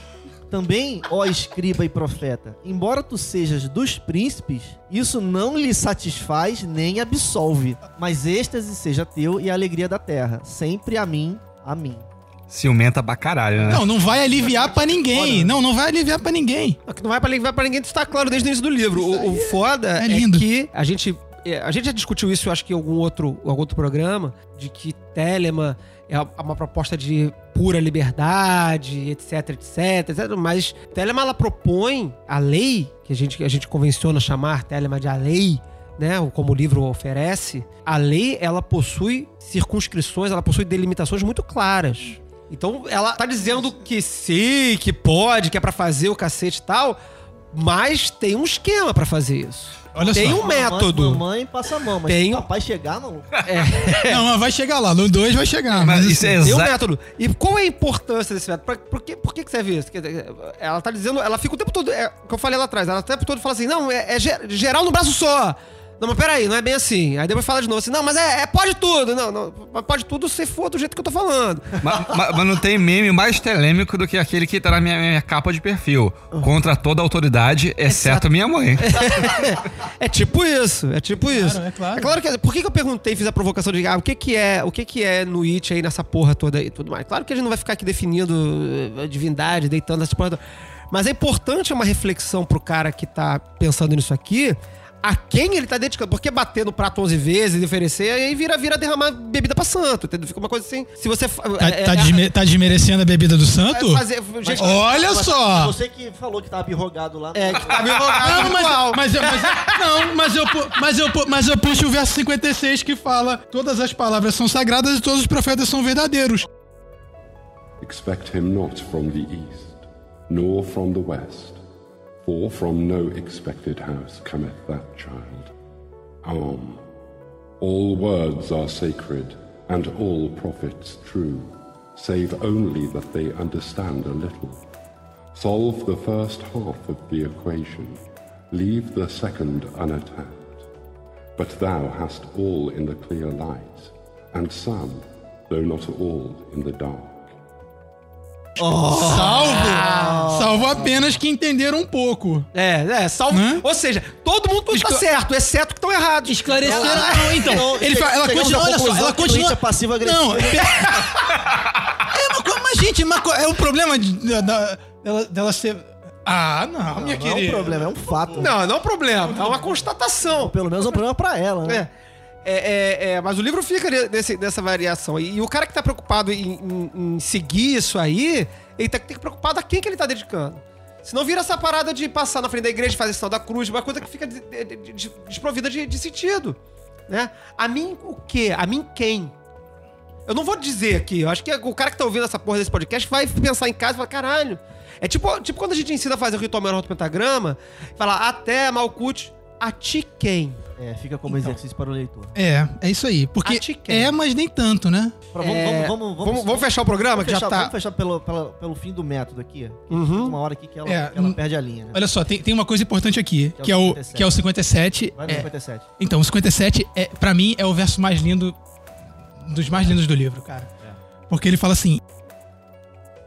Também, ó escriba e profeta, embora tu sejas dos príncipes, isso não lhe satisfaz nem absolve, mas êxtase seja teu e a alegria da terra, sempre a mim, a mim. Ciumenta pra caralho, né? Não, não vai aliviar pra ninguém. Não, não vai aliviar pra ninguém. Não, que não vai pra, vai pra ninguém, isso tá claro desde o início do livro. O, o foda é é, lindo. que a gente. é, A gente já discutiu isso, eu acho que em algum outro, algum outro programa, de que Telemann é uma proposta de pura liberdade, etc, etc, etc. Mas Telemann, ela propõe a lei, que a gente, a gente convenciona chamar Telemann de a lei, né, como o livro oferece, a lei ela possui circunscrições, ela possui delimitações muito claras. Então ela tá dizendo que sim, que pode, que é pra fazer o cacete e tal, mas tem um esquema pra fazer isso. Olha tem só. um método. Mamãe, mamãe passa a mão, mas Tem um- papai chegar, não. Não, mas vai chegar lá. No 2 vai chegar. Mas Mas, isso assim, é Tem um método. E qual é a importância desse método? Pra- Por, que, por que que serve isso? Ela tá dizendo, ela fica o tempo todo, é o que eu falei lá atrás, ela o tempo todo fala assim, não, é, é ge- geral no braço só. Não, mas peraí, não é bem assim. Aí depois fala de novo assim, não, mas é, é pode tudo. Não, não, mas pode tudo se for do jeito que eu tô falando. Ma- ma- Mas, não tem meme mais telêmico do que aquele que tá na minha, minha capa de perfil. Contra toda a autoridade, exceto minha mãe. É tipo isso, é tipo isso. é claro. É que, por que, que eu perguntei, fiz a provocação de ah, o que que é, o que que é no It aí nessa porra toda aí e tudo mais. Claro que a gente não vai ficar aqui definindo eh, divindade, deitando essa porra toda. Mas é importante uma reflexão pro cara que tá pensando nisso aqui, a quem ele tá dedicando. Porque bater no prato 11 vezes e oferecer, aí vira, vira derramar bebida pra santo, entendeu? Fica uma coisa assim. Se você... tá, é- tá é- desme- tá desmerecendo a bebida do é santo? fazer, gente, Olha só! Você que falou que tava birrogado lá. é, que me rogando Não, mas, igual. mas, eu- mas não, mas eu, mas, eu, mas eu puxo o verso 56 que fala: Todas as palavras são sagradas e todos os profetas são verdadeiros. Expect him not from the east, nor from the west, for from no expected house cometh that child. Arm. All words are sacred, and all prophets true, save only that they understand a little. Solve the first half of the equation, leave the second unattacked. But thou hast all in the clear light, and some, though not all, in the dark. Salvo! Salvo apenas que entenderam um pouco. É, é, salvo. Hã? Ou seja, todo mundo tá Escla- certo, exceto que estão errados. Esclareceram. Não, então, ele fala, ela continua, olha só, ela o continua. Nietzsche é passivo-agressivo. Não, é uma coisa, mas gente, uma é um problema de- da- dela, dela ser. Ah, não, minha Não é um querida. problema, é um fato. Não, não é um problema, é uma constatação. Pelo menos é um problema pra ela, né? É. É, é, é, mas o livro fica nessa variação. E, e o cara que tá preocupado em, em- em seguir isso aí, ele tá, tem que preocupado a quem que ele tá dedicando. Senão vira essa parada de passar na frente da igreja, fazer sinal da cruz, uma coisa que fica de- de- de- de- desprovida de, sentido. Né? A mim o quê? A mim quem? Eu não vou dizer aqui, eu acho que o cara que tá ouvindo essa porra desse podcast vai pensar em casa e falar, caralho. É tipo, tipo quando a gente ensina a fazer o ritual menor do pentagrama, falar até Malkut, a ti quem? É, fica como exercício para o leitor. É, é isso aí. Porque é, mas nem tanto, né? Pra- vamos, É, vamos, vamos, Vamos, vamos fechar o programa, vamos que já fechar, tá. vamos fechar pelo, pelo, pelo fim do método aqui. Uhum. Uma hora aqui que ela, É, que ela hum, perde a linha, né? Olha só, tem, tem uma coisa importante aqui, Que que é é o o, 57. que é o 57. Vai no É, 57. então, o 57, é, pra mim, é o verso mais lindo, dos mais lindos do livro, cara. Porque ele fala assim: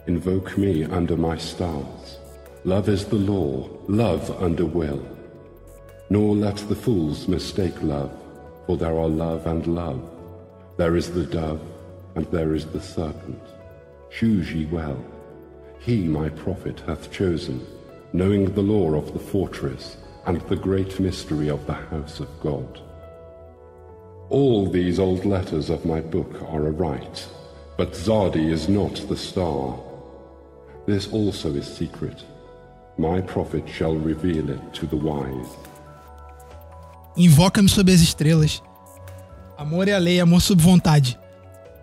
Invoke me under my stars. Love is the law, love under will. Nor let the fools mistake love, for there are love and love. There is the dove, and there is the serpent. Choose ye well. He, my prophet, hath chosen, knowing the law of the fortress and the great mystery of the house of God. All these old letters of my book are aright, but Zardi is not the star. This also is secret. My prophet shall reveal it to the wise. Invoca-me sob as estrelas. Amor é a lei, amor sob vontade.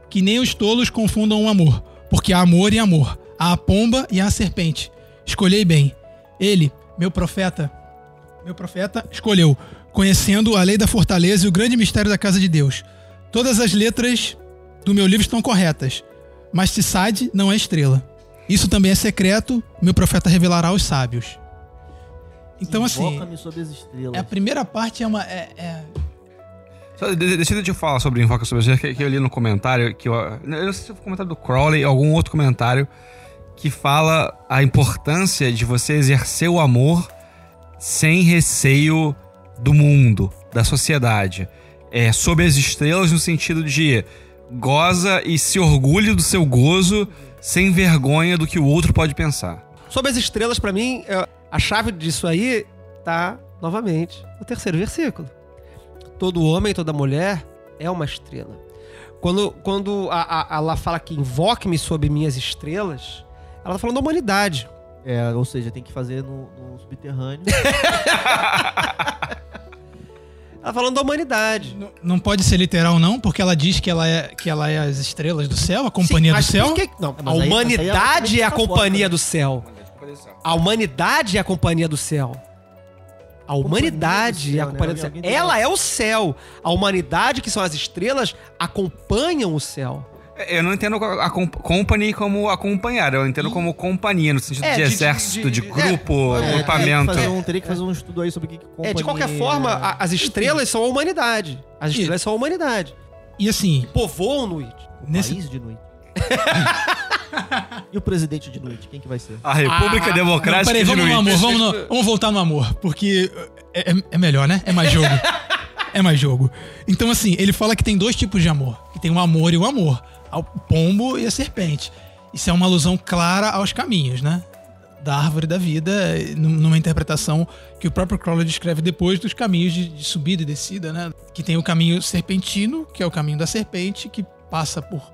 Que nem os tolos confundam o amor, porque há amor e amor. Há a pomba e há a serpente. Escolhei bem. Ele, meu profeta, meu profeta, escolheu, conhecendo a lei da fortaleza e o grande mistério da casa de Deus. Todas as letras do meu livro estão corretas, mas Tissade não é estrela. Isso também é secreto, meu profeta revelará aos sábios. Então, assim, Invoca-me sob as estrelas. é a primeira parte é uma. É, é- Só de- de- Deixa eu te falar sobre Invoca sobre você, que, que eu li no comentário, que eu, eu não sei se foi o comentário do Crowley ou algum outro comentário, que fala a importância de você exercer o amor sem receio do mundo, da sociedade. É, sob as estrelas no sentido de goza e se orgulhe do seu gozo sem vergonha do que o outro pode pensar. Sobre as estrelas, pra mim, é, a chave disso aí tá, novamente, no terceiro versículo. Todo homem, toda mulher é uma estrela. Quando, quando a, a, ela fala que invoque-me sob minhas estrelas, ela tá falando da humanidade. É, ou seja, tem que fazer no, no subterrâneo. Ela tá falando da humanidade. não- não pode ser literal, não, porque ela diz que ela é, que ela é as estrelas do céu, a companhia Sim, do céu. por que- não, mas a aí- mas aí humanidade ela é a companhia fora, né? do céu. A humanidade é a companhia do céu. A humanidade é a céu, né? companhia do céu. Ela é o céu. A humanidade, que são as estrelas, acompanham o céu. É, Eu não entendo a, a comp- company como acompanhar, eu entendo como companhia, no sentido É, de, de- de- exército, de, de- grupo, é, É, teria, que agrupamento. fazer um, teria que fazer um estudo aí sobre o que, que É, de qualquer companhia- forma, a- as estrelas são a humanidade. As E- estrelas são a humanidade. E assim, Povoam Nuit. O nesse- país de noite. e o presidente de noite, quem que vai ser? A República Não, Democrática peraí, de vamos no amor, vamos, no- vamos voltar no amor, porque é, é- é melhor, né? É mais jogo. é mais jogo. Então, assim, ele fala que tem dois tipos de amor: que tem o amor e o amor, ao pombo e a serpente. Isso é uma alusão clara aos caminhos, né? Da árvore da vida, num- numa interpretação que o próprio Crowley descreve depois dos caminhos de, de subida e descida, né? Que tem o caminho serpentino, que é o caminho da serpente, que passa por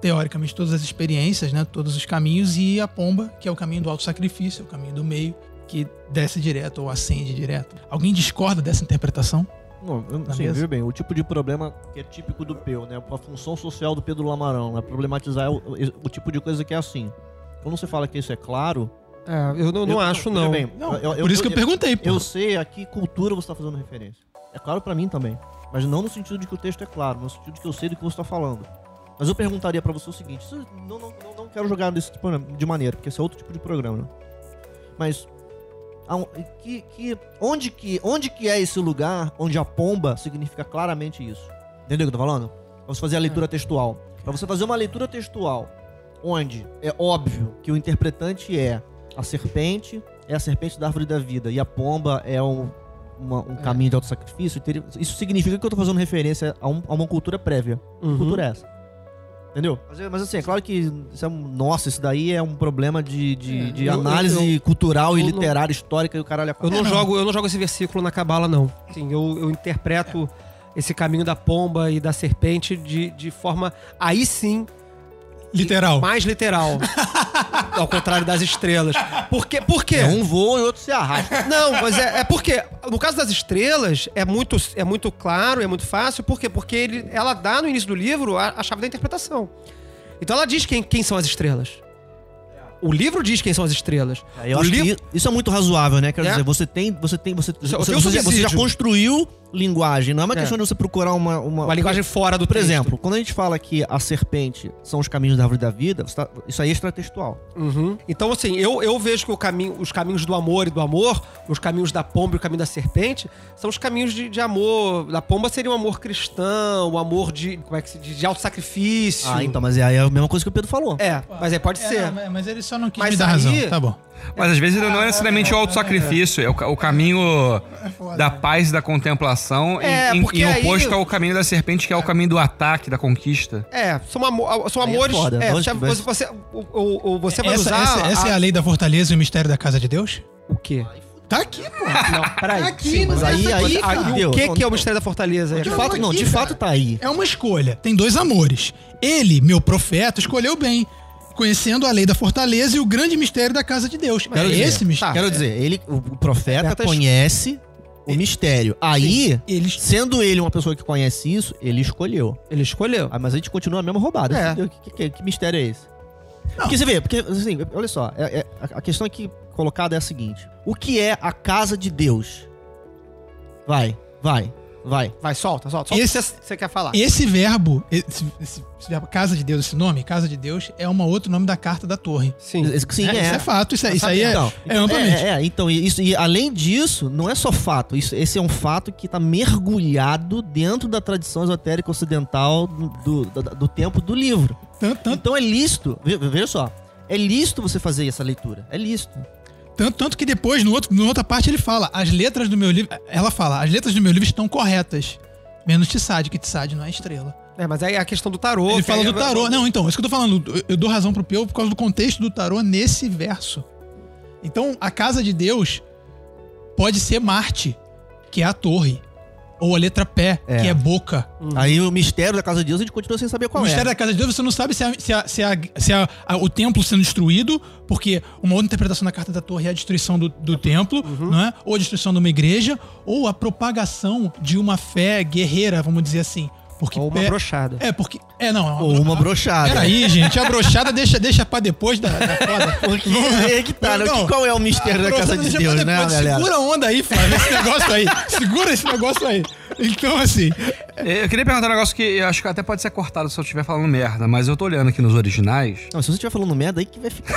teoricamente todas as experiências, né, todos os caminhos e a pomba, que é o caminho do auto-sacrifício, é o caminho do meio, que desce direto ou ascende direto. Alguém discorda dessa interpretação? Não, eu, Na sim, viu bem, o tipo de problema que é típico do Peu, né? A função social do Pedro Lamarão, né? Problematizar o, o- tipo de coisa que é assim. Quando você fala que isso é claro... É, eu não, não eu- acho, não. bem, Não, eu- por isso que eu perguntei, pô. Eu sei a que cultura você tá fazendo referência. É claro pra mim também. Mas não no sentido de que o texto é claro, no sentido de que eu sei do que você tá falando. Mas eu perguntaria pra você o seguinte: não, não, não, quero jogar desse tipo de maneira, porque esse é outro tipo de programa. né? Mas que, que, onde, que, onde que é esse lugar onde a pomba significa claramente isso? Entendeu o que eu tô falando? Pra você fazer a leitura textual. Pra você fazer uma leitura textual onde é óbvio que o interpretante é a serpente, é a serpente da árvore da vida, e a pomba é um, uma- um caminho de autossacrifício, isso significa que eu tô fazendo referência a, um- a uma cultura prévia. Uhum. cultura é essa? Entendeu? Mas, é- mas assim, é claro que isso é um, nossa, isso daí é um problema de, de, É, de eu- análise eu- cultural e eu não- literária, histórica e o caralho a Eu não, É, não. jogo, eu não jogo esse versículo na cabala, não. Sim, eu, eu interpreto esse caminho da pomba e da serpente de, de forma, aí sim, Literal. mais literal. ao contrário das estrelas. Por quê? Por quê? É um voa e outro se arrasta. Não, mas é, é porque, no caso das estrelas, é muito, é muito claro, é muito fácil. Por quê? Porque ele, ela dá no início do livro a, a chave da interpretação. Então ela diz quem, quem são as estrelas. O livro diz quem são as estrelas. Eu o acho livro, que isso é muito razoável, né? Quero É. dizer, você tem, você tem, você, Isso- você, um você já- você já construiu linguagem. Não é uma É. questão de você procurar uma, uma, uma linguagem fora do Por texto. exemplo, quando a gente fala que a serpente são os caminhos da árvore da vida, tá- isso aí é extratextual. Uhum. Então, assim, eu, eu vejo que o caminho, os caminhos do amor e do amor, os caminhos da pomba e o caminho da serpente, são os caminhos de, de amor. Da pomba seria um amor cristão, o amor de. Como é que se diz? De autossacrifício. Ah, então, mas é aí é a mesma coisa que o Pedro falou. É, mas aí pode É, ser. não, mas- mas ele só não quis Mas me dar aí- razão. Tá bom. Mas às vezes não é necessariamente o autossacrifício, é o, ca- o caminho da paz e da contemplação É, em, em- em aí- oposto ao caminho da serpente, que é o caminho do ataque, da conquista. É, são, amo- são é amores. foda. É, Onde você, que vai- você, você, vai Essa, usar. essa- essa é a lei da fortaleza e o mistério da casa de Deus? O quê? Tá aqui, pô. Não, peraí. Tá aqui, Sim, mas aí- aí, aí, aí, o que, que é o mistério da fortaleza? De fato, não, aqui, de cara. fato tá aí. É uma escolha. Tem dois amores. Ele, meu profeta, escolheu bem. Conhecendo a lei da fortaleza e o grande mistério da casa de Deus. Quero é dizer, esse mistério. Quero dizer, ele, o, profeta conhece o mistério. Aí, Eles sendo ele uma pessoa que conhece isso, ele escolheu. Ele escolheu. Ah, mas a gente continua a mesma roubada. É. Que, que- que mistério é esse? Não. Porque você vê, porque assim, olha só, é- é- a- a questão aqui colocada é a seguinte: o que é a casa de Deus? Vai, vai, vai. Vai, solta, solta. Solta Esse- que você- quer falar. Esse verbo, esse, esse- verbo casa de Deus, esse nome, casa de Deus, é um outro nome da carta da torre. Sim. Sim, É, é. Isso é fato, isso, é- isso aí é, Então, é amplamente. É, é, então, isso, e além disso, não é só fato. Isso, esse é um fato que está mergulhado dentro da tradição esotérica ocidental do, do, do tempo do livro. Tanto, tanto, Então é lícito, ve- veja só, é lícito você fazer essa leitura. É lícito. Tanto, tanto que depois, no outro, na outra parte, ele fala: as letras do meu livro. Ela fala, as letras do meu livro estão corretas. Menos Tissad, que Tissad não é estrela. É, mas aí a questão do tarô. Ele fala do tarô. Não, então, isso que eu tô falando. eu- Eu dou razão pro Peu por causa do contexto do tarô nesse verso. Então, a casa de Deus pode ser Marte, que é a torre. Ou a letra pé, É. que é boca. Aí o mistério da casa de Deus a gente continua sem saber qual o é. mistério da casa de Deus, você não sabe se, é, se, é- se, se a- o templo sendo destruído, porque uma outra interpretação da carta da torre é a destruição do, do templo, Uhum. não é? Ou a destruição de uma igreja, ou a propagação de uma fé guerreira, vamos dizer assim. Porque Ou uma pé- brochada. É, porque. É, não. Ou uma brochada. Peraí, gente, a brochada deixa, deixa pra depois da, da foda. Porque aí que tá, né? Não, qual é o mistério da casa de Deus, né, galera? Segura a onda aí, Flávio, esse negócio aí. Segura esse negócio aí. Então, assim, Eu queria perguntar um negócio que eu acho que até pode ser cortado se eu estiver falando merda, mas eu tô olhando aqui nos originais. Não, se você estiver falando merda, aí que vai ficar.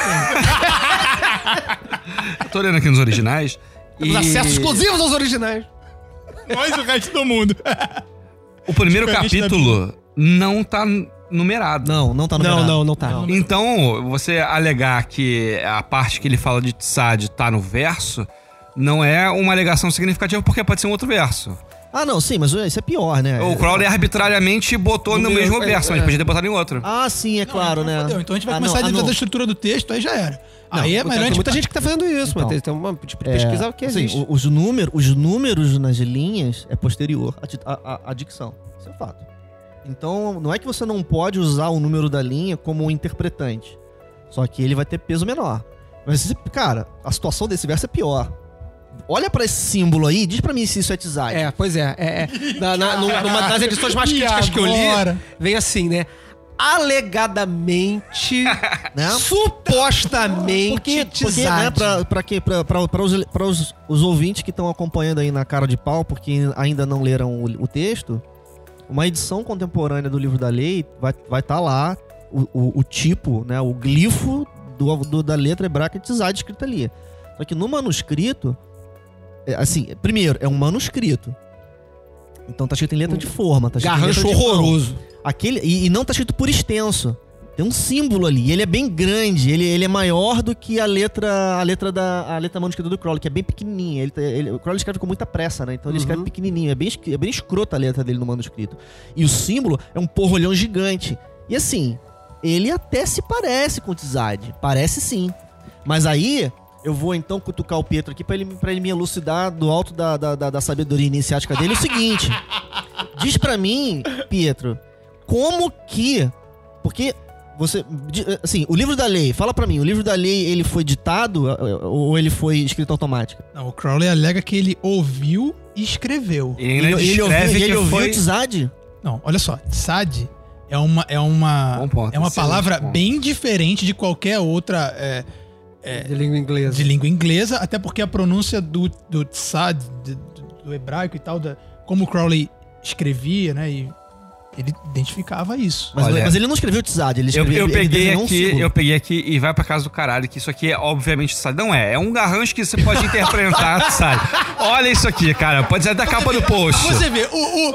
Tô olhando aqui nos originais. Temos e acessos exclusivos aos originais. nós e o resto do mundo. O primeiro capítulo não tá numerado. Não, não tá no Não, não, não tá. Então, você alegar que a parte que ele fala de Tsad tá no verso, não é uma alegação significativa, porque pode ser um outro verso. Ah, não, sim, mas isso é pior, né? O Crowley arbitrariamente botou no No mesmo meu- verso, é, mas é. podia ter botado em outro. Ah, sim, é claro, né? Fudeu, Então a gente vai Ah, começar não, a ah, duvidar não. da estrutura do texto, aí já era. Não, aí é melhor a tem gente muita gente que tá fazendo isso, Então. mas tem uma tipo de É, pesquisa que assim, existe. o- os, número, os números nas linhas é posterior à, à- à- à dicção. Isso é fato. Então, não é que você não pode usar o número da linha como um interpretante. Só que ele vai ter peso menor. Mas, se- cara, a situação desse verso é pior. Olha pra esse símbolo aí, diz pra mim se isso é Tizai. É, pois é. é, é. Na- na- numa das edições mais críticas que eu li, vem assim, né? Alegadamente, Né? supostamente, Porque, porque né, pra os, pra os, os ouvintes que estão acompanhando aí na cara de pau, porque ainda não leram o, o texto, uma edição contemporânea do livro da lei vai estar vai tá lá o, o, o tipo, né, o glifo do, do- da letra hebraica Tizade escrita ali. Só que no manuscrito, assim, primeiro, é um manuscrito. Então tá escrito em letra de forma, tá escrito Garrancho horroroso. Aquele, e, e não tá escrito por extenso. Tem um símbolo ali. Ele é bem grande. Ele, ele é maior do que a letra a letra da a letra manuscrita do Crowley, que é bem pequenininha. Ele, tá- ele- o Crowley escreve com muita pressa, né? Então ele escreve pequenininho. É bem, é bem escrota a letra dele no manuscrito. E o símbolo é um porrolhão gigante. E assim, ele até se parece com o Tizade. Parece sim. Mas aí, eu vou então cutucar o Pietro aqui pra ele, pra ele me elucidar do alto da, da, da- da sabedoria iniciática dele o seguinte. Diz pra mim, Pietro, como que. Porque você. Assim, o livro da lei, fala pra mim, o livro da lei ele foi ditado eh, ou ele foi escrito automático? Não, o Crowley alega que ele ouviu e escreveu. Ele, Ele, ele ouviu, ele que ouviu foi... o Tzad? Não, olha só, Tsad é uma é uma ponto, é uma palavra bem diferente de qualquer outra é, De língua inglesa. de língua inglesa, até porque a pronúncia do, do Tsad, do, do hebraico e tal, da, como o Crowley escrevia, né, e ele identificava isso. Mas, Olha, mas ele não escreveu Tzad, ele Eu, escreveu eu ele peguei um aqui, símbolo. eu peguei aqui e vai pra casa do caralho, que isso aqui é obviamente sabe? Não é, é um garrancho que você pode interpretar, sabe? Olha isso aqui, cara. Pode ser da capa do post. Você vê, o, o, o,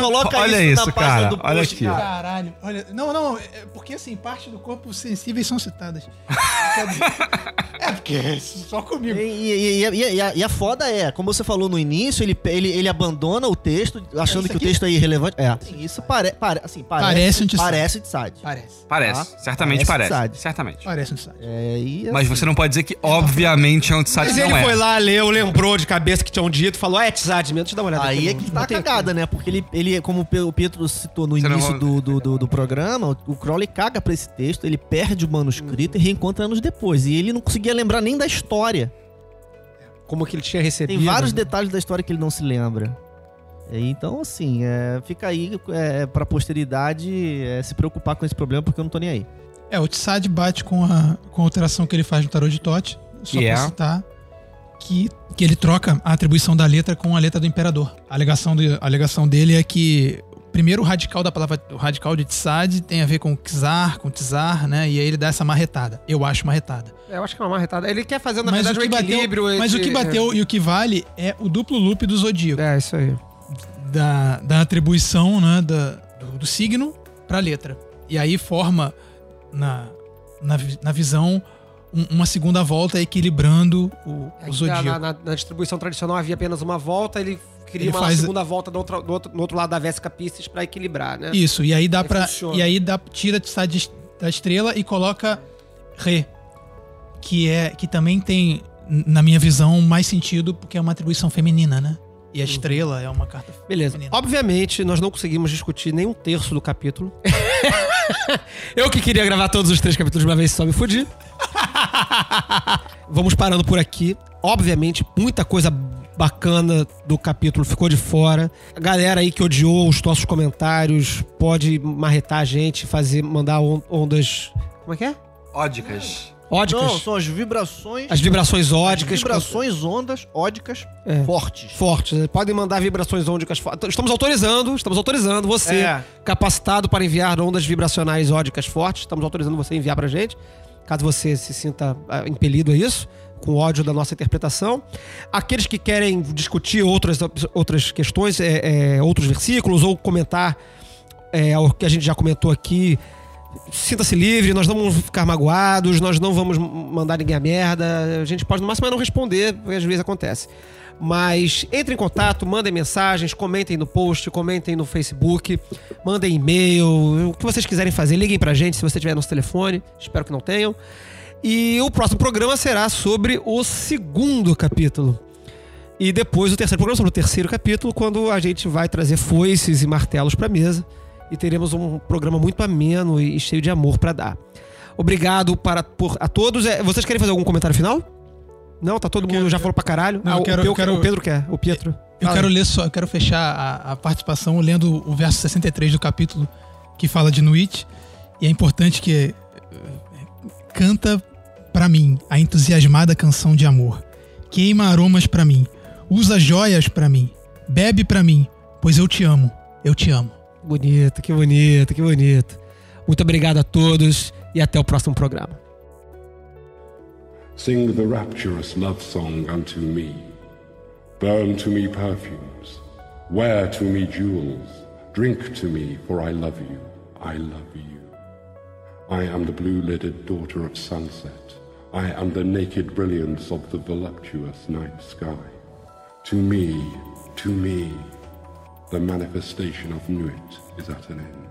Coloca Olha isso, isso, na página cara, do olha post, aqui. cara. Caralho, olha. Não, não, é porque assim, parte do corpo sensíveis são citadas. É porque é só comigo. E, e- e- e- e a, e a foda é, como você falou no início, ele, ele, ele abandona o texto achando isso que o texto é irrelevante. É, isso pare, pare, assim, parece, Parece um Tzad. parece Tzad. Parece. Parece, Tá? certamente Parece parece. Tsad. Certamente. Parece um site. É, e, Mas assim, você não pode dizer que obviamente é um site Mas não ele é. foi lá, leu, lembrou de cabeça que tinham dito, falou, é, Tzad, mesmo, deixa eu dar uma olhada Aí é que tá cagada, né? Porque ele, ele como o Pe- o Pietro citou no Você não início vai- do, do, do, do programa, o Crowley caga pra esse texto, ele perde o manuscrito e reencontra anos depois. E ele não conseguia lembrar nem da história. Como que ele tinha recebido. Tem vários detalhes da história que ele não se lembra. Então, assim, é, fica aí é, pra posteridade é, se preocupar com esse problema, porque eu não tô nem aí. É, o Tsad bate com a, com a alteração que ele faz no tarot de Tote. Só pra é? citar. Que, que ele troca a atribuição da letra com a letra do imperador. A alegação, de, a alegação dele é que. Primeiro, o radical da palavra, o radical de Tsad tem a ver com Czar, com Tsar, né? E aí ele dá essa marretada. Eu acho marretada. É, eu acho que é uma marretada. Ele quer fazer, na mas verdade, o o que bateu, equilíbrio. mas o que bateu e o que vale é o duplo loop do zodíaco. É, isso aí. Da, da atribuição né, da, do, do signo para a letra. E aí forma na, na, na visão um- uma segunda volta equilibrando o, Aí, o zodíaco. na, na- na distribuição tradicional havia apenas uma volta, ele cria Ele uma faz- segunda volta do outro, do outro, no outro lado da Vésica Pisces pra equilibrar, né? Isso, e aí dá para e aí dá tira da estrela e coloca Ré, que é que também tem na minha visão mais sentido porque é uma atribuição feminina, né? E a estrela é uma carta Beleza. feminina. Obviamente, nós não conseguimos discutir nem um terço do capítulo. Eu que queria gravar todos os três capítulos de uma vez só me fudi. Vamos parando por aqui. Obviamente, muita coisa bacana do capítulo ficou de fora. A galera aí que odiou os nossos comentários pode marretar a gente, fazer, mandar on- ondas. Como é que é? Ódicas. Ódicas. Não, são as vibrações. As vibrações as ódicas. vibrações ondas ódicas É. fortes. fortes. Podem mandar vibrações ódicas fortes. Estamos autorizando, estamos autorizando você, É. capacitado para enviar ondas vibracionais ódicas fortes. Estamos autorizando você a enviar pra gente, caso você se sinta ah, impelido a isso, com ódio da nossa interpretação. Aqueles que querem discutir outras, outras questões, é, é, outros versículos, ou comentar é, o que a gente já comentou aqui. Sinta-se livre, nós não vamos ficar magoados, nós não vamos mandar ninguém a merda. A gente pode no máximo não responder, porque às vezes acontece. Mas entre em contato, mandem mensagens, comentem no post, comentem no Facebook, mandem e-mail, o que vocês quiserem fazer, liguem pra gente se você tiver nosso telefone, espero que não tenham. E o próximo programa será sobre o segundo capítulo. E depois o terceiro programa sobre o terceiro capítulo, quando a gente vai trazer foices e martelos pra mesa e teremos um programa muito ameno e cheio de amor pra dar. Obrigado para, por, a todos. É, Vocês querem fazer algum comentário final? Não, tá todo mundo já falou pra caralho. Não, Ah, eu o, quero- o, eu quero- o Pedro quer, o Pietro. Eu Fala quero ler só, eu quero fechar a, a participação lendo o verso 63 do capítulo que fala de Nuit. E é importante que eh, canta pra mim a entusiasmada canção de amor. Queima aromas pra mim, usa joias pra mim, bebe pra mim, pois eu te amo, eu te amo. Bonito, que bonito, que bonito. Muito obrigado a todos e até o próximo programa. Sing the rapturous love song unto me. Burn to me perfumes. Wear to me jewels. Drink to me, for I love you. I love you. I am the blue lidded daughter of sunset. I am the naked brilliance of the voluptuous night sky. To me, to me, the manifestation of Nuit is at an end.